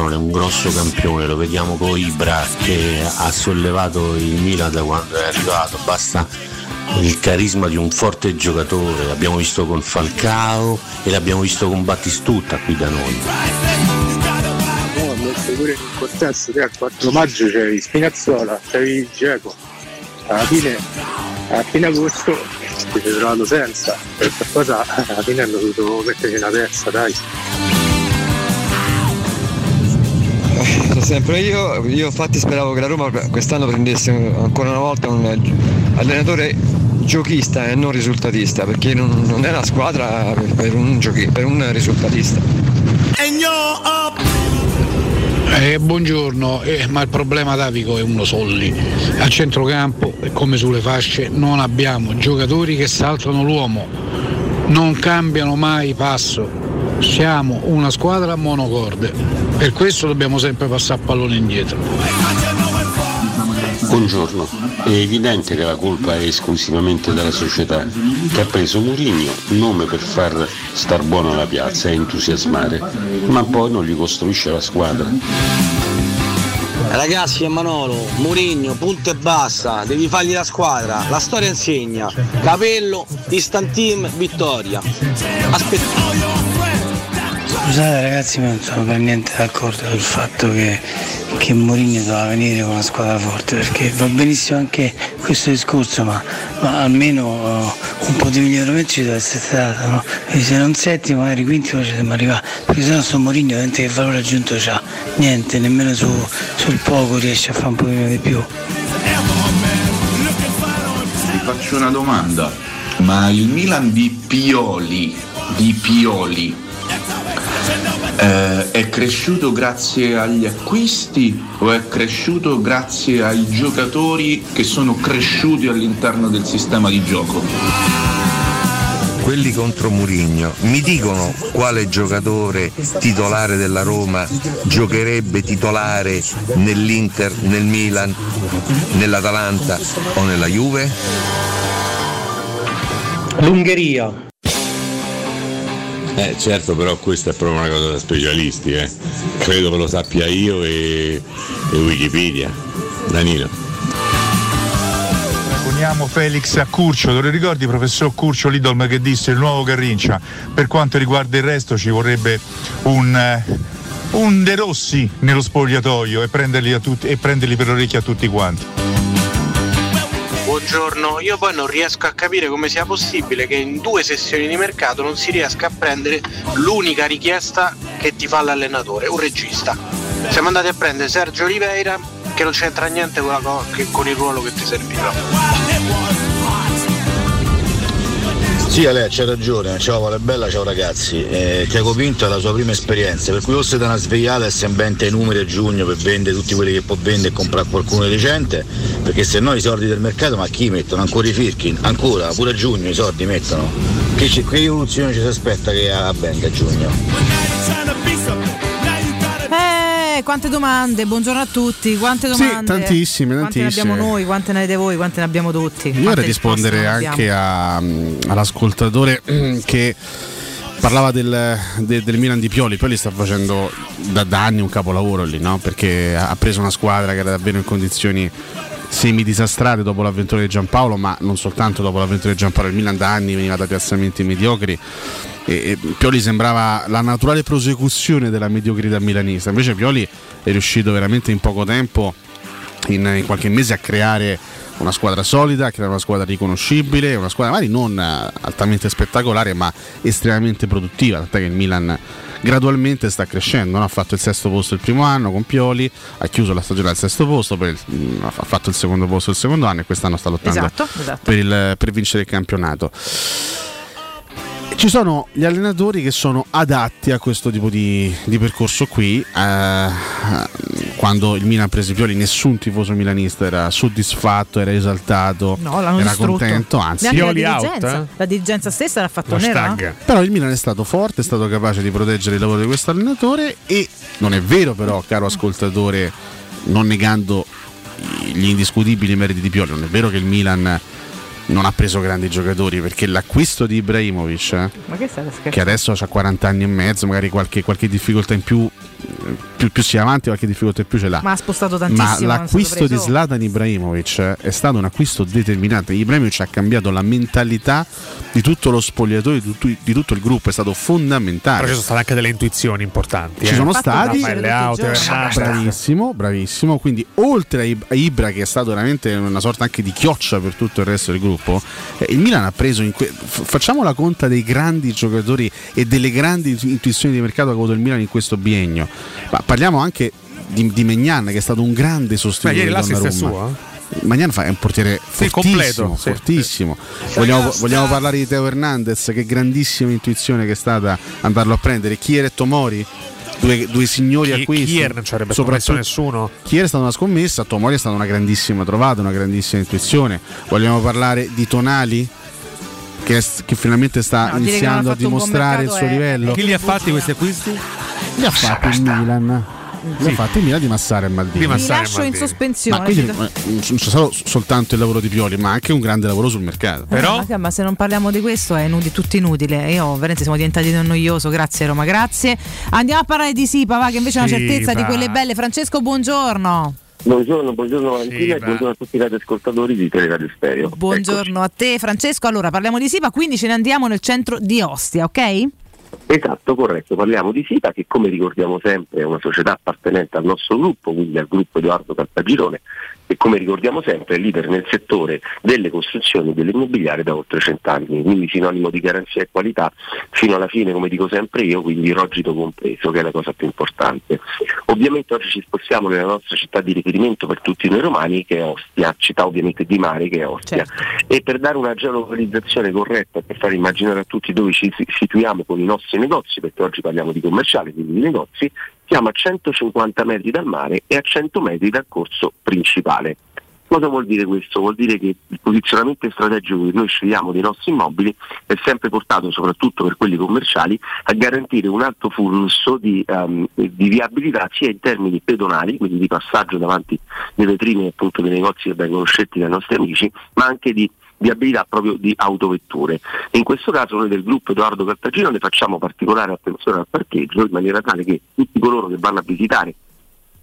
Vuole un grosso campione, lo vediamo con Ibra che ha sollevato il Milan da quando è arrivato, basta il carisma di un forte giocatore, l'abbiamo visto con Falcao e l'abbiamo visto con Battistutta qui da noi. Pure in contesto che al 4 maggio c'avevi Spinazzola, c'avevi Geco. Alla fine, a fine agosto ti sei trovato senza. Per qualcosa alla fine hanno dovuto metterci una terza, dai. Sempre io, io infatti speravo che la Roma quest'anno prendesse ancora una volta un allenatore giochista e non risultatista, perché non, non è una squadra per un, giochi, per un risultatista. Eh, buongiorno, eh, ma il problema Davico è uno solli. Al centrocampo, come sulle fasce, non abbiamo giocatori che saltano l'uomo, non cambiano mai passo. Siamo una squadra a monocorde, per questo dobbiamo sempre passare pallone indietro. Buongiorno, è evidente che la colpa è esclusivamente della società che ha preso Murigno, nome per far star buono la piazza e entusiasmare, ma poi non gli costruisce la squadra. Ragazzi e Manolo, Murigno, punto e basta, devi fargli la squadra, la storia insegna. Capello, instant team, vittoria. Aspetta. Scusate ragazzi, ma non sono per niente d'accordo sul fatto che, che Mourinho doveva venire con una squadra forte, perché va benissimo anche questo discorso, ma, ma almeno uh, un po' di miglioramento ci deve essere stato, no? E se non settimo, magari quinti ci dobbiamo arrivare, perché sennò sto Mourinho niente che valore aggiunto c'ha, niente, nemmeno su, sul poco riesce a fare un pochino di più. Ti faccio una domanda, ma il Milan di Pioli, di Pioli, eh, è cresciuto grazie agli acquisti o è cresciuto grazie ai giocatori che sono cresciuti all'interno del sistema di gioco? Quelli contro Murigno mi dicono quale giocatore titolare della Roma giocherebbe titolare nell'Inter, nel Milan, nell'Atalanta o nella Juve? L'Ungheria. Eh certo, però questa è proprio una cosa da specialisti, eh. Credo che lo sappia io e, e Wikipedia. Danilo. Poniamo Felix a Curcio, te lo ricordi professor Curcio Lidolm che disse il nuovo Garrincia? Per quanto riguarda il resto ci vorrebbe un, eh, un De Rossi nello spogliatoio e prenderli, tutti, e prenderli per l'orecchio a tutti quanti. Buongiorno, io poi non riesco a capire come sia possibile che in due sessioni di mercato non si riesca a prendere l'unica richiesta che ti fa l'allenatore, un regista. Siamo andati a prendere Sergio Oliveira che non c'entra niente con, che, con il ruolo che ti serviva. Sì Ale, c'ha ragione, ciao Vale Bella, ciao ragazzi. Eh, Tiago Pinto è la sua prima esperienza, per cui si dà una svegliata e si inventa i numeri a giugno per vendere tutti quelli che può vendere e comprare qualcuno decente, perché se no i soldi del mercato ma chi mettono? Ancora i Firkin? Ancora, pure a giugno i soldi mettono. Che, che evoluzione ci si aspetta che avvenga a giugno? Quante domande, buongiorno a tutti, quante domande. Sì, tantissime, quante tantissime. ne abbiamo noi, quante ne avete voi, quante ne abbiamo tutti. Io vorrei rispondere anche a, all'ascoltatore che parlava del, de, del, Milan di Pioli. Pioli sta facendo da, da anni un capolavoro lì, no? Perché ha preso una squadra che era davvero in condizioni semi disastrate dopo l'avventura di Giampaolo, ma non soltanto dopo l'avventura di Giampaolo, il Milan da anni veniva da piazzamenti mediocri e, Pioli sembrava la naturale prosecuzione della mediocrità milanista, invece Pioli è riuscito veramente in poco tempo, in, in qualche mese, a creare una squadra solida, a creare una squadra riconoscibile, una squadra magari non altamente spettacolare ma estremamente produttiva, tant'è che il Milan gradualmente sta crescendo, no? ha fatto il sesto posto il primo anno con Pioli, ha chiuso la stagione al sesto posto, il, ha fatto il secondo posto il secondo anno e quest'anno sta lottando esatto, esatto. Per, il, per vincere il campionato. Ci sono gli allenatori che sono adatti a questo tipo di, di percorso qui. Eh, quando il Milan prese Pioli, nessun tifoso milanista era soddisfatto, era esaltato, no, era distrutto. contento. Anzi, Pioli la dirigenza, out, eh? la dirigenza stessa l'ha fatto nera. Però il Milan è stato forte, è stato capace di proteggere il lavoro di questo allenatore. E non è vero, però, caro ascoltatore, non negando gli indiscutibili meriti di Pioli, non è vero che il Milan non ha preso grandi giocatori perché l'acquisto di Ibrahimovic, eh, Ma che che adesso ha 40 anni e mezzo, magari qualche, qualche difficoltà in più, eh, più, più si avanti, qualche difficoltà in più ce l'ha. Ma ha spostato tantissimo. Ma è l'acquisto di Zlatan Ibrahimovic eh, è stato un acquisto determinante. Ibrahimovic ha cambiato la mentalità di tutto lo spogliatoio, di tutto, di tutto il gruppo, è stato fondamentale. Però ci sono state anche delle intuizioni importanti. Ci eh. sono stati Raffaele Auto, Hernandez. bravissimo, bravissimo. Quindi, oltre a Ibra, che è stato veramente una sorta anche di chioccia per tutto il resto del gruppo, eh, il Milan ha preso. Que- facciamo la conta dei grandi giocatori e delle grandi intu- intuizioni di mercato che ha avuto il Milan in questo biennio. Ma parliamo anche di, di Megnan, che è stato un grande sostituto. Beh, ieri di l'assist è Magnan fa- è un portiere Sì, fortissimo, completo, sì, fortissimo. Vogliamo, vogliamo parlare di Teo Hernandez, che grandissima intuizione che è stata andarlo a prendere. Chier e Tomori, due, due signori Chi- acquisti. Kier non ci avrebbe scommesso nessuno. Chier è stata una scommessa, Tomori è stata una grandissima trovata, una grandissima intuizione. Vogliamo parlare di Tonali? Che, è- che finalmente sta No, iniziando a dimostrare il suo è- livello. Chi li ha fatti questi acquisti? Li ha fatti il Milan. Li ha fatti il Milan di Massare e Maldini. Vi lascio in sospensione. Ma quindi Ci- eh, non c'è solo soltanto il lavoro di Pioli, ma anche un grande lavoro sul mercato. Eh, ma, che- ma se non parliamo di questo è inutile, tutto inutile. Io veramente siamo diventati noioso. Grazie Roma, grazie. Andiamo a parlare di Sipa, va, che invece è una certezza Sipa. di quelle belle. Francesco, buongiorno. Buongiorno, buongiorno Valentina e buongiorno a tutti i radioascoltatori di Teleradio Stereo. Buongiorno a te Francesco. Allora parliamo di Sipa, quindi ce ne andiamo nel centro di Ostia, ok? Esatto, corretto. Parliamo di SIPA che come ricordiamo sempre è una società appartenente al nostro gruppo, quindi al gruppo Edoardo Caltagirone e come ricordiamo sempre è leader nel settore delle costruzioni e dell'immobiliare da oltre cent'anni, quindi sinonimo di garanzia e qualità fino alla fine, come dico sempre io, quindi rogito compreso, che è la cosa più importante. Ovviamente oggi ci spostiamo nella nostra città di riferimento per tutti noi romani che è Ostia, città ovviamente di mare che è Ostia. E per dare una geolocalizzazione corretta, per far immaginare a tutti dove ci si- situiamo con i nostri negozi, perché oggi parliamo di commerciali, quindi di negozi, siamo a 150 metri dal mare e a 100 metri dal corso principale. Cosa vuol dire questo? Vuol dire che il posizionamento strategico che noi scegliamo dei nostri immobili è sempre portato, soprattutto per quelli commerciali, a garantire un alto flusso di, ehm, di viabilità sia in termini pedonali, quindi di passaggio davanti alle vetrine appunto dei negozi che vengono scelti dai nostri amici, ma anche di viabilità proprio di autovetture. E in questo caso noi del gruppo Edoardo Cartagino ne facciamo particolare attenzione al parcheggio in maniera tale che tutti coloro che vanno a visitare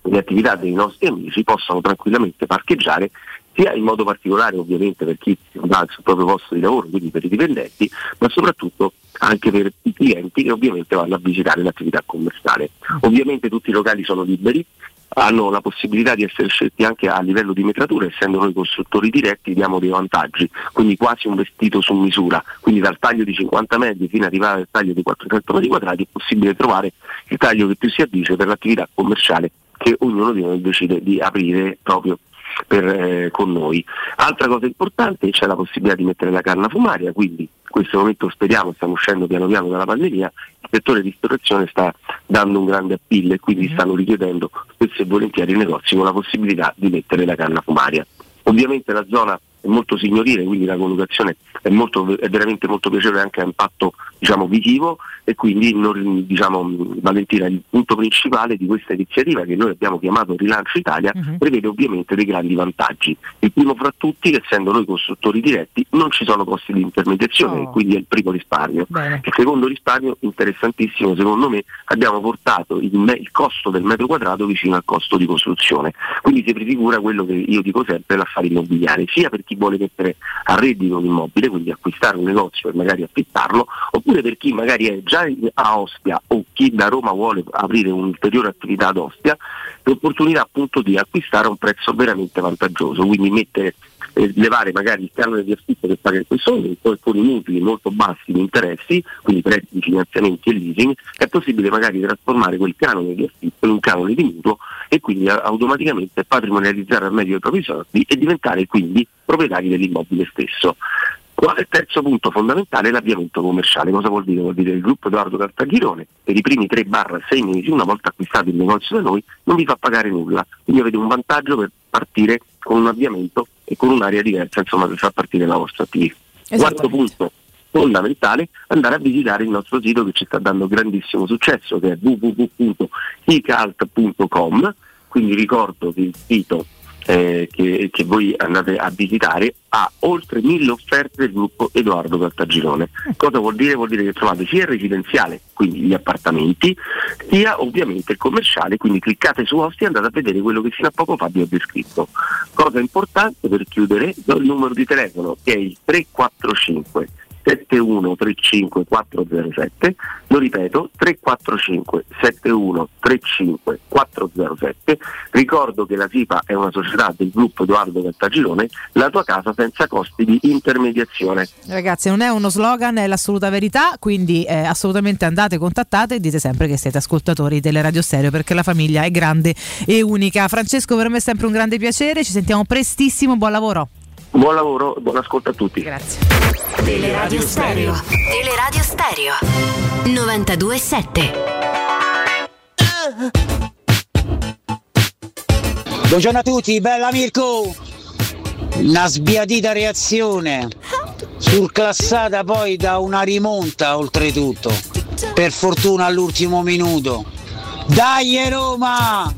le attività dei nostri amici possano tranquillamente parcheggiare sia in modo particolare ovviamente per chi va sul proprio posto di lavoro, quindi per i dipendenti, ma soprattutto anche per i clienti che ovviamente vanno a visitare l'attività commerciale. Ovviamente tutti i locali sono liberi, hanno la possibilità di essere scelti anche a livello di metratura, essendo noi costruttori diretti diamo dei vantaggi, quindi quasi un vestito su misura, quindi dal taglio di 50 metri fino ad arrivare al taglio di 400 metri quadrati è possibile trovare il taglio che più si addice per l'attività commerciale che ognuno di noi decide di aprire proprio per, eh, con noi. Altra cosa importante c'è la possibilità di mettere la canna fumaria, quindi in questo momento speriamo, stiamo uscendo piano piano dalla pandemia, il settore ristorazione sta dando un grande appeal e quindi stanno richiedendo spesso e volentieri i negozi con la possibilità di mettere la canna fumaria. Ovviamente la zona è molto signorile, quindi la collocazione è, molto, è veramente molto piacevole anche a impatto diciamo, visivo e quindi non- diciamo, Valentina il punto principale di questa iniziativa che noi abbiamo chiamato Rilancio Italia prevede ovviamente dei grandi vantaggi. Il primo fra tutti, essendo noi costruttori diretti, non ci sono costi di intermediazione, quindi è il primo risparmio. Il secondo risparmio, interessantissimo, secondo me, abbiamo portato il, me- il costo del metro quadrato vicino al costo di costruzione. Quindi si prefigura quello che io dico sempre, l'affare immobiliare, sia per chi vuole mettere a reddito un immobile, quindi acquistare un negozio e magari affittarlo, oppure per chi magari è già a Ostia o chi da Roma vuole aprire un'ulteriore attività ad Ostia, l'opportunità appunto di acquistare a un prezzo veramente vantaggioso, quindi mettere eh, levare magari il canone di affitto che paga in questo momento e con i mutui molto bassi di interessi, quindi prezzi, finanziamenti e leasing, è possibile magari trasformare quel canone di affitto in un canone di mutuo e quindi a- automaticamente patrimonializzare al meglio i propri soldi e diventare quindi proprietari dell'immobile stesso. Il terzo punto fondamentale è l'avviamento commerciale. Cosa vuol dire? Vuol dire che il gruppo Edoardo Cartaghirone per i primi 3-6 mesi, una volta acquistato il negozio da noi, non vi fa pagare nulla. Quindi avete un vantaggio per partire con un avviamento e con un'area diversa, insomma, per far partire la vostra attività. Quarto punto fondamentale, andare a visitare il nostro sito che ci sta dando grandissimo successo, che è www.icalt.com, quindi ricordo che il sito eh, che, che voi andate a visitare ha oltre mille offerte del gruppo Edoardo Caltagirone. Cosa vuol dire? Vuol dire che trovate sia il residenziale, quindi gli appartamenti, sia ovviamente il commerciale, quindi cliccate su Ostia e andate a vedere quello che fino a poco fa vi ho descritto. Cosa importante per chiudere, do il numero di telefono che è il 345 7135 407, lo ripeto 345 7135 407, ricordo che la SIPA è una società del gruppo Edoardo Caltagirone, la tua casa senza costi di intermediazione. Ragazzi, non è uno slogan, è l'assoluta verità, quindi eh, assolutamente andate, contattate e dite sempre che siete ascoltatori delle Radio Stereo perché la famiglia è grande e unica. Francesco, per me è sempre un grande piacere, ci sentiamo prestissimo, buon lavoro. Buon lavoro, buon ascolto a tutti. Grazie. Teleradio Stereo. Teleradio Stereo. 92.7. Buongiorno a tutti, bella Mirko! Una sbiadita reazione, surclassata poi da una rimonta oltretutto, per fortuna all'ultimo minuto. Dai Roma!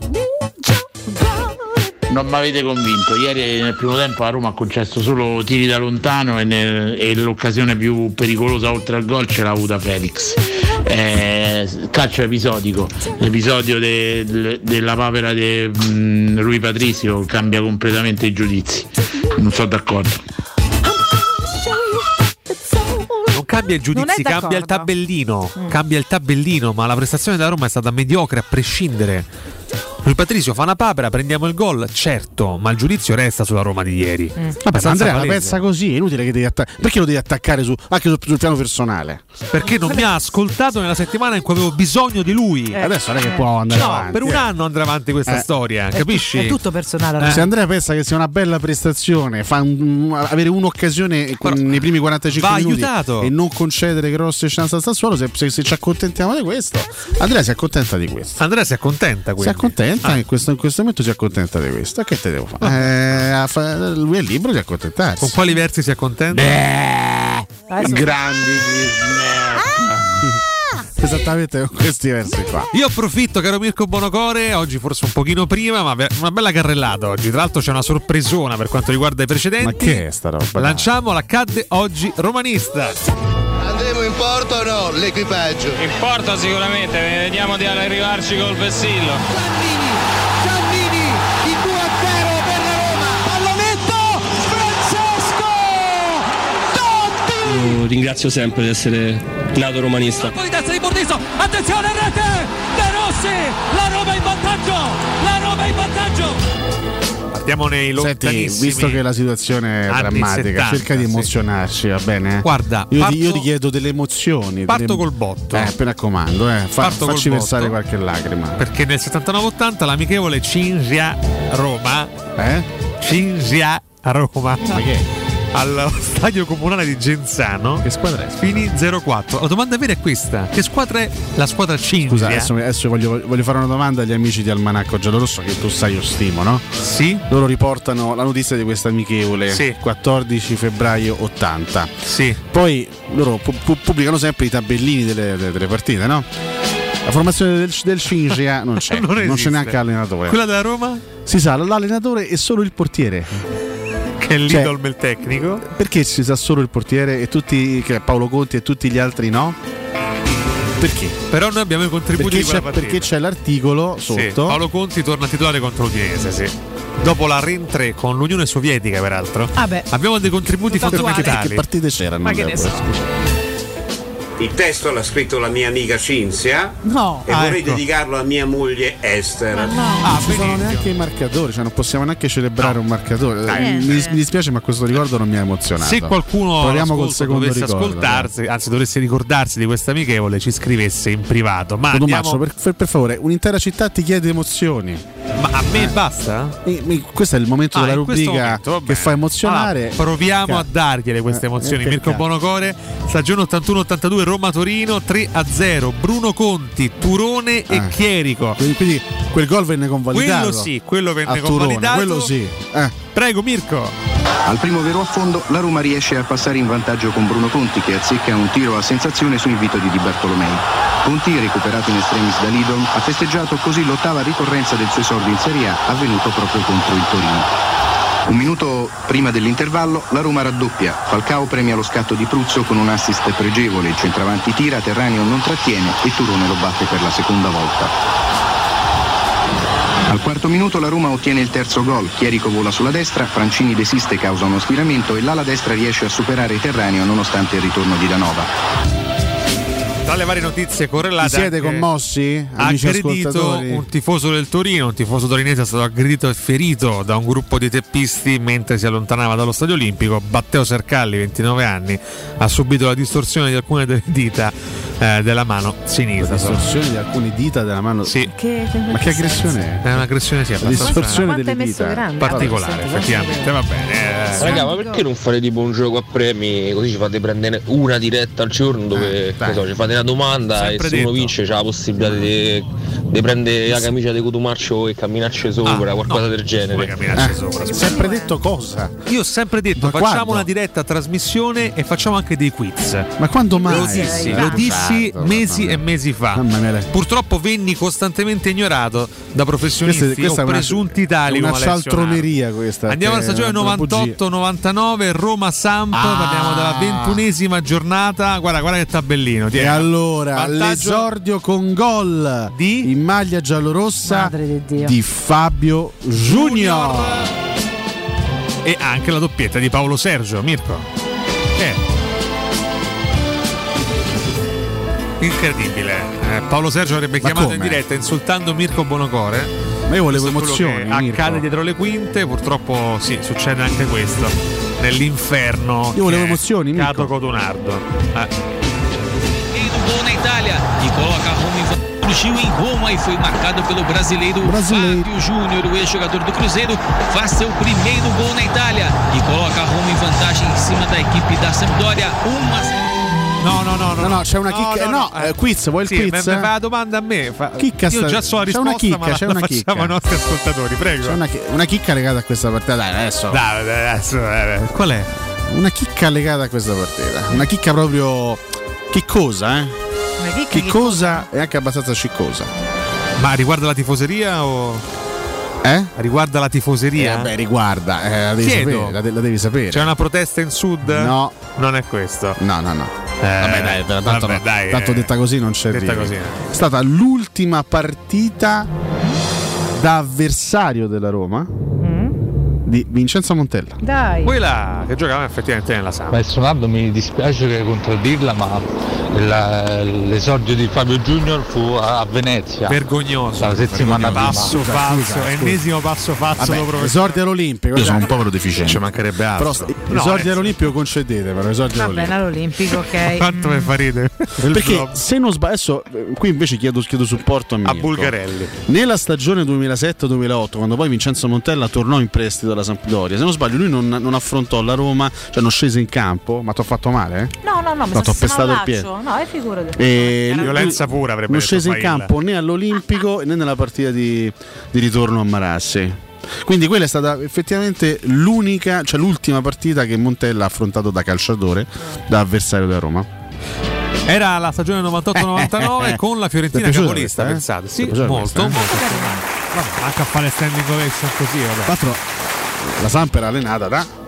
Non mi avete convinto, ieri nel primo tempo la Roma ha concesso solo tiri da lontano e, nel- e l'occasione più pericolosa oltre al gol ce l'ha avuta Felix. Eh, calcio episodico, l'episodio de- de- della papera di Rui Patrizio cambia completamente i giudizi, non sono d'accordo. Non cambia è giudizio, cambia il tabellino. Mm. Cambia il tabellino, ma la prestazione della Roma è stata mediocre a prescindere. Lui Patrizio fa una papera, prendiamo il gol, certo, ma il giudizio resta sulla Roma di ieri. Vabbè, ma Abbastanza Andrea la pensa così, è inutile che devi attaccare. Perché lo devi attaccare su, anche sul, sul piano personale? Perché non mi ha ascoltato nella settimana in cui avevo bisogno di lui. Adesso non è che può andare No, avanti. per un eh. anno andrà avanti questa Eh. storia, È capisci? tu- È tutto personale. Se Andrea pensa che sia una bella prestazione, fa un- avere un'occasione con- nei primi 45 va minuti aiutato. e non concedere grosse chance al Sassuolo, se, se- se ci accontentiamo di questo, Andrea si accontenta di questo. Andrea si accontenta Si quindi. Accontenta Ah. in, questo, in questo momento si accontenta di questo. Che te devo fare? Eh, a fa- lui è libero di accontentarsi. Con quali versi si accontenta? Grandi Esattamente con questi versi qua. Io approfitto, caro Mirko Bonocore, oggi forse un pochino prima, ma una bella carrellata oggi. Tra l'altro c'è una sorpresona per quanto riguarda i precedenti. Ma che è sta roba? Lanciamo l'accadde oggi romanista. Andremo in porto o no? L'equipaggio. In porto sicuramente, vediamo di arrivarci col vessillo. Io ringrazio sempre di essere nato romanista. Poi testa di Bordiso, attenzione rete! De Rossi, la Roma in vantaggio! La Roma in vantaggio! Partiamo nei Senti, lontanissimi. visto che la situazione è drammatica, 70, cerca di sì. emozionarci, va bene? Guarda, io, parto- ti, io ti chiedo delle emozioni. Parto delle- col botto. Eh, mi raccomando, eh, fa- Parto col facci versare botto. qualche lacrima. Perché nel 79-80 l'amichevole Cinzia Roma. Eh? Cinzia Roma. Ma che? Allo stadio comunale di Genzano. Che squadra è? Fini 0-4. La domanda vera è questa: che squadra è la squadra Cinzia? Scusa, adesso, adesso voglio, voglio fare una domanda agli amici di Almanacco Giallorosso che tu sai io stimo, no? Sì. Loro riportano la notizia di questa amichevole Sì. 14 febbraio 80. Sì. Poi loro pu- pu- pubblicano sempre i tabellini delle, delle- partite, no? La formazione del, del Cinzia non c'è, Non non, c'è neanche l'allenatore. Quella della Roma? Si sa l'allenatore e solo il portiere. Che è Cioè- l'idol il tecnico. Perché si sa solo il portiere e tutti, che è Paolo Conti e tutti gli altri no? Perché? Però noi abbiamo i contributi Perché di quella c'è, partita. perché c'è l'articolo Sì, sotto. Paolo Conti torna titolare contro l'Udinese, sì. Dopo la rientrée con l'Unione Sovietica, peraltro. Ah beh. Abbiamo dei contributi fondamentali. Che partite c'erano? Ma che ne so. Il testo l'ha scritto la mia amica Cinzia No. e Ah, vorrei ecco. dedicarlo a mia moglie Esther. non ci sono neanche i marcatori, cioè non possiamo neanche celebrare un marcatore. Eh, mi, mi dispiace, ma questo ricordo non mi ha emozionato. Se qualcuno dovesse ricordo. ascoltarsi, anzi dovesse ricordarsi di questa amichevole, ci scrivesse in privato. Ma, andiamo- per, per- per favore, un'intera città ti chiede emozioni. Ma a me basta? Mi- mi- questo è il momento Ah, della rubrica momento, che fa emozionare. Allora, proviamo a dargliele queste Eh, emozioni. che Mirko cazzo. Bonocore, stagione 81-82, Roma-Torino 3-0. Bruno Conti, Turone e Eh. Chierico. Quindi, quindi quel gol venne convalidato. Quello sì, quello venne a Turone, convalidato. Quello sì. Eh. Prego, Mirko. Al primo vero affondo la Roma riesce a passare in vantaggio con Bruno Conti che azzecca un tiro a sensazione su invito di Di Bartolomei. Conti, recuperato in extremis da Lidon, ha festeggiato così l'ottava ricorrenza del suo esordio in Serie A, avvenuto proprio contro il Torino. Un minuto prima dell'intervallo la Roma raddoppia. Falcao premia lo scatto di Pruzzo con un assist pregevole, il centravanti tira, Terraneo non trattiene e Turone lo batte per la seconda volta. Al quarto minuto la Roma ottiene il terzo gol, Chierico vola sulla destra, Francini desiste causa uno stiramento e l'ala destra riesce a superare Terraneo nonostante il ritorno di Danova. Tra le varie notizie correlate. Vi siete commossi? Aggredito un tifoso del Torino, un tifoso torinese è stato aggredito e ferito da un gruppo di teppisti mentre si allontanava dallo stadio olimpico. Matteo Sercalli, 29 anni, ha subito la distorsione di alcune delle dita eh, della mano sinistra. La distorsione di alcune dita della mano. Sì. Che, che Ma che aggressione è? È un'aggressione sì, abbastanza distorsione delle dita. grande? particolare, Vabbè, effettivamente. Va bene. eh. Raga, ma perché non fare tipo un gioco a premi così ci fate prendere una diretta al giorno dove che so, ci fate una domanda Sempre e se detto. uno vince c'ha la possibilità di, di prendere la camicia di Cotumaccio e camminarci sopra, Ah, qualcosa no, del genere. camminarci sopra, scusa. Sempre detto cosa? Io ho sempre detto Ma facciamo quando? una diretta trasmissione e facciamo anche dei quiz. Ma quando mai? Lo dissi, Eh, lo dissi mesi mamma e mesi fa. Purtroppo venni costantemente ignorato da professionisti Questa- questa o è una- presunti tali è una cialtroneria questa, Andiamo alla stagione una bugia. 98-99 Roma-Samp, Ah. parliamo della ventunesima giornata. Guarda, guarda che tabellino. E tieni. allora Vantaggio l'esordio con gol Di? in maglia giallorossa di di Fabio Junior. e anche la doppietta di Paolo Sergio, Mirko. Che? Incredibile. Eh, Paolo Sergio avrebbe Ma chiamato in come? diretta insultando Mirko Bonocore. Ma io volevo emozioni. che Mirko. accade dietro le quinte, purtroppo sì, succede anche questo. Nell'inferno. Io volevo emozioni. Cato Codonardo. Eh. Gol na Itália e coloca Roma em. Surgiu em Roma e foi marcado pelo brasileiro, Brasileiro. Fábio Júnior, o ex-jogador do Cruzeiro, faz seu primeiro gol na Itália e coloca a Roma em vantagem em cima da equipe da Sampdoria. Uma No, no, no, no. No, no, c'è una chicca. No, eh, quiz, vuoi il Sì, quiz? fa la domanda a me. Fa- Chicca Io già so la c'è risposta, una chicca, c'è una facciamo chicca. ai nostri ascoltatori, prego. C'è una, chi- una chicca legata a questa partita. Dai, adesso. Dai, dai, adesso, eh, qual è? Una chicca legata a questa partita. Una chicca proprio. Chiccosa, eh? Una chicca che Chiccosa e anche abbastanza sciccosa. Ma riguarda la tifoseria o. Eh? Riguarda la Eh, tifoseria? vabbè, riguarda, eh, la devi sapere. La, de- la devi sapere. C'è una protesta in sud? No. Non è questo. No, no, no. Eh, Vabbè, dai, tanto, vabbè, dai, tanto eh. detta così non c'è Detta così. È stata l'ultima partita da avversario della Roma di Vincenzo Montella. Dai. Quella che giocava effettivamente nella Samp. Maestro Nardo mi dispiace che contraddirla, ma il- l'esordio di Fabio Junior fu a Venezia. Vergognoso. La settimana prima. Passo falso, ennesimo passo falso Vabbè, esordio all'Olimpico. Io sono un povero deficiente. Ci mancherebbe altro. Però No, esordio eh. all'Olimpico concedete, però esordio Va all'Olimpico. bene, all'Olimpico, ok. Quanto mi fa ridere? Perché se non sbaglio, adesso eh, qui invece chiedo, chiedo supporto a Mirko. a Bulgarelli. Nella stagione 2007-2008, quando poi Vincenzo Montella tornò in prestito alla Sampdoria, se non sbaglio, lui non, non affrontò la Roma, cioè non scese in campo, ma ti ho fatto male? Eh? No, no, no, mi No, sono pestato il piede. No, è figurati. E Violenza pura avrebbe non scese in campo né all'Olimpico né nella partita di, di ritorno a Marassi. Quindi quella è stata effettivamente l'unica, cioè l'ultima partita che Montella ha affrontato da calciatore, da avversario della Roma. Era la stagione 98-99 con la Fiorentina capolista, eh? pensate. Sì, molto, questa, eh? molto. Vabbè, anche a fare standing ovation così, vabbè. Tra l'altro la Samp era allenata da...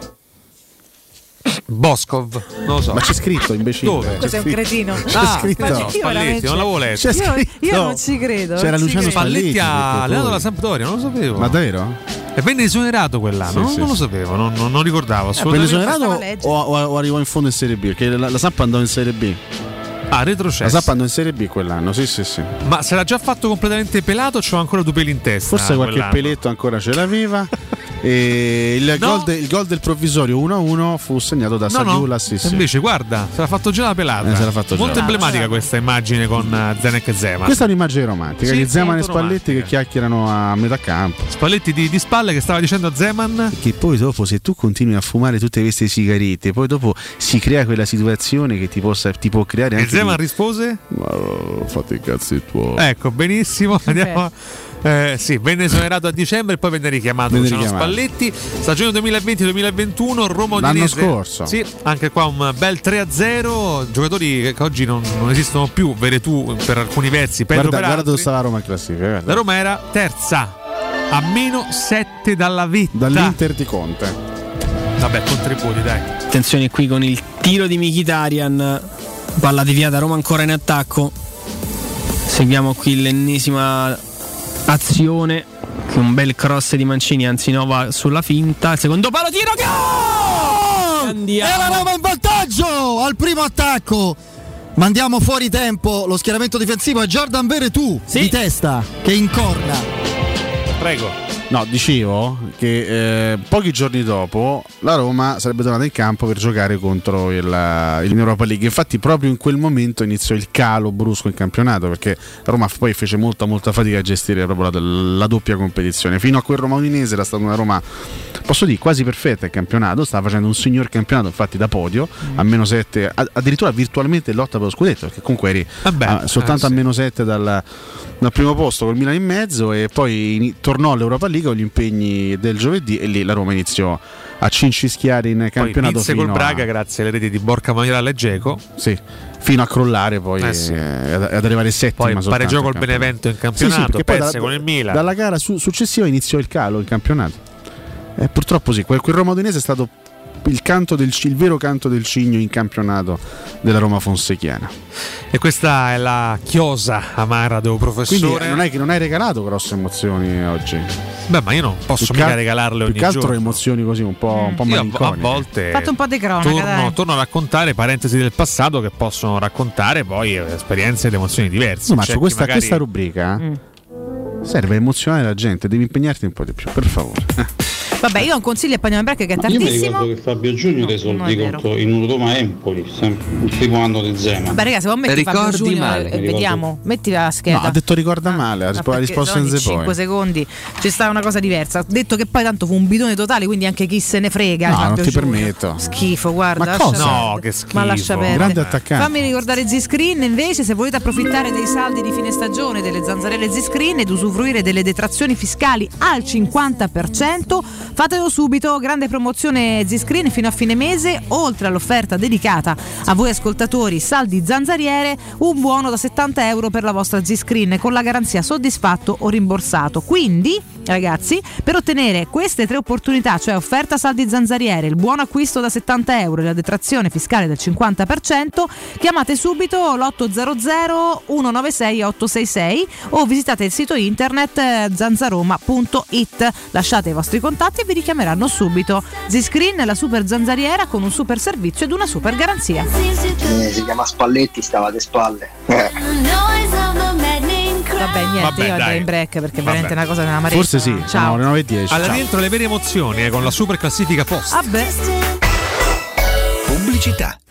Boscov, non lo so. Ma c'è scritto imbecille. Dove? Cos'è un cretino? C'è Ah, scritto. no, Spalletti, non l'avevo letto. C'è Io, scritto. io non ci credo. C'era non Luciano. Spalletti. Spalletti ha allenato la Sampdoria, non lo sapevo. Ma davvero? E venne esonerato quell'anno? Sì, non, sì, non lo sapevo, non, non- non ricordavo Quello assolutamente. esonerato o, o- o arrivò in fondo in Serie B? Perché la, la Samp andò in Serie B. Ah, La retrocesso. Samp andò in Serie B quell'anno, sì sì sì. Ma se l'ha già fatto completamente pelato, c'ho ancora due peli in testa. Forse qualche quell'anno. peletto ancora ce l'aveva. E il, No. gol de- il gol del provvisorio 1-1 fu segnato da No, no. Sagiula. Sì, sì. Invece, guarda, se l'ha fatto già la pelata. Eh. Molto Ah, emblematica questa immagine con eh, Zenek e Zeman. Questa è un'immagine romantica Sì, di Zeman e Spalletti romantica. che chiacchierano a metà campo. Spalletti di, di spalle che stava dicendo a Zeman. Che poi dopo, se tu continui a fumare tutte queste sigarette, poi dopo si crea quella situazione che ti, possa, ti può creare anche. Zeman rispose? Ma oh, fate i cazzi tuoi. Ecco, benissimo. Andiamo. Eh, sì, venne esonerato a dicembre e poi venne richiamato Venne Luciano richiamato, Spalletti. Stagione 2020-2021, Roma L'anno scorso. Sì, anche qua un bel 3-0. Giocatori che oggi non, non esistono più, Veretù per alcuni versi, Pedro Guarda, per guarda dove stava Roma in classifica. guarda. La Roma era terza, a meno 7 dalla vetta. Dall'Inter di Conte. Vabbè, contributi, dai. Attenzione qui con il tiro di Mkhitaryan. Palla deviata, Roma ancora in attacco. Seguiamo qui l'ennesima azione. Che un bel cross di Mancini, anzi no, va sulla finta. Il secondo palo, tiro, gol! Andiamo. E la Roma in vantaggio al primo attacco. Mandiamo fuori tempo lo schieramento difensivo è Jordan Veretù di testa che incorna. Prego. No, dicevo che eh, pochi giorni dopo la Roma sarebbe tornata in campo per giocare contro il, il Europa League. Infatti, proprio in quel momento iniziò il calo brusco in campionato perché la Roma poi fece molta, molta fatica a gestire proprio la, la doppia competizione. Fino a quel Roma Udinese era stata una Roma, posso dire, quasi perfetta in campionato. Stava facendo un signor campionato, infatti, da podio a meno 7, addirittura virtualmente lotta per lo scudetto perché comunque eri ah, soltanto eh, a meno 7 dal, dal primo posto col Milan in mezzo e poi in- tornò all'Europa League con gli impegni del giovedì e lì la Roma iniziò a cincischiare in Poi campionato fino col Braga a, grazie alle reti di Borca Maioral e Geco. sì, fino a crollare poi Eh sì. eh, ad, arrivare settima Poi col campionato. Benevento in Sì, sì, campionato, perché poi perse da- con il Milan. dalla gara su- successiva iniziò il calo in campionato e purtroppo sì quel, quel Roma Udinese è stato il, canto del, il vero canto del cigno in campionato della Roma fonsechiana E questa è la chiosa amara del quindi professore. non è che non hai regalato grosse emozioni oggi Beh, ma io non posso Più mica che- regalarle ogni più che altro giorno. emozioni così un po', un po' Io a, malinconiche volte Fate un po' di cronaca, torno, dai. torno a raccontare parentesi del passato che possono raccontare poi eh, esperienze ed emozioni diverse. No, ma su questa, magari- questa rubrica Mm. serve a emozionare la gente, devi impegnarti un po' di più, per favore. Vabbè, io ho un consiglio andiamo in break che è Io mi ricordo che Fabio non è vero. contro in Roma Empoli, il primo anno di Zema. Vabbè, ragazzi, poi metti Fabio Ricordi Junior male. e Mi vediamo. Metti la scheda. No, ha detto ricorda male, ha ha risposto in 5 poi. secondi ci sta una cosa diversa. Ha detto che poi tanto fu un bidone totale, quindi anche chi se ne frega. No, Fabio non ti Junior. permetto. Schifo, guarda. Ma cosa? No, che Ma lascia schifo. perdere. Grande attaccante. Fammi ricordare Z-Screen invece, se volete approfittare dei saldi di fine stagione delle zanzarelle Z-Screen ed usufruire delle detrazioni fiscali al 50%, fatelo subito. Grande promozione Z-Screen fino a fine mese, oltre all'offerta dedicata a voi ascoltatori saldi zanzariere, un buono da 70 euro per la vostra Z-Screen con la garanzia soddisfatto o rimborsato. Quindi, ragazzi, per ottenere queste tre opportunità, cioè offerta saldi zanzariere, il buono acquisto da 70 euro e la detrazione fiscale del 50%, chiamate subito l'800 196 866 o visitate il sito internet eh, zanzaroma.it. Lasciate i vostri contatti e vi richiameranno subito. Z-Screen è la super zanzariera con un super servizio ed una super garanzia. Eh, si chiama Spalletti, stava alle spalle. Vabbè, niente, Vabbè, io andrei dai. in break perché è Vabbè. veramente una cosa nella amarezza. Forse sì, Ciao. sono le 9.10. Alla dentro le vere emozioni eh, con la super classifica post. Vabbè. Pubblicità.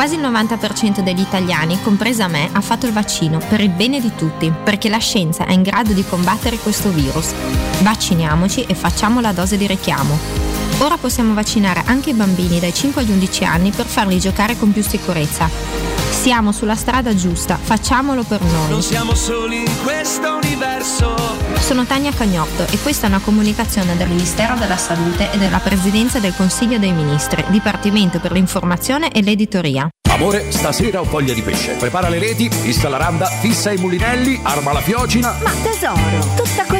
Quasi il 90% degli italiani, compresa me, ha fatto il vaccino per il bene di tutti, perché la scienza è in grado di combattere questo virus. Vacciniamoci e facciamo la dose di richiamo. Ora possiamo vaccinare anche i bambini dai 5 agli 11 anni per farli giocare con più sicurezza. Siamo sulla strada giusta, facciamolo per noi. Non siamo soli in questo universo. Sono Tania Cagnotto e questa è una comunicazione del Ministero della Salute e della Presidenza del Consiglio dei Ministri, Dipartimento per l'informazione e l'editoria. Amore, stasera ho voglia di pesce. Prepara le reti, fissa la randa, fissa i mulinelli, arma la fiocina. Ma tesoro, tutta questa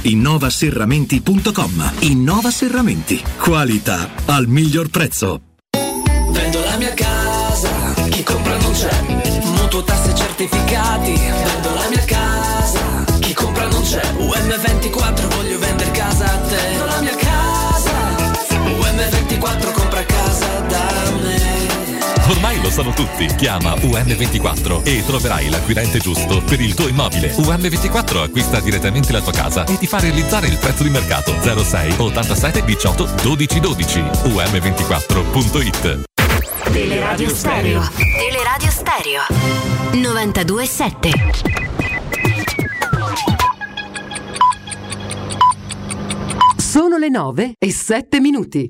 innovaserramenti.com. Innova Serramenti. Qualità al miglior prezzo. Vendo la mia casa, chi compra non c'è. Mutuo tasse certificati, vendo la mia casa, chi compra non c'è. UM24 Ormai lo sanno tutti. Chiama UM24 e troverai l'acquirente giusto per il tuo immobile. UM24 acquista direttamente la tua casa e ti fa realizzare il prezzo di mercato 06 87 18 12 12. UM24.it Teleradio Stereo. Teleradio Stereo 927. Sono le 9 e 7 minuti.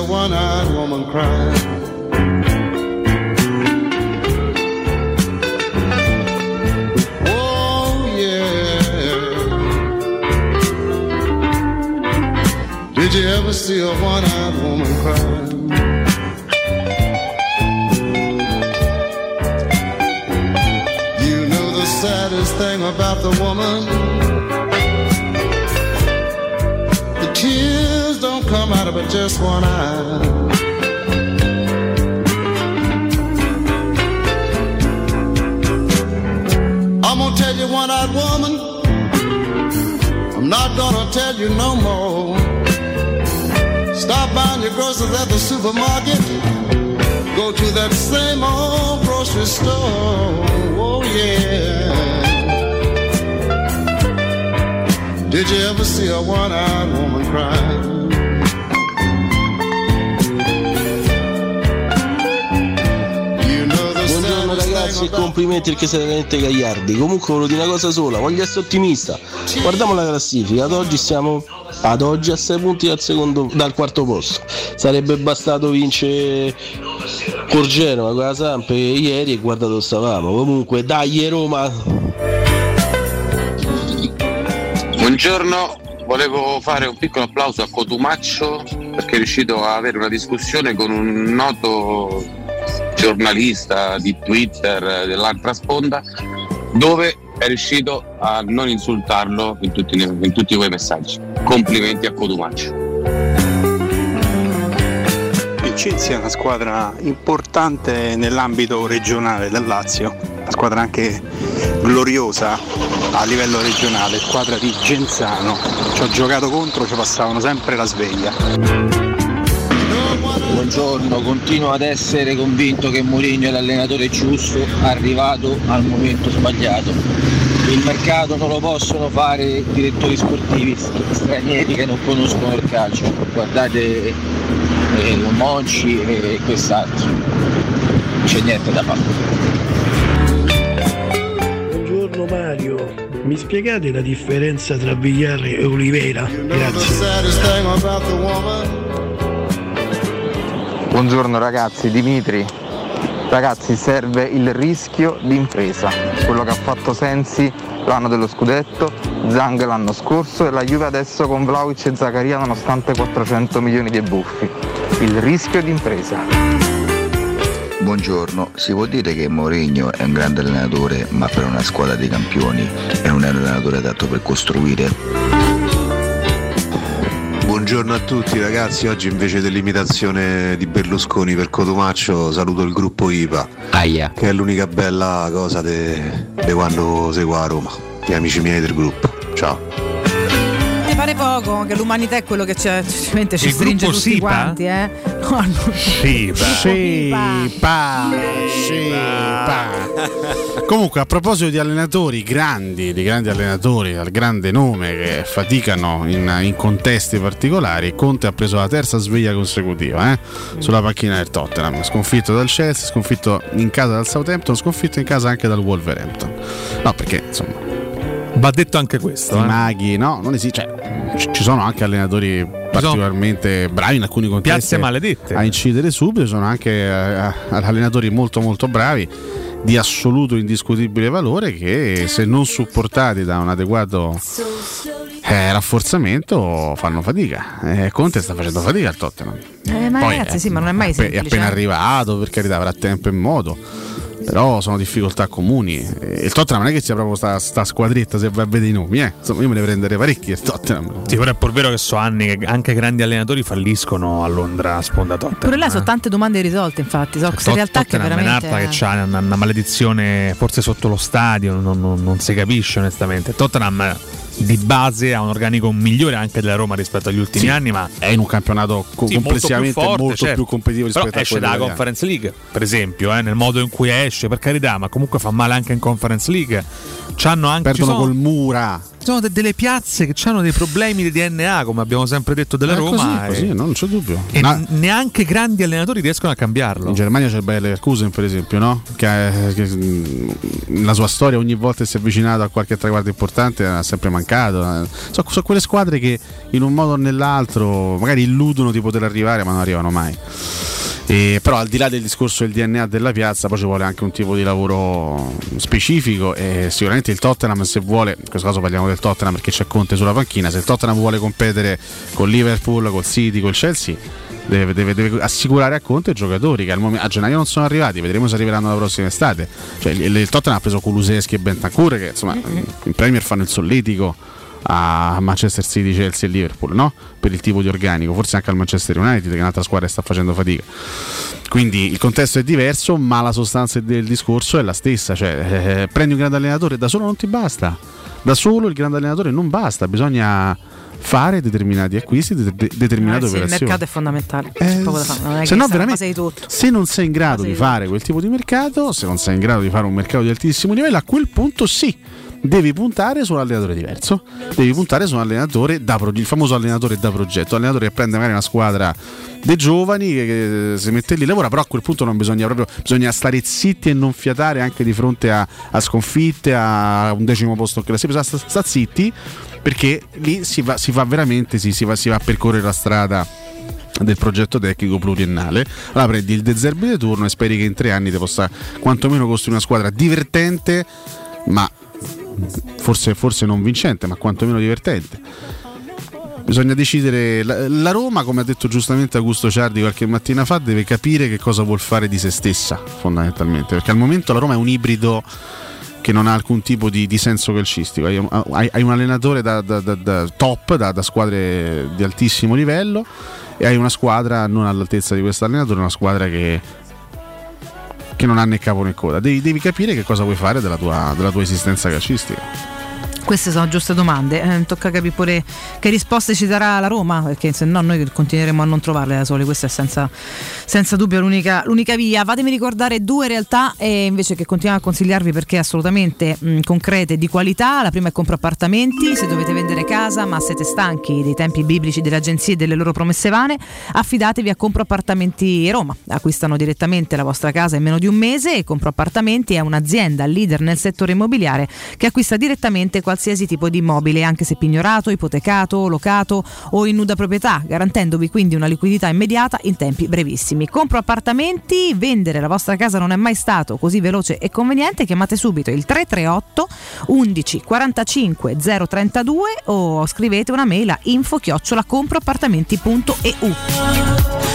A one-eyed woman cry? Oh, yeah. Did you ever see a one-eyed woman cry? You know the saddest thing about the woman but just one eye I'm gonna tell you one-eyed woman I'm not gonna tell you no more. Stop buying your groceries at the supermarket. Go to that same old grocery store. Oh yeah. Did you ever see a one-eyed woman cry? Ragazzi e complimenti perché siete veramente gagliardi. Comunque volevo dire una cosa sola, voglio essere ottimista. Guardiamo la classifica, ad oggi siamo ad oggi a 6 punti dal, secondo, dal quarto posto. Sarebbe bastato vincere col Genova, con la Samp ieri e guarda dove stavamo. Comunque dai Roma. Buongiorno, volevo fare un piccolo applauso a Cotumaccio perché è riuscito a avere una discussione con un noto giornalista di Twitter dell'altra sponda dove è riuscito a non insultarlo in tutti, in tutti quei messaggi. Complimenti a Cotumaccio. Il Chelsea è una squadra importante nell'ambito regionale del Lazio, una squadra anche gloriosa a livello regionale, squadra di Genzano. Ci ho giocato contro, ci passavano sempre la sveglia. Buongiorno, continuo ad essere convinto che Mourinho è l'allenatore giusto, arrivato al momento sbagliato. Il mercato non lo possono fare direttori sportivi stranieri che non conoscono il calcio. Guardate eh, Monci e quest'altro. Non c'è niente da fare. Buongiorno Mario, mi spiegate la differenza tra Vigliare e Oliveira? Grazie. Buongiorno ragazzi, Dimitri. Ragazzi, serve il rischio di impresa, quello che ha fatto Sensi l'anno dello scudetto, Zang l'anno scorso e la Juve adesso con Vlaovic e Zaccaria nonostante 400 milioni di buffi. Il rischio di impresa. Buongiorno, si può dire che Mourinho è un grande allenatore, ma per una squadra di campioni è un allenatore adatto per costruire? Buongiorno a tutti ragazzi, oggi invece dell'imitazione di Berlusconi per Cotumaccio saluto il gruppo IPA, Aia. che è l'unica bella cosa di quando seguo a Roma, gli amici miei del gruppo. Ciao. Pare poco, che l'umanità è quello che ci, ci, stringe tutti Sipa? quanti, eh. No, no. Sipa. Sipa, Sipa. Comunque, a proposito di allenatori grandi, di grandi allenatori al grande nome che faticano in, in contesti particolari, Conte ha preso la terza sveglia consecutiva eh, sulla panchina del Tottenham. Sconfitto dal Chelsea, sconfitto in casa dal Southampton, sconfitto in casa anche dal Wolverhampton. No, perché insomma. Va detto anche questo. I eh. maghi, no, non esiste. Cioè, ci- sono anche allenatori particolarmente bravi in alcuni contesti Piazze maledette. a incidere subito, ci sono anche eh, allenatori molto molto bravi di assoluto indiscutibile valore che se non supportati da un adeguato eh, rafforzamento fanno fatica. Eh, Conte sta facendo fatica al Tottenham. Eh, ma Poi, ragazzi, eh, sì, ma non è mai semplice. È appena eh. arrivato, per carità, avrà tempo e modo. Però sono difficoltà comuni. E Il Tottenham non è che sia proprio sta, sta squadretta se vai a vedere i nomi, eh. Insomma, io me ne prenderei parecchi il Tottenham. Sì, però è pur vero che so anni che anche grandi allenatori falliscono a Londra a sponda Tottenham. Pure là sono tante domande irrisolte, infatti. So, questa realtà che Tottenham è veramente. un'altra che ha una, una maledizione forse sotto lo stadio, non, non- non si capisce onestamente. Tottenham di base ha un organico migliore anche della Roma rispetto agli ultimi Sì, anni, ma è in un campionato co- Sì, molto complessivamente più forte, molto certo. più competitivo rispetto Però a esce dalla. Conference League, per esempio, eh, nel modo in cui esce, per carità, ma comunque fa male anche in Conference League. C'hanno anche Perdono sono- col Mura. Sono de- delle piazze che hanno dei problemi di DNA, come abbiamo sempre detto della È Roma. così, e- così, no, non c'è dubbio. e Ma- n- neanche grandi allenatori riescono a cambiarlo. In Germania c'è il Bayer Leverkusen, per esempio, no? che, che, mh, nella sua storia ogni volta che si è avvicinato a qualche traguardo importante ha sempre mancato. eh. So- Sono quelle squadre che in un modo o nell'altro magari illudono di poter arrivare, ma non arrivano mai. E però al di là del discorso del DNA della piazza, poi ci vuole anche un tipo di lavoro specifico e sicuramente il Tottenham se vuole, in questo caso parliamo del Tottenham perché c'è Conte sulla panchina, se il Tottenham vuole competere con Liverpool, col City, col Chelsea, deve, deve- deve assicurare a Conte i giocatori che al momen- a gennaio non sono arrivati, vedremo se arriveranno la prossima estate. Cioè, il, il Tottenham ha preso Kuluseschi e Bentancur che insomma in Premier fanno il solletico a Manchester City, Chelsea e Liverpool, no? Per il tipo di organico, forse anche al Manchester United, che è un'altra squadra che sta facendo fatica. Quindi il contesto è diverso, ma la sostanza del discorso è la stessa. Cioè, eh, prendi un grande allenatore, da solo non ti basta. da solo il grande allenatore non basta, bisogna fare determinati acquisti, de- de- determinate Ragazzi, il operazioni. mercato è fondamentale. Non è Eh, se no, veramente, se non sei in grado di fare quel tipo di mercato, se non sei in grado di fare un mercato di altissimo livello, a quel punto sì, devi puntare su un allenatore diverso. Devi puntare su un allenatore da progetto, il famoso allenatore da progetto, allenatore che prende magari una squadra dei giovani che, che si mette lì lavora, però a quel punto non bisogna proprio bisogna stare zitti e non fiatare anche di fronte a, a sconfitte, a un decimo posto in classifica, sta, sta zitti perché lì si va, si fa veramente si, si va, si va a percorrere la strada del progetto tecnico pluriennale. Allora prendi il De Zerbi di turno e speri che in tre anni ti possa quantomeno costruire una squadra divertente, ma forse, forse non vincente, ma quantomeno divertente. Bisogna decidere, la, Roma, come ha detto giustamente Augusto Ciardi qualche mattina fa, deve capire che cosa vuol fare di se stessa, fondamentalmente, perché al momento la Roma è un ibrido che non ha alcun tipo di, di senso calcistico. Hai, hai- hai un allenatore da, da- da- da top, da, da squadre di altissimo livello, e hai una squadra non all'altezza di questo allenatore, una squadra che, che non ha né capo né coda. Devi, devi capire che cosa vuoi fare della tua, della tua esistenza calcistica. Queste sono giuste domande, eh, tocca capire pure che risposte ci darà la Roma, perché se no noi continueremo a non trovarle da sole, questa è senza, senza dubbio l'unica, l'unica via. Fatemi ricordare due realtà eh, invece che continuiamo a consigliarvi perché assolutamente mh, concrete e di qualità. La prima è compra appartamenti, se dovete vendere casa ma siete stanchi dei tempi biblici delle agenzie e delle loro promesse vane, affidatevi a Compro Appartamenti Roma. Acquistano direttamente la vostra casa in meno di un mese e Compro Appartamenti è un'azienda leader nel settore immobiliare che acquista direttamente qualsiasi tipo di immobile, anche se pignorato, ipotecato, locato o in nuda proprietà, garantendovi quindi una liquidità immediata in tempi brevissimi. Compro appartamenti, vendere la vostra casa non è mai stato così veloce e conveniente, chiamate subito il 338 11 45 032 o scrivete una mail a info chiocciola comproappartamenti.eu.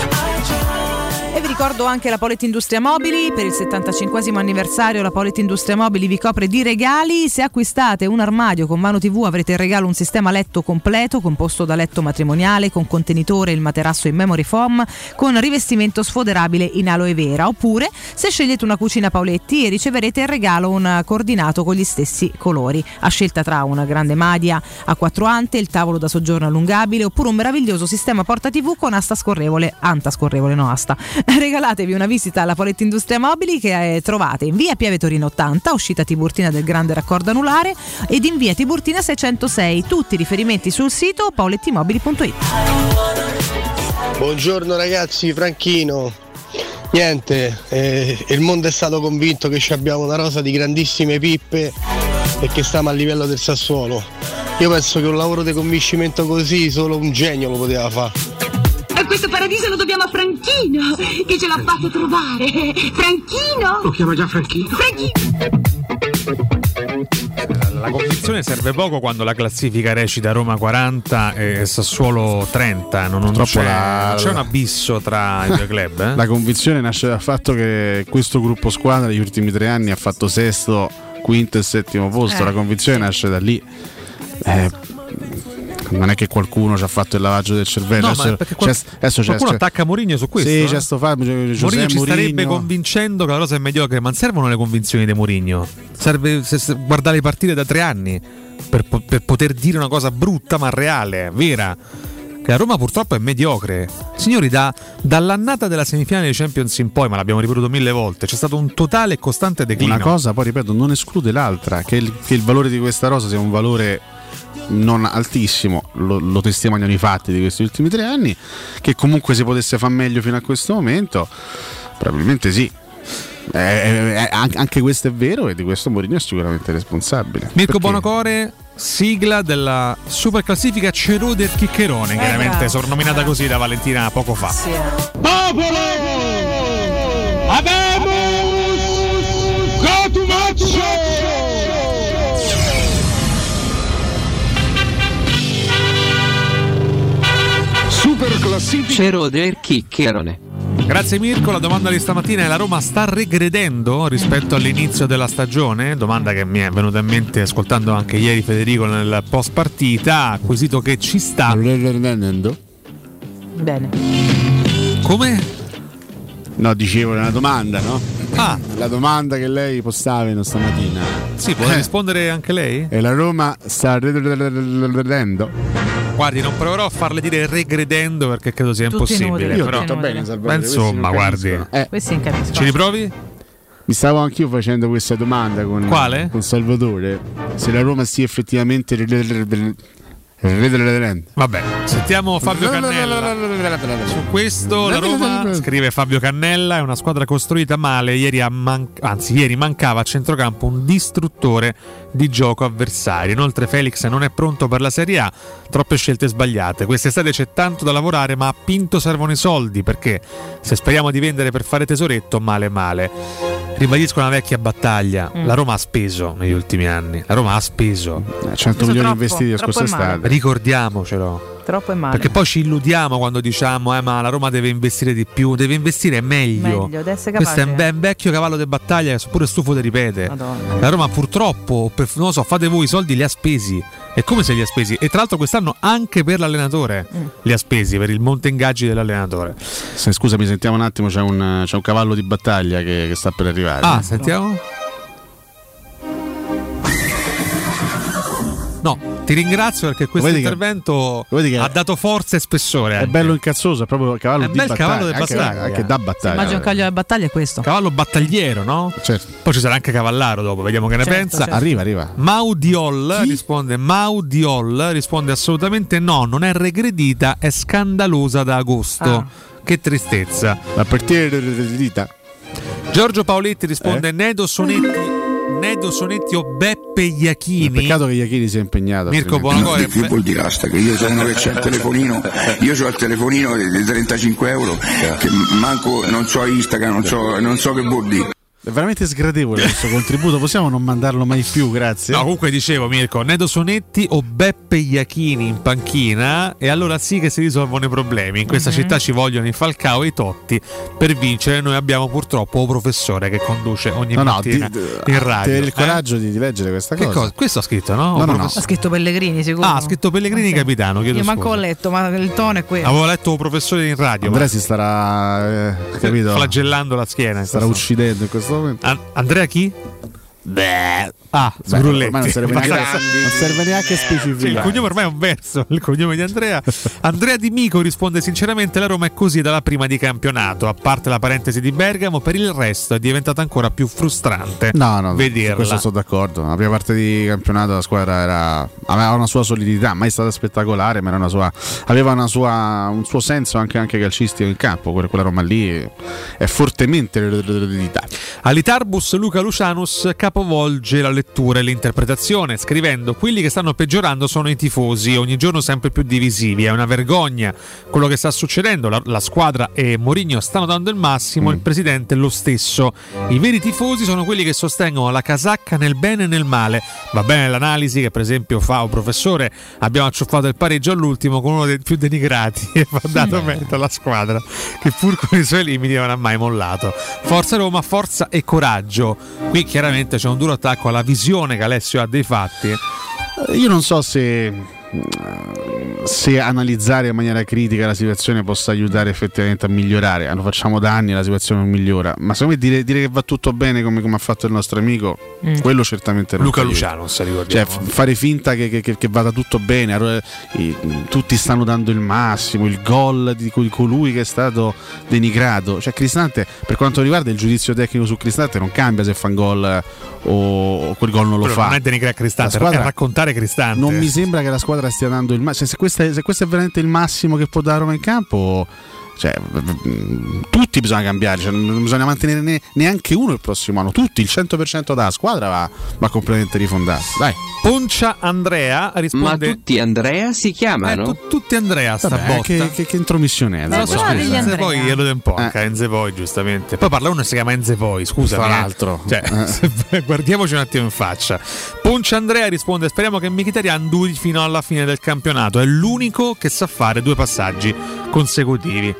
Ricordo anche la Polet Industria Mobili, per il 75 anniversario la Polet Industria Mobili vi copre di regali, se acquistate un armadio con mano tv avrete in regalo un sistema letto completo composto da letto matrimoniale con contenitore e il materasso in memory foam con rivestimento sfoderabile in aloe vera, oppure se scegliete una cucina Paoletti riceverete in regalo un coordinato con gli stessi colori, a scelta tra una grande madia a quattro ante, il tavolo da soggiorno allungabile oppure un meraviglioso sistema porta tv con asta scorrevole, anta scorrevole no asta. Regalatevi una visita alla Poletti Industria Mobili che eh, trovate in via Piave Torino 80, uscita Tiburtina del grande raccordo anulare ed in via Tiburtina 606, tutti i riferimenti sul sito paulettimobili.it. Buongiorno ragazzi, Franchino. Niente, eh, il mondo è stato convinto che ci abbiamo una rosa di grandissime pippe e che stiamo a livello del Sassuolo. Io penso che un lavoro di convincimento così solo un genio lo poteva fare. Questo paradiso lo dobbiamo a Franchino, che ce l'ha fatto trovare. Franchino? Lo chiama già Franchino? La convinzione serve poco quando la classifica recita Roma 40 e Sassuolo 30. Non, non c'è, la- non c'è un abisso tra i due club. eh? La convinzione nasce dal fatto che questo gruppo squadra negli ultimi tre anni ha fatto sesto, quinto e settimo posto. Eh, La convinzione nasce da lì. Eh, non è che qualcuno ci ha fatto il lavaggio del cervello. No, adesso, qual- c'è- adesso qualcuno c'è- attacca Mourinho su questo. Sì, eh? c'è sto Giuseppe Mourinho ci starebbe convincendo che la cosa è mediocre, ma non servono le convinzioni di Mourinho. Serve se- se- guardare le partite da tre anni per, per poter dire una cosa brutta ma reale, vera. Che la Roma purtroppo è mediocre. Signori, da- dall'annata della semifinale di Champions in poi, ma l'abbiamo ripetuto mille volte, c'è stato un totale e costante declino. Una cosa, poi ripeto, non esclude l'altra, che il, che il valore di questa rosa sia un valore non altissimo, lo, lo testimoniano i fatti di questi ultimi tre anni, che comunque si potesse far meglio fino a questo momento, probabilmente sì. Eh, eh, anche anche questo è vero e di questo Mourinho è sicuramente responsabile. Mirko Perché- Bonocore, sigla della super classifica Ceruder Chiccherone, chiaramente bravo. soprannominata così da Valentina poco fa. Popolo! Abemus! Classifica. Ceroder Chiccherone. Grazie Mirko, la domanda di stamattina è la Roma sta regredendo rispetto all'inizio della stagione? Domanda che mi è venuta in mente ascoltando anche ieri Federico nel post partita, acquisito che ci sta. Bene. Come? No, dicevo, è una domanda, no? Ah. La domanda che lei postava in stamattina. Sì, può Eh. rispondere anche lei? E la Roma sta regredendo. Guardi, non proverò a farle dire regredendo perché credo sia Tutti impossibile. inutili, però... tutti inutili. Salvatore, Ma insomma, guardi. Eh. Ci riprovi? mi stavo anch'io facendo questa domanda con, Quale? con Salvatore. Se la Roma sia effettivamente regredendo. Vabbè, sentiamo Fabio Cannella. Su questo la Roma, scrive Fabio Cannella, è una squadra costruita male. Ieri, man- anzi, ieri mancava a centrocampo un distruttore di gioco avversario. Inoltre Felix non è pronto per la Serie A, troppe scelte sbagliate. Quest'estate c'è tanto da lavorare, ma a Pinto servono i soldi perché se speriamo di vendere per fare tesoretto, male male. Ribadisco una vecchia battaglia. Mm. La Roma ha speso negli ultimi anni. La Roma ha speso 100 milioni investiti la troppo scorsa è male. estate. Ricordiamocelo. Troppo è male. Perché poi ci illudiamo quando diciamo, eh, ma la Roma deve investire di più, deve investire meglio. Meglio, Questo è un, capace. be- un vecchio cavallo di battaglia, che pure stufo di ripete. Madonna. La Roma purtroppo, per- non lo so, fate voi i soldi, li ha spesi. E come se li ha spesi? E tra l'altro quest'anno anche per l'allenatore Mm. li ha spesi, per il monte ingaggi dell'allenatore. Se, scusami, sentiamo un attimo, c'è un, c'è un cavallo di battaglia che, che sta per arrivare. Ah, sentiamo. No, ti ringrazio perché questo Vedi che- intervento ha dato forza e spessore. È anche. bello incazzoso, è proprio il cavallo È di bel battaglia. cavallo di anche, battaglia. anche da battaglia. Immagino un caglio di battaglia è questo. Cavallo battagliero, no? Certo. Poi ci sarà anche Cavallaro dopo, vediamo che ne Certo, pensa. certo. Arriva, arriva. Maudiol risponde Maudiol risponde assolutamente no, non è regredita, è scandalosa da agosto. Ah. Che tristezza. Ma per te le dita? Giorgio Paoletti risponde Eh? Nedo Sonetti Nedo Sonetti o Beppe Iachini. Peccato che Iachini sia impegnato. Mirko Buonacore Che vuol dire asta? Che io sono uno che c'ha il telefonino, io ho il telefonino di 35 euro, che manco non so Instagram, non so, non so che vuol dire. È veramente sgradevole questo contributo, possiamo non mandarlo mai più, grazie. No, comunque dicevo Mirko, Nedo Sonetti o Beppe Iachini in panchina e allora sì che si risolvono i problemi. In questa Mhm. città ci vogliono i Falcao e i Totti. Per vincere noi abbiamo purtroppo un professore che conduce ogni No, no, mattina di- in radio. Devi avere il eh? coraggio di, di leggere questa Che cosa. cosa? Questo ha scritto, no? No, no, no. Ha scritto Pellegrini sicuro. Ah, ha scritto Pellegrini capitano, chiedo Io manco ho scusa. letto, ma il tono è quello. Avevo letto un professore in radio, Andrea ma si starà, eh, capito? flagellando la schiena. Starà questo- uccidendo in questo momento. An- Andrea chi? Beh. Ah, Sgrulletti. non serve neanche, non serve neanche Sì, il specificare. cognome ormai è un verso, il cognome di Andrea. Andrea Di Mico risponde sinceramente la Roma è così dalla prima di campionato, a parte la parentesi di Bergamo, per il resto è diventata ancora più frustrante No, no, vederla. questo sono d'accordo. La prima parte di campionato la squadra era, aveva una sua solidità, mai stata spettacolare, ma era una sua, aveva una sua, un suo senso anche, anche calcistico in campo. Quella, Roma lì è fortemente eredità. Alitarbus Luca Lucianus capovolge la lettura e l'interpretazione, scrivendo: Quelli che stanno peggiorando sono i tifosi, ogni giorno sempre più divisivi. È una vergogna quello che sta succedendo. La, la squadra e Mourinho stanno dando il massimo, il presidente lo stesso. I veri tifosi sono quelli che sostengono la casacca nel bene e nel male. Va bene l'analisi che, per esempio, fa un professore. Abbiamo acciuffato il pareggio all'ultimo con uno dei più denigrati e va dato merito alla squadra, che pur con i suoi limiti non ha mai mollato. Forza Roma, forza e coraggio. Qui chiaramente c'è un duro attacco alla visione che Alessio ha dei fatti. Io non so se, se analizzare in maniera critica la situazione possa aiutare effettivamente a migliorare. Lo facciamo da anni e la situazione non migliora. Ma secondo me dire, dire che va tutto bene come, come ha fatto il nostro amico, Mm. quello certamente non Luca aiuta. Luciano, se Cioè, ricordiamo. f- fare finta che, che- che- che vada tutto bene, tutti stanno dando il massimo, il gol di col- colui che è stato denigrato. Cioè, Cristante, per quanto riguarda il giudizio tecnico su Cristante, non cambia se fa un gol eh, o, quel gol non lo Quello fa. non è denigrare Cristante, La squadra- è raccontare Cristante. Non mi sembra che la squadra stia dando il massimo. Se, questo è- se questo è veramente il massimo che può dare Roma in campo. Cioè, tutti bisogna cambiare, cioè, non bisogna mantenere ne- neanche uno il prossimo anno. Tutti, il 100% della squadra va, va completamente rifondata. Dai. Poncia Andrea Ma risponde. tutti Andrea si Eh, chiamano? tu- tutti Andrea sta Vabbè, botta. che, che- che intromissione è? Lo so, Scusa. Enze poi glielo do un po', anche a Enze poi giustamente. Poi parla uno che si chiama Enze poi, scusa. Tra l'altro. Cioè, guardiamoci un attimo in faccia. Poncia Andrea risponde: Speriamo che Mkhitaryan duri fino alla fine del campionato. È l'unico che sa fare due passaggi consecutivi.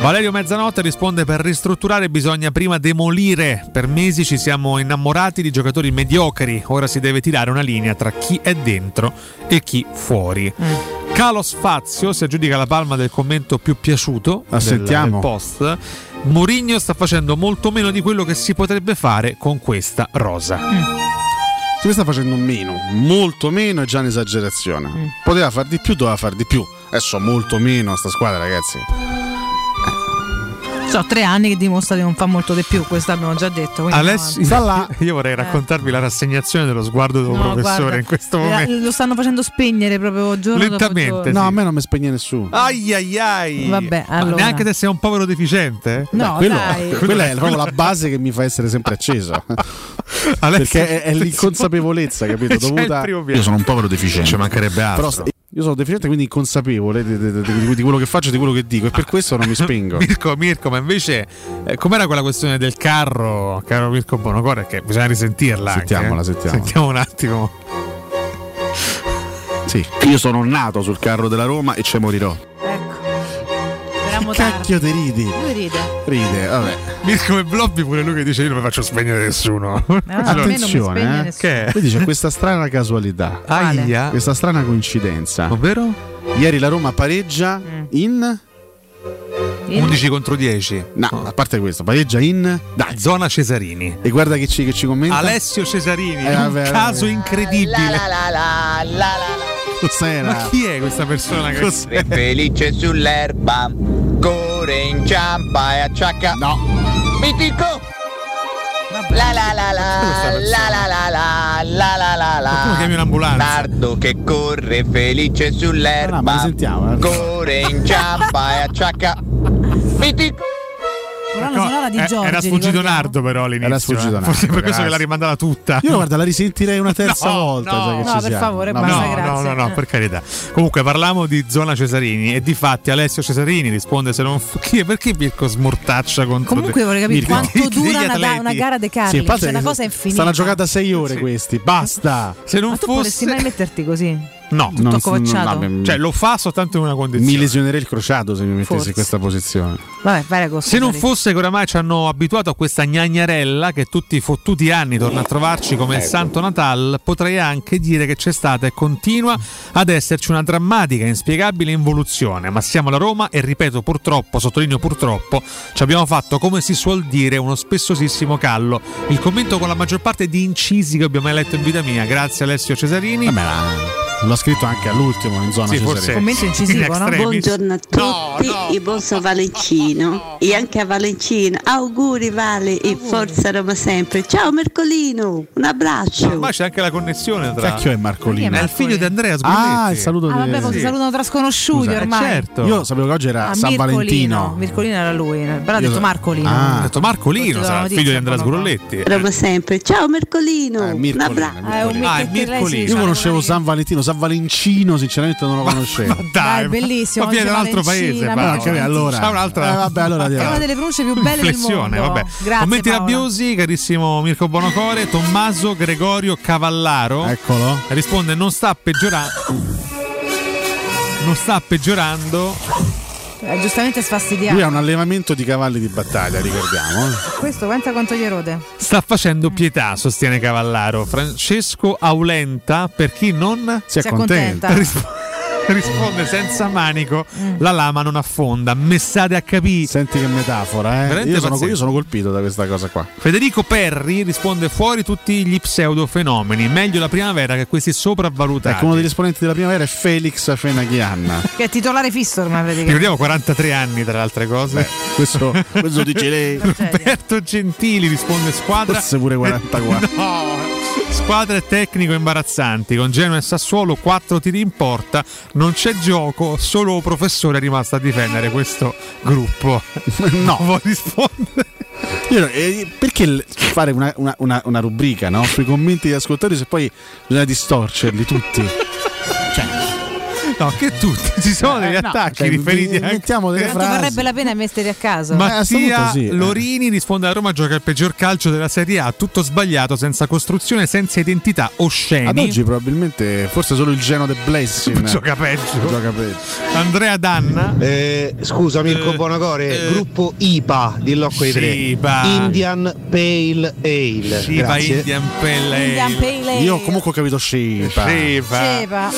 Valerio Mezzanotte risponde: Per ristrutturare bisogna prima demolire. Per mesi ci siamo innamorati di giocatori mediocri. Ora si deve tirare una linea tra chi è dentro e chi fuori. Calo Sfazio si aggiudica la palma del commento più piaciuto Ah, del, sentiamo. del post. Mourinho sta facendo molto meno di quello che si potrebbe fare con questa rosa. Se sta facendo meno, molto meno è già un'esagerazione. Poteva far di più, doveva far di più. Adesso molto meno sta squadra, ragazzi. So, tre anni che dimostra di non fa molto di più, questo abbiamo già detto. Alessio, no, sta là. io vorrei raccontarvi la rassegnazione dello sguardo del no, professore guarda, in questo eh, momento. Lo stanno facendo spegnere proprio giorno Lentamente, dopo giorno. No, a me non mi spegne nessuno. Ai ai ai. Vabbè, allora. neanche se sei un povero deficiente? No, quello, dai. quella è proprio la base che mi fa essere sempre acceso. Perché è, è l'inconsapevolezza, capito? Dovuta. Io sono un povero deficiente. Ci mancherebbe altro. Però io sono deficiente, quindi inconsapevole di, di- di- di quello che faccio e di quello che dico, e per questo non mi spingo. Mirko, Mirko, ma invece eh, com'era quella questione del carro, caro Mirko Bonocore, che bisogna risentirla. anche, Sentiamola, eh? sentiamola. Sentiamo un attimo. Sì, io sono nato sul carro della Roma e ci morirò. Speriamo Cacchio ti ridi. Lui ride. Ride, vabbè. Mirko e Blobby pure lui che dice io non mi faccio spegnere nessuno. a me non mi spegne Attenzione, eh. nessuno. Vedi c'è questa strana casualità. Aia. Questa strana coincidenza. Ovvero? Ieri la Roma pareggia in 11 contro 10. No, a parte questo, pareggia in Dai, zona Cesarini. E guarda che ci, che ci commenta. Alessio Cesarini, Eh, un vabbè, caso incredibile. Cos'era? Ma chi è questa persona che Cos'è? Felice sull'erba, corre, inciampa e acciacca. No. Mitico! La la la la la la la la la la la la Qualcuno chiami un'ambulanza. Nardo che corre felice sull'erba No, ma lo sentiamo, eh. Corre, inciampa e acciacca Mitico Colonna sonora di Eh, Giorgi. era sfuggito. Nardo però all'inizio. Era sfuggito eh. Nardo, Forse per questo che l'ha rimandata tutta. Io guarda, la risentirei una terza No, volta. no. No, per favore, No, basta, no. No, grazie. no, no, no, per carità. Comunque parliamo di zona Cesarini e di fatti Alessio Cesarini risponde se non f- chi è perché Mirko smortaccia contro Comunque de- vorrei capire Mirko. quanto dura una, una gara dei Sì, carri. a parte cioè, una cosa infinita. Stanno a giocare da 6 ore questi. Basta. Se non Ma tu potresti fosse mai metterti così? No, Tutto accovacciato? vabbè, cioè lo fa soltanto in una condizione. mi lesionerei il crociato se mi mettessi Forse. in questa posizione. Vabbè, agosto. Se non fosse che oramai ci hanno abituato a questa gnagnarella che tutti i fottuti anni torna a trovarci come il Santo Natal, potrei anche dire che c'è stata e continua ad esserci una drammatica e inspiegabile involuzione. Ma siamo la Roma e ripeto purtroppo, sottolineo purtroppo, ci abbiamo fatto come si suol dire uno spessosissimo callo. Il commento con la maggior parte di incisi che abbiamo mai letto in vita mia. Grazie Alessio Cesarini. Vabbè, ma l'ho scritto anche all'ultimo in zona Sì, Cesare. forse. Commento incisivo, no? Buongiorno a tutti, e buon San Valentino e anche a Valentino. Auguri Vale e forza Roma sempre. Ciao Mercolino, un abbraccio. Ormai c'è anche la connessione tra. Cacchio è Marcolino. È il figlio di Andrea Sgolletti. Ah, il saluto Ah, di vabbè, si Sì. salutano tra sconosciuti Scusa, ormai. certo. Io sapevo che oggi era Ah, San Mircolino. Valentino. Mircolino era lui, però ha detto Marcolino. Ah. Ha detto Marcolino, sarà il figlio di Andrea no, no. Sgrolletti. Roma sempre. Ciao Mercolino, Eh, un abbraccio. Ah, è Ah, è Io conoscevo San Valentino, San Valencino, sinceramente non lo conoscevo. Dai, bellissimo, Ma viene da un altro paese. Paolo. ma che- allora- C'ha un'altra. Eh, vabbè, allora È una delle pronunce più belle del mondo. vabbè. Grazie, Commenti Paola. rabbiosi, carissimo Mirko Bonocore, Tommaso Gregorio Cavallaro Eccolo. risponde non sta peggiorando non sta peggiorando Eh, giustamente sfastidiato. Lui ha un allevamento di cavalli di battaglia, ricordiamo. Questo pensa quanto gli erode. sta facendo pietà sostiene Cavallaro Francesco Aulenta per chi non Si è Si contenta. accontenta. risponde senza manico la lama non affonda messate a capire Senti che metafora, eh. Io sono, io sono colpito da questa cosa qua. Federico Perri risponde fuori tutti gli pseudofenomeni meglio la primavera che questi sopravvalutati Ecco, uno degli esponenti della primavera è Felix Fenaghian. Che è titolare fisso ormai praticamente. ricordiamo 43 anni tra le altre cose questo, questo dice lei. Roberto Gentili risponde squadra Forse pure 44. no squadre e tecnico imbarazzanti con Genoa e Sassuolo 4 tiri in porta non c'è gioco solo professore è rimasto a difendere questo gruppo No. vuoi rispondere Io, eh, perché fare una, una- una- una rubrica no? sui commenti degli ascoltatori se poi bisogna distorcerli tutti? No che tutti ci sono degli Eh, no, attacchi cioè, riferiti anche mettiamo delle Tanto frasi. varrebbe la pena metterli a caso. Ma- a sto Mattia eh. Lorini risponde a Roma gioca il peggior calcio della Serie A, tutto sbagliato, senza costruzione, senza identità, osceni. Ad oggi probabilmente forse solo il Geno de Blessing Gioca peggio. Gioca peggio. Andrea Danna. Eh, scusa Mirko Eh, Bonacore, eh, gruppo IPA di Locco i tre. Indian Pale Ale. Shiba. Indian Pelle. Indian Pale Ale. Io comunque ho capito Shiba. Shiba.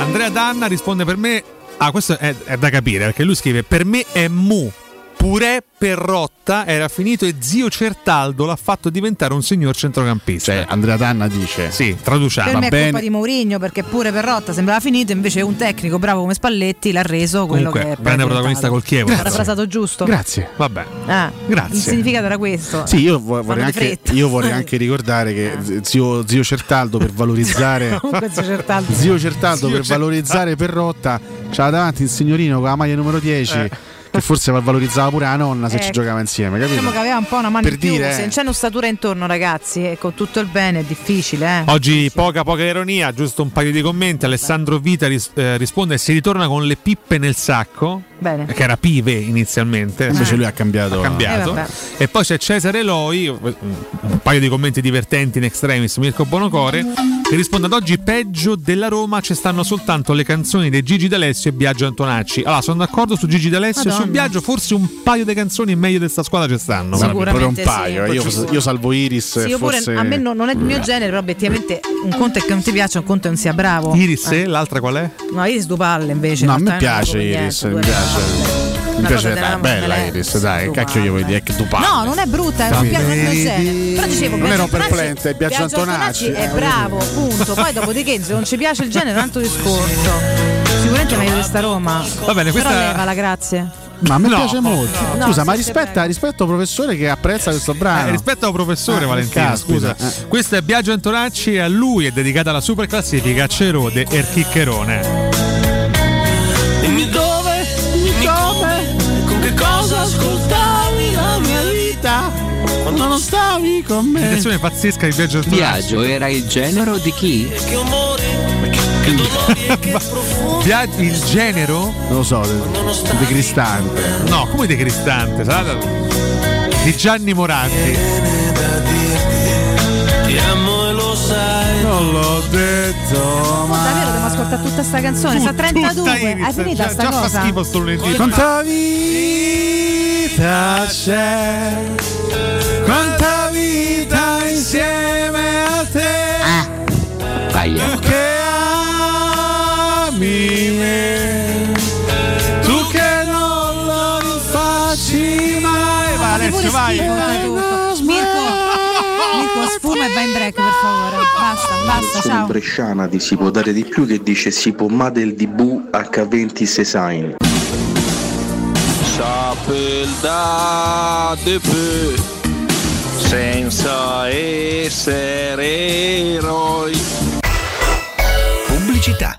Andrea Danna risponde per me. Ah, questo è, è da capire perché lui scrive: Per me è Mu. Purè Perrotta era finito e zio Certaldo l'ha fatto diventare un signor centrocampista. Cioè, Andrea Tanna dice: Sì, traduciamo. Per me è colpa di Mourinho perché pure Perrotta sembrava finito, invece un tecnico bravo come Spalletti l'ha reso quello Comunque, che è diventato. protagonista col Chievo. Ho parafrasato giusto? Grazie. Vabbè. Ah, Grazie. Il significato era questo. Sì, io vo- vorrei, anche, io vorrei anche ricordare che zio, zio Certaldo per valorizzare zio Certaldo. Zio Certaldo Zio per valorizzare Perrotta c'ha davanti il signorino con la maglia numero 10 che forse valorizzava pure la nonna se Eh. ci giocava insieme, capito? Diciamo che aveva un po' una mano Per in più. dire, Se eh. non c'è un'ossatura intorno, ragazzi, e con tutto il bene è difficile, eh. Oggi poca poca ironia, giusto un paio di commenti. Alessandro Vita ris- eh, risponde: Si ritorna con le pippe nel sacco. Bene. Che era Pive inizialmente. Invece lui ha cambiato. Ha cambiato. Eh, e poi c'è Cesare Eloi, un paio di commenti divertenti in extremis, Mirko Bonocore, che risponde ad oggi peggio della Roma ci stanno soltanto le canzoni di Gigi D'Alessio e Biagio Antonacci. Allora, sono d'accordo su Gigi D'Alessio e su Madonna. Biagio, forse un paio di canzoni meglio di sta squadra ci stanno. Sicuramente un sì. paio. eh. Io, io salvo Iris. Sì, io pure, forse... a me non, non è il mio genere, però obiettivamente un conto è che non ti piace, un conto è che non sia bravo. Iris, Eh. l'altra qual è? No, Iris due palle invece. No, a me piace Iris, mi due piace. Mi piace, cosa dai, è della- bella Iris, dai, cacchio gli vuoi dire che tu parli. No, non è brutta, piace il mio genere. Però dicevo, Non un Antonacci- perplente, è Biagio Antonacci. è bravo, punto. Poi dopodiché se non ci piace il genere è un altro discorso. Sicuramente è meglio di sta Roma. Va bene, questa- Però levala, grazie. Ma a me No. piace molto. No, Scusa, ma sì, rispetta, rispetto al professore che apprezza questo brano. Eh, rispetto al professore Ah, Valentino, caspita, scusa. eh. Questo è Biagio Antonacci e a lui è dedicata la super classifica Cerode e Chiccherone. Non stavi con me. Un'intenzione pazzesca di Biagio Antonacci. Viaggio era il genero di chi? Il genero? Non lo so, di, di Cristante. No, come di Cristante? sarà Di Gianni Moratti. Ti amo e lo sai. Non l'ho detto, ma. Davvero devo ascoltare tutta sta canzone, sta 32. Hai finita già, sta già cosa? fa schifo sto lunedì. Quanta vita c'è? Quanta vita insieme a te? Ah. Aia. Che ami me? Tu che non lo rifacci mai? Va Alessio, vai. Mirko, Mirko, sfuma e vai in break per favore. Basta, basta, Sono ciao. bresciana di si può dare di più che dice si può ma del DB H20 Sesain. S'appelle da peu senza essere eroi. Pubblicità.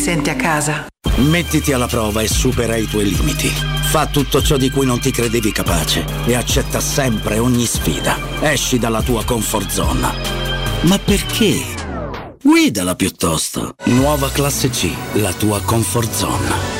senti a casa. Mettiti alla prova e supera i tuoi limiti. Fa tutto ciò di cui non ti credevi capace e accetta sempre ogni sfida. Esci dalla tua comfort zone. Ma perché? Guidala piuttosto. Nuova classe C, la tua comfort zone.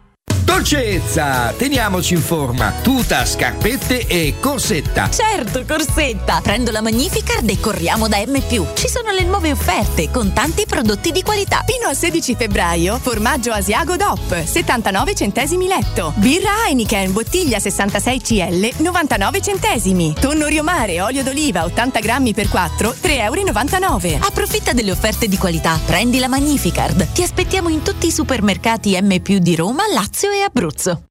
Dolcezza! Teniamoci in forma. Tuta, scarpette e corsetta. Certo, Corsetta! Prendo la Magnificard e corriamo da M+. Ci sono le nuove offerte con tanti prodotti di qualità. Fino al 16 febbraio, formaggio Asiago DOP, 79 centesimi letto. Birra Heineken, bottiglia 66 CL, 99 centesimi. Tonno Riomare, olio d'oliva, 80 grammi per 4, 3,99 euro. Approfitta delle offerte di qualità. Prendi la Magnificard. Ti aspettiamo in tutti i supermercati M+, di Roma, Lazio e Abruzzo.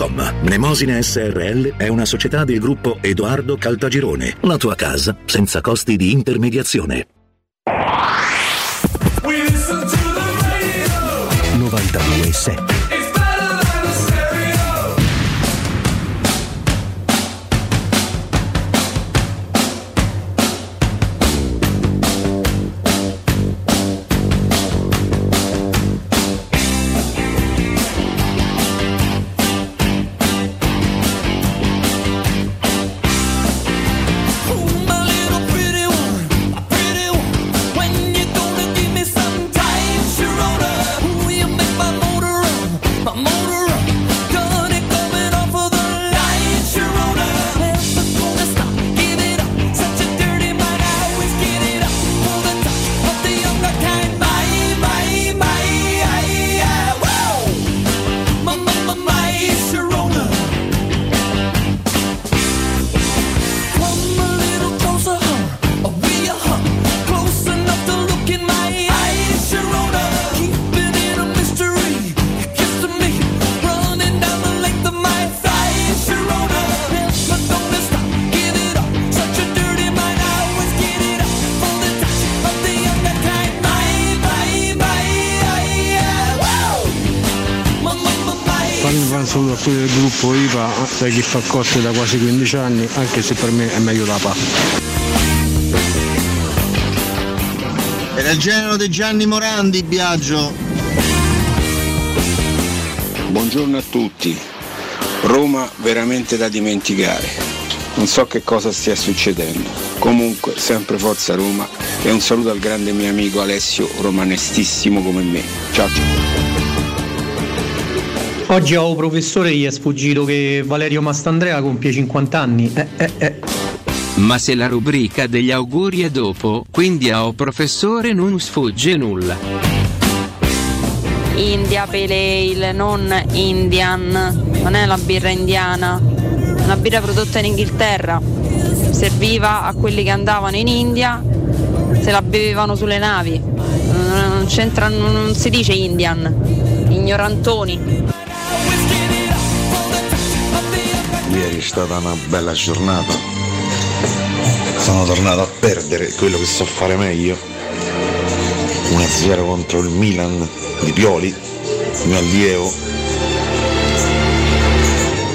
www.kcult.com. Mnemosine SRL è una società del gruppo Edoardo Caltagirone. La tua casa senza costi di intermediazione. 92.7 Sai chi fa cotte da quasi 15 anni, anche se per me è meglio la PA. Era il genero di Gianni Morandi, Biagio. Buongiorno a tutti. Roma veramente da dimenticare. Non so che cosa stia succedendo. Comunque, sempre Forza Roma e un saluto al grande mio amico Alessio, romanestissimo come me. Ciao ciao. Oggi a un professore gli è sfuggito che Valerio Mastandrea compie 50 anni. Eh, eh, eh. Ma se la rubrica degli auguri è dopo, quindi a O professore non sfugge nulla. India Pale Ale, non Indian, non è la birra indiana, è una birra prodotta in Inghilterra, serviva a quelli che andavano in India, se la bevevano sulle navi, non, c'entra, non si dice Indian, ignorantoni. Ieri è stata una bella giornata. Sono tornato a perdere quello che so fare meglio. 1-0 contro il Milan di Pioli, il mio allievo.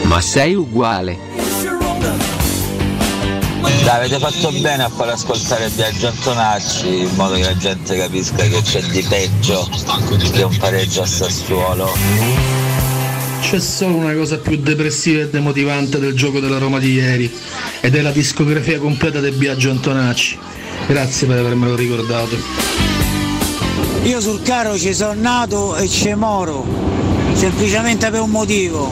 Ma sei uguale. Dai, avete fatto bene a far ascoltare Biagio Antonacci in modo che la gente capisca che c'è di peggio che un pareggio a Sassuolo. C'è solo una cosa più depressiva e demotivante del gioco della Roma di ieri ed è la discografia completa del Biagio Antonacci. Grazie per avermelo ricordato. Io sul carro ci sono nato e ci moro, semplicemente per un motivo,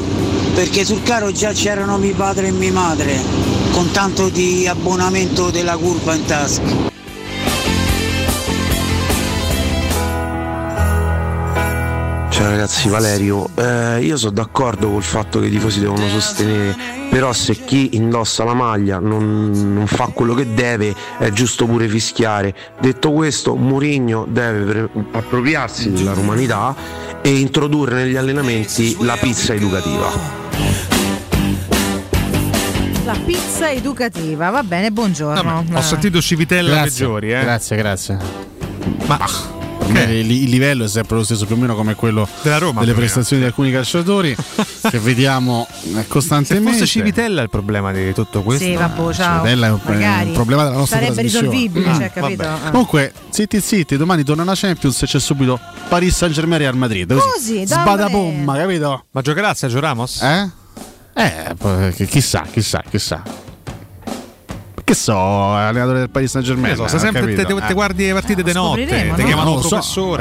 perché sul carro già c'erano mio padre e mia madre, con tanto di abbonamento della curva in tasca. Ciao ragazzi, Valerio, eh, io sono d'accordo col fatto che i tifosi devono sostenere, però se chi indossa la maglia non, non fa quello che deve è giusto pure fischiare. Detto questo, Mourinho deve pre- appropriarsi della romanità e introdurre negli allenamenti la pizza educativa. La pizza educativa, va bene, buongiorno. Ho sentito Civitella Grazie, peggiori, eh. Grazie, grazie. Ma Me il, il livello è sempre lo stesso, più o meno come quello Della Roma, delle prestazioni di alcuni calciatori che vediamo eh, Se costantemente. fosse Civitella il problema di tutto questo. Sì, vabbè, ciao. Civitella è un- è un Magari. problema della nostra Sarebbe risolvibile, Ah, cioè, capito? vabbè. Ah. Comunque, zitti zitti, domani torna la Champions e c'è subito Paris Saint Germain e Real Madrid. Così, da Sbadapomma, capito? Ma giocherà Sergio Ramos? Eh? Eh, chissà, chissà, chissà. Che so, allenatore del Paris Saint Germain. Io so, sei sempre te, te- te guardi le partite di notte, ti no? chiamano Non lo so.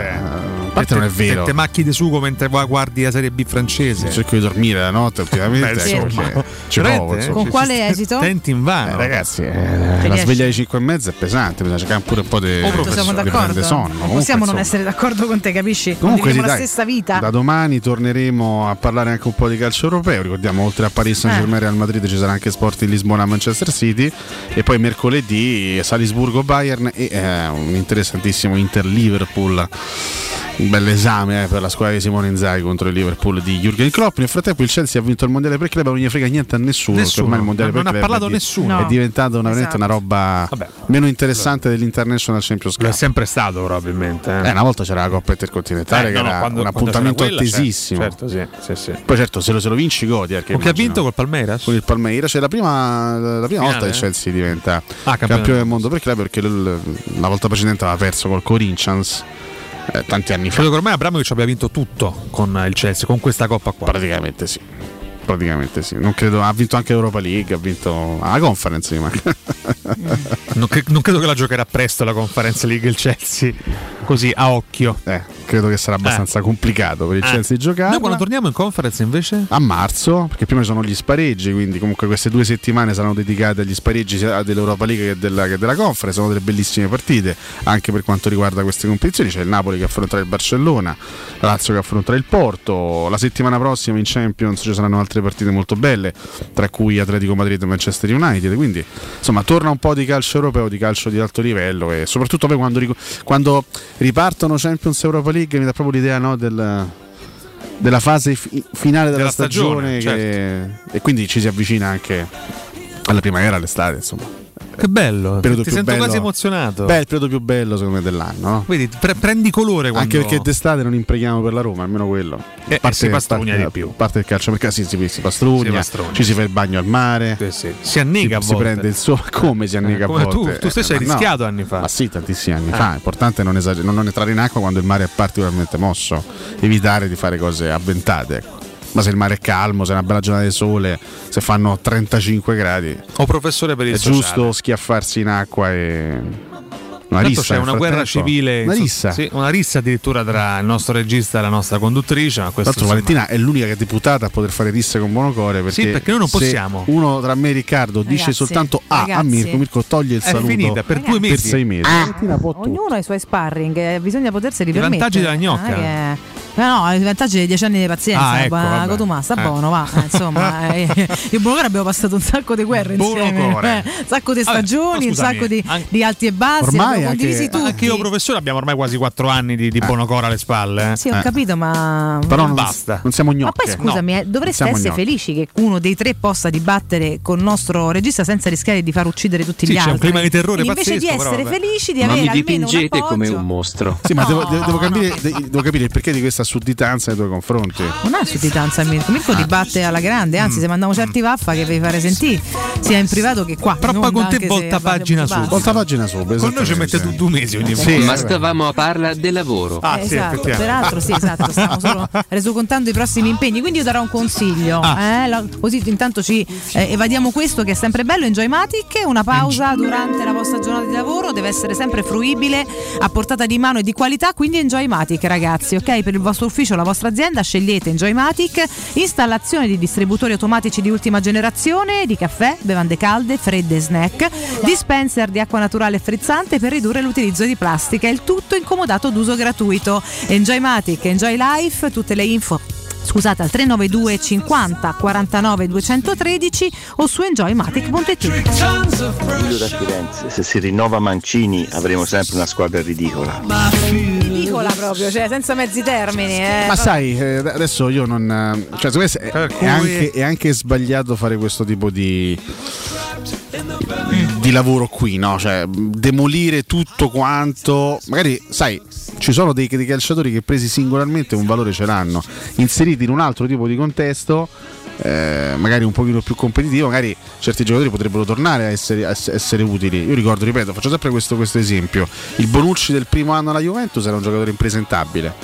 A parte non è vero. Te, macchi di sugo mentre gua- guardi la serie B francese. Cerco di dormire la notte ultimamente. Beh, ecco, insomma. perché ci provo. insomma. Con quale esito? Tenti in vano. Eh, ragazzi, eh, la riesci? sveglia alle 5 e mezza è pesante, bisogna cercare pure un po' di, Tanto siamo di d'accordo. prendere sonno. non Comunque, possiamo non insomma, essere d'accordo con te, capisci? Comunque, sì, la dai, stessa vita. Da domani torneremo a parlare anche un po' di calcio europeo. Ricordiamo, oltre a Paris Saint Germain e Real Madrid, ci sarà anche Sport in Lisbona Manchester City. E poi mercoledì Salisburgo Bayern e eh, un interessantissimo Inter Liverpool. Un bel esame eh, per la squadra di Simone Inzaghi contro il Liverpool di Jürgen Klopp. Nel frattempo il Chelsea ha vinto il mondiale per club, non gli frega niente a nessuno. Nessuno. Ormai il mondiale Non per ha club parlato è di- nessuno. È diventata una, veramente Esatto. una roba Vabbè. meno interessante dell'International Champions Cup. Lo è sempre stato probabilmente. Eh, una volta c'era la Coppa Intercontinentale Eh, che no, no, era quando- un appuntamento quella, attesissimo. certo, certo, sì, sì, sì. Poi certo, se lo, se lo vinci godi. Perché ha vinto col Palmeiras? Con il Palmeiras, cioè la prima, la prima volta che eh? Chelsea diventa Ah, campione del mondo per club perché la volta precedente aveva perso col Corinthians eh, tanti anni fa. Credo che ormai Abramovic abbia vinto tutto con il Chelsea, con questa coppa qua. Praticamente sì. Praticamente sì. Non credo, ha vinto anche Europa League, ha vinto la conference. manca. Non, cre- non credo che la giocherà presto la Conference League il Chelsea, così a occhio. Eh, credo che sarà abbastanza complicato per il Eh. Chelsea giocare. Noi quando torniamo in conference invece? a marzo, perché prima ci sono gli spareggi, quindi comunque queste due settimane saranno dedicate agli spareggi sia dell'Europa League che della, che della Conference, sono delle bellissime partite anche per quanto riguarda queste competizioni, c'è il Napoli che affronterà il Barcellona, la Lazio che affronterà il Porto, la settimana prossima in Champions ci saranno altre partite molto belle, tra cui Atletico Madrid e Manchester United, quindi insomma torna un po' di calcio europeo, di calcio di alto livello e soprattutto poi quando, quando ripartono Champions Europa League mi dà proprio l'idea no, del della fase fi- finale della, Della stagione, stagione, che- e quindi ci si avvicina anche alla primavera, all'estate, insomma. Che bello, ti sento bello- quasi emozionato. Beh, è il periodo più bello secondo me dell'anno, no? Vedi, pre- prendi colore quando... Anche perché d'estate non impreghiamo per la Roma, almeno quello. Eh, si pastrugna parte- di più. A parte il calcio, perché sì, si, si pastrugna, Si pastrugna. ci si fa il bagno al mare, si annega si, a si volte. prende il sole. Come si annega Eh, come a volte? tu- tu stesso Eh, hai ma no. rischiato anni fa. Ma sì, tantissimi anni Ah. fa. È importante non, esager- non- non entrare in acqua quando il mare è particolarmente mosso, evitare di fare cose avventate. ecco. Ma se il mare è calmo, se è una bella giornata di sole, se fanno 35 gradi, O professore per il è sociale. giusto schiaffarsi in acqua e. Una Tanto rissa c'è una guerra civile, Una rissa. sì, una rissa addirittura tra il nostro regista e la nostra conduttrice. Ma Tra questo l'altro insomma, Valentina è l'unica che è deputata a poter fare risse con Buonocore perché, Sì, perché noi non possiamo. Uno tra me e Riccardo dice Ragazzi, soltanto A a ragazzi. Mirko, Mirko toglie il È saluto finita per due per mesi. sei mesi. Ah. Valentina può tutto. Ognuno ha i suoi sparring, eh, bisogna poterseli I permettere. vantaggi della gnocca. Non è eh no, i vantaggi dei dieci anni di pazienza. Ah, ecco, buona vabbè. Cotuma, sta Eh. buono, va. eh, insomma, eh, io e Buonocore abbiamo passato un sacco di guerre insieme. Buonocore. eh, un sacco di Vabbè, stagioni, ma un sacco di, anche- di alti e bassi. Ormai condivisi tutti. Anche io, professore, abbiamo ormai quasi quattro anni di, di Buonocora alle spalle. eh. Sì, ho capito, ma. Però non, basta. non siamo Ma gnocche. poi scusami, eh, dovreste essere gnocchi. felici che uno dei tre possa dibattere con il nostro regista senza rischiare di far uccidere tutti Sì, gli c'è un altri. clima di terrore Quindi invece di pazzesco, essere felici di Ma avere mi almeno un dipingete come un mostro. Sì, ma No, no, no. devo capire il perché di questa sudditanza nei tuoi confronti. Non ha sudditanza Mirko, Mirko dibatte alla grande, anzi se mandiamo certi vaffa che vi fare sentire sia in privato che qua. Però con te volta pagina su. Volta pagina su. Con noi ci mette tu due mesi ogni volta. Sì, Ma stavamo a parlare del lavoro. Ah, Eh, sì, esatto, peraltro sì, esatto, stiamo solo resocontando i prossimi impegni, quindi io darò un consiglio, Ah. eh, la- così intanto ci eh, evadiamo questo che è sempre bello, Enjoymatic, una pausa durante la vostra giornata di lavoro deve essere sempre fruibile, a portata di mano e di qualità, quindi Enjoymatic ragazzi, ok? Per il vostro ufficio, la vostra azienda scegliete Enjoymatic, installazione di distributori automatici di ultima generazione, di caffè, bevande calde, fredde e snack, dispenser di acqua naturale frizzante per ridurre l'utilizzo di plastica, il tutto incomodato d'uso gratuito. Enjoymatic, Enjoy Life, tutte le info Scusate al 392 50 49 213 o su enjoymatic.it. Da Firenze, se si rinnova Mancini avremo sempre una squadra ridicola. Ridicola proprio, cioè senza mezzi termini. Eh. Ma sai, eh, adesso io non. eh, Cioè, secondo me è, è anche, è anche sbagliato fare questo tipo di. di lavoro qui, no? Cioè, demolire tutto quanto. Magari, sai, ci sono dei, dei calciatori che presi singolarmente un valore ce l'hanno, inseriti in un altro tipo di contesto. eh, magari un pochino più competitivo, magari certi giocatori potrebbero tornare a essere, a ess- essere utili. Io ricordo, ripeto, faccio sempre questo, questo esempio. Il Bonucci del primo anno alla Juventus era un giocatore impresentabile.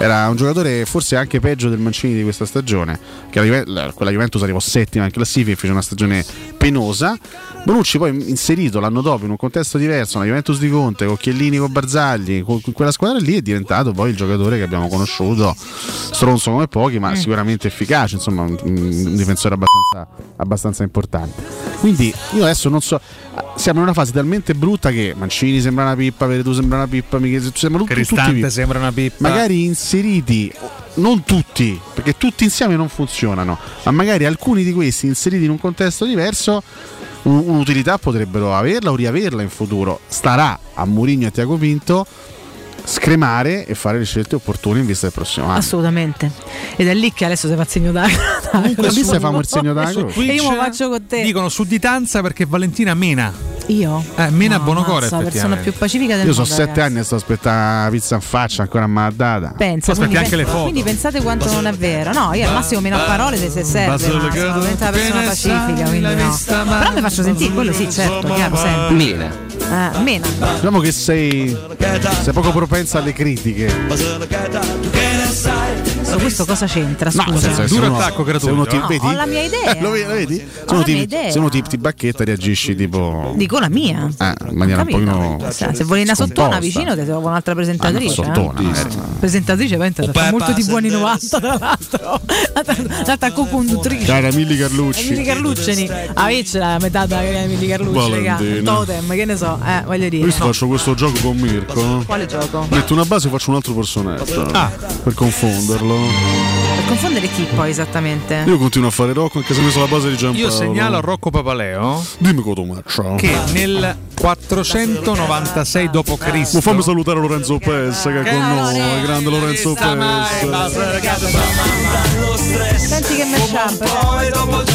Era un giocatore forse anche peggio del Mancini di questa stagione. Che la la- quella Juventus arrivò settima in classifica e fece una stagione penosa. Bonucci poi inserito l'anno dopo in un contesto diverso, una Juventus di Conte, con Chiellini, con Barzagli, con con quella squadra lì è diventato poi il giocatore che abbiamo conosciuto, stronzo come pochi, ma sicuramente efficace, insomma un, un difensore abbastanza, abbastanza importante. Quindi io adesso non so, siamo in una fase talmente brutta che Mancini sembra una pippa, Veretù sembra una pippa, Michele sembra tutti pippa. sembra una pippa. Magari inseriti, non tutti, perché tutti insieme non funzionano, ma magari alcuni di questi inseriti in un contesto diverso, un- un'utilità potrebbero averla o riaverla in futuro. Starà a Mourinho e a Tiago Pinto scremare e fare le scelte opportune in vista del prossimo anno. Assolutamente. Ed è lì che adesso si fa il segno da Comunque su famo il segno da Su croce. E io lo faccio con te. Dicono sudditanza perché Valentina mena. Io? Eh, mena No, Buonocore ammazza, la persona più pacifica del Io sono mondo. sette ragazzi. anni e sto aspettando la pizza in faccia, ancora l'ha data. Pensa, quindi, anche le foto. quindi pensate quanto non è vero. No, io al massimo meno a parole se se serve, ma sono veramente una persona pacifica, quindi no. Però mi faccio sentire, quello sì, certo, chiaro, sempre. Mena. Eh, mena. Diciamo che sei, sei poco propensa alle critiche. Adesso questo cosa c'entra? No, Scusa. nel senso Duro uno- attacco gratuito, se uno ti, no? vedi? Ho la mia idea. Eh, lo vedi? lo vedi? Se Ho uno la ti, mia idea. se uno ti, ti bacchetta reagisci tipo... Dico la mia. Eh, in maniera un pochino... Se se vuoi una sottona vicino, ti trovo un'altra presentatrice. Ah, una sottona, eh. magari. Presentatrice, pensa, fa molto tipo anni 90, tra l'altro. L'altra co-conduttrice. Cara Milli Carlucci. Emily Carlucceni. Ah, c'è la metà della carriera di Emily Carlucci, raga. Totem, che ne so, eh, voglio dire. Visto faccio questo gioco con Mirko. Quale gioco? Metto una base e faccio un altro personaggio. Ah. Per confonderlo. Per confondere chi poi esattamente? Io continuo a fare Rocco anche se ho messo la base di Giampaolo. Io segnalo a Rocco Papaleo Dimmi Cotomaccio. che nel 496 d.C. Ma fammi salutare Lorenzo Pes che è con noi, grande Lorenzo Pes. Senti che matchup.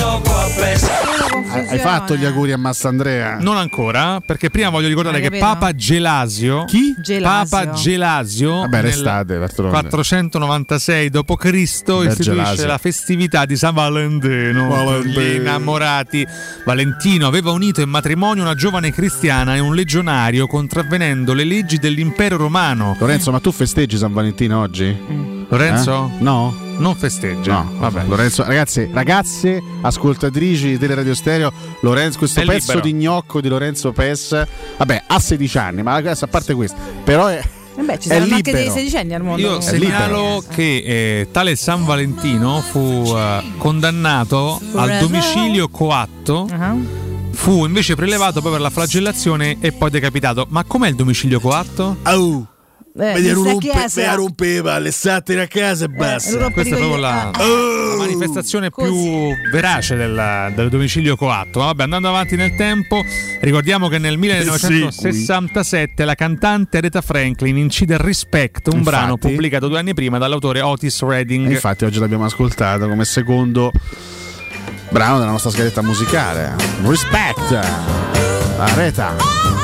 Hai fatto gli auguri a Massandrea? Non ancora, perché prima voglio ricordare che? Papa Gelasio, Chi? Gelasio. Papa Gelasio Vabbè, restate, d'altronde. 496 d.C. Istituisce Gelasio. la festività di San Valentino Valentino. gli innamorati. Valentino aveva unito in matrimonio una giovane cristiana e un legionario contravvenendo le leggi dell'impero romano. Lorenzo, ma tu festeggi San Valentino oggi? Lorenzo? Eh? No? Non festeggia. No, vabbè. Lorenzo, ragazzi, ragazze, ascoltatrici di Teleradio Stereo, Lorenzo, questo È pezzo libero. di gnocco di Lorenzo Pes, vabbè, ha 16 anni, ma ragazzi, a parte questo, però è, Eh beh, ci è saranno anche libero. dei sedicenni al mondo. Io segnalo che eh, tale San Valentino fu eh, condannato al domicilio coatto. Fu invece prelevato poi per la flagellazione e poi decapitato. Ma com'è il domicilio coatto? Au! Eh, mi sta chiesa. rompeva, le a casa e basta. lo rompe Questa è proprio la, Ah, la manifestazione più verace del, del domicilio coatto. Ma Vabbè, andando avanti nel tempo, ricordiamo che nel 1967 la cantante Aretha Franklin incide Respect, un Infatti. brano pubblicato due anni prima dall'autore Otis Redding. Infatti oggi l'abbiamo ascoltato come secondo brano della nostra scaletta musicale. Respect! Areta!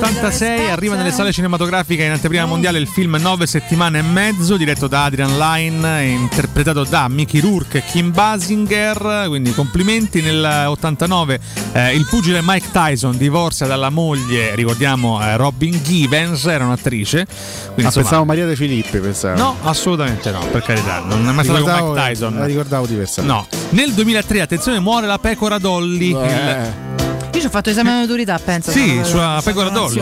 Nell'86 arriva nelle sale cinematografiche in anteprima mondiale il film Nove settimane e mezzo, diretto da Adrian Lyne, e interpretato da Mickey Rourke e Kim Basinger. Quindi complimenti. Nell'89 eh, il pugile Mike Tyson divorzia dalla moglie, ricordiamo eh, Robin Givens, era un'attrice. Quindi, Ah, insomma, pensavo Maria De Filippi, pensavo. No, assolutamente no, per carità, non è mai stato con Ricordavo- Mike Tyson. La ricordavo diversamente. No, nel 2003, attenzione, muore la pecora Dolly. Eh. il- Io ci ho fatto esame di maturità, penso. sì, sulla pecora Dolly.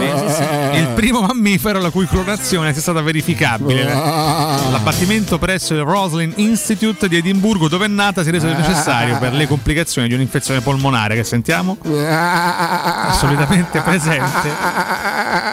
Il primo mammifero la cui clonazione sia stata verificabile. L'abbattimento presso il Roslin Institute di Edimburgo, dove è nata, si è reso necessario per le complicazioni di un'infezione polmonare che sentiamo solitamente presente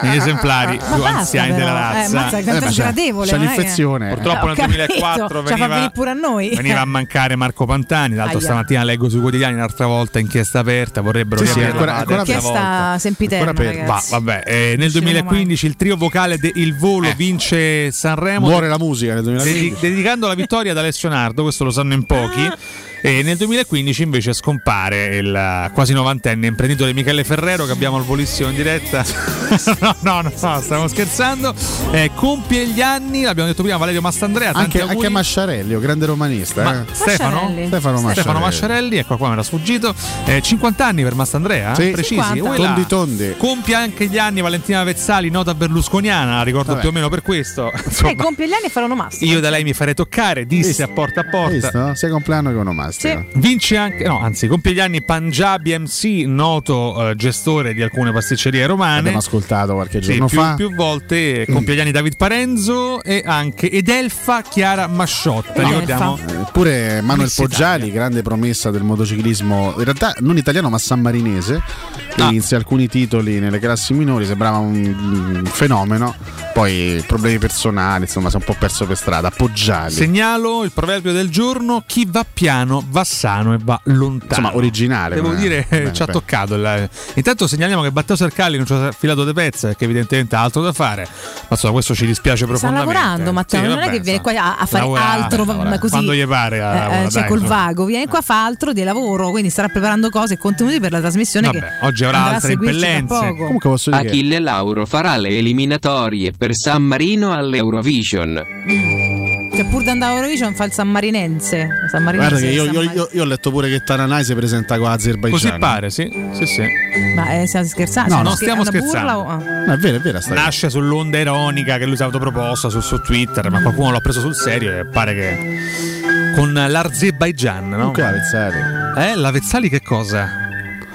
negli esemplari Ma più basta, anziani però. della Eh, razza. mazza, che tanto è gradevole. c'ha non è che- l'infezione. Purtroppo Eh, nel ho capito, 2004 ci ha fatto veniva, venire pure a noi. veniva a mancare Marco Pantani. Tra l'altro, Aia. stamattina leggo sui quagliani un'altra volta inchiesta aperta. Vorrebbero Sì, sì, ancora- ancora volta. sempiterna, Ancora per- ragazzi. Va, vabbè, eh, nel Usciremo 2015 il trio vocale de Il Volo vince Sanremo. Muore la musica nel 2015. Dedi- dedicando la vittoria ad Alessio Nardo, questo lo sanno in pochi. E nel 2015 invece scompare il eh, quasi novantenne imprenditore Michele Ferrero che abbiamo al volissimo in diretta. no, no, no, no, stiamo scherzando. Eh, compie gli anni, l'abbiamo detto prima Valerio Mastandrea. Tanti Anche, anche Masciarelli, un grande romanista. Ma eh. Stefano? Masciarelli. Stefano Masciarelli. Stefano Masciarelli, ecco qua mi era sfuggito. Eh, 50 anni per Mastandrea? Sì. Precisi? 50. Uè là. Tondi tondi. Compie anche gli anni Valentina Vezzali, nota berlusconiana, la ricordo Vabbè. più o meno per questo. Eh, Insomma, compie gli anni e fa l'onomastico. io da lei mi farei toccare, disse Visto? a porta a porta. visto? Sia compleanno che onomastico. Vince anche, no, anzi, compie gli anni Punjabi MC, noto eh, gestore di alcune pasticcerie romane. Abbiamo ascoltato qualche Sì, giorno più, fa. più volte compie gli anni David Parenzo e anche Edelfa Chiara Masciotta. Ricordiamo Eppure Manuel Miss Italia. Poggiali, grande promessa del motociclismo, in realtà non italiano ma sammarinese, che Ah. inizia alcuni titoli nelle classi minori, sembrava un, un fenomeno, poi problemi personali, insomma si è un po' perso per strada. Poggiali, Segnalo il proverbio del giorno: chi va piano va sano e va lontano. insomma originale. Devo dire, bene, ci ha bene. toccato. il- Intanto segnaliamo che Matteo Sercalli non ci ha filato de pezze perché evidentemente ha altro da fare. Ma insomma, questo ci dispiace Sta profondamente. lavorando, Matteo. Sì, non è vabbè, che viene qua a, a fare Lavora- altro lavora. così. Quando gli pare, eh, lavora, eh, cioè dai, col insomma. vago. Viene qua, fa altro di lavoro, quindi starà preparando cose e contenuti per la trasmissione. Vabbè, che oggi avrà a altre impellenze. Comunque posso dire che Achille Lauro farà le eliminatorie per San Marino all'Eurovision. Cioè, pur da andare a Eurovision fa il San Marinense. San Marinense Guarda che io, San io- io- io ho letto pure che Tananai si presenta con Azerbaijan. Così pare, sì. sì, sì. Ma eh, stiamo scherzando? No, Cioè, no, scher- stiamo scherzando. o-. No, è vero, è vero. Sta Nasce sull'onda ironica che lui si è autoproposta su, su Twitter, ma qualcuno l'ha preso sul serio e pare che. Con l'Azerbaijan, no? Comunque la Vezzali. Eh, la Vezzali che cosa?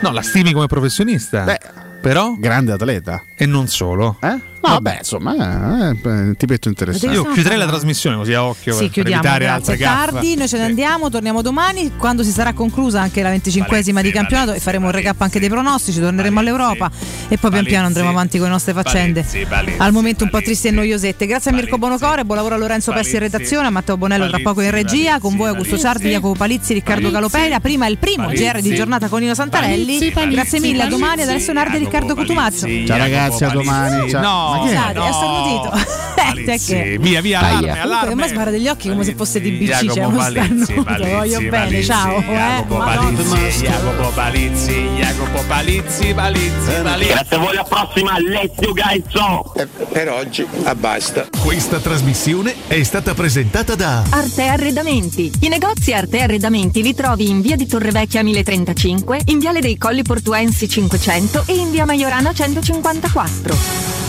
No, la stimi come professionista. Beh, Però? grande atleta. E non solo. Eh? No, vabbè, insomma, eh, eh, un tipetto interessante. Io chiuderei la trasmissione così a occhio Sì, per chiudiamo. evitare Grazie. altre È tardi, noi ce ne andiamo, torniamo domani quando si sarà conclusa anche la 25esima di campionato e faremo un recap anche dei pronostici, torneremo all'Europa e poi pian piano andremo avanti con le nostre faccende. Balizzi, Al momento un po' tristi e noiosette. Grazie a Mirko Bonocore, buon lavoro a Lorenzo Pessi in redazione, a Matteo Bonello tra poco in regia, con voi Augusto Ciardi, Jacopo Palizzi, Riccardo Galopera. Prima il primo. GR di giornata con Nino Santarelli. Grazie mille, a domani, ad Alessio Nardi e Riccardo Cotumazzo. Ciao ragazzi, a domani. Ciao. No, Ma che è? Scusate, starnutito. Eh, che- via, via, Aia. allarme, Comunque allarme. mi spara degli occhi come se fosse di BC, Jacopo cioè uno Palizzi, Voglio bene, Palizzi, ciao. eh. Jacopo Madonna. Palizzi, Jacopo Palizzi, Jacopo Palizzi, Palizzi, Palizzi. Grazie a voi, alla prossima, let's you guys so! Per oggi ah, basta. Questa trasmissione è stata presentata da Arte Arredamenti. I negozi Arte Arredamenti li trovi in via di Torrevecchia 1035, in viale dei Colli Portuensi 500 e in via Maiorana 154.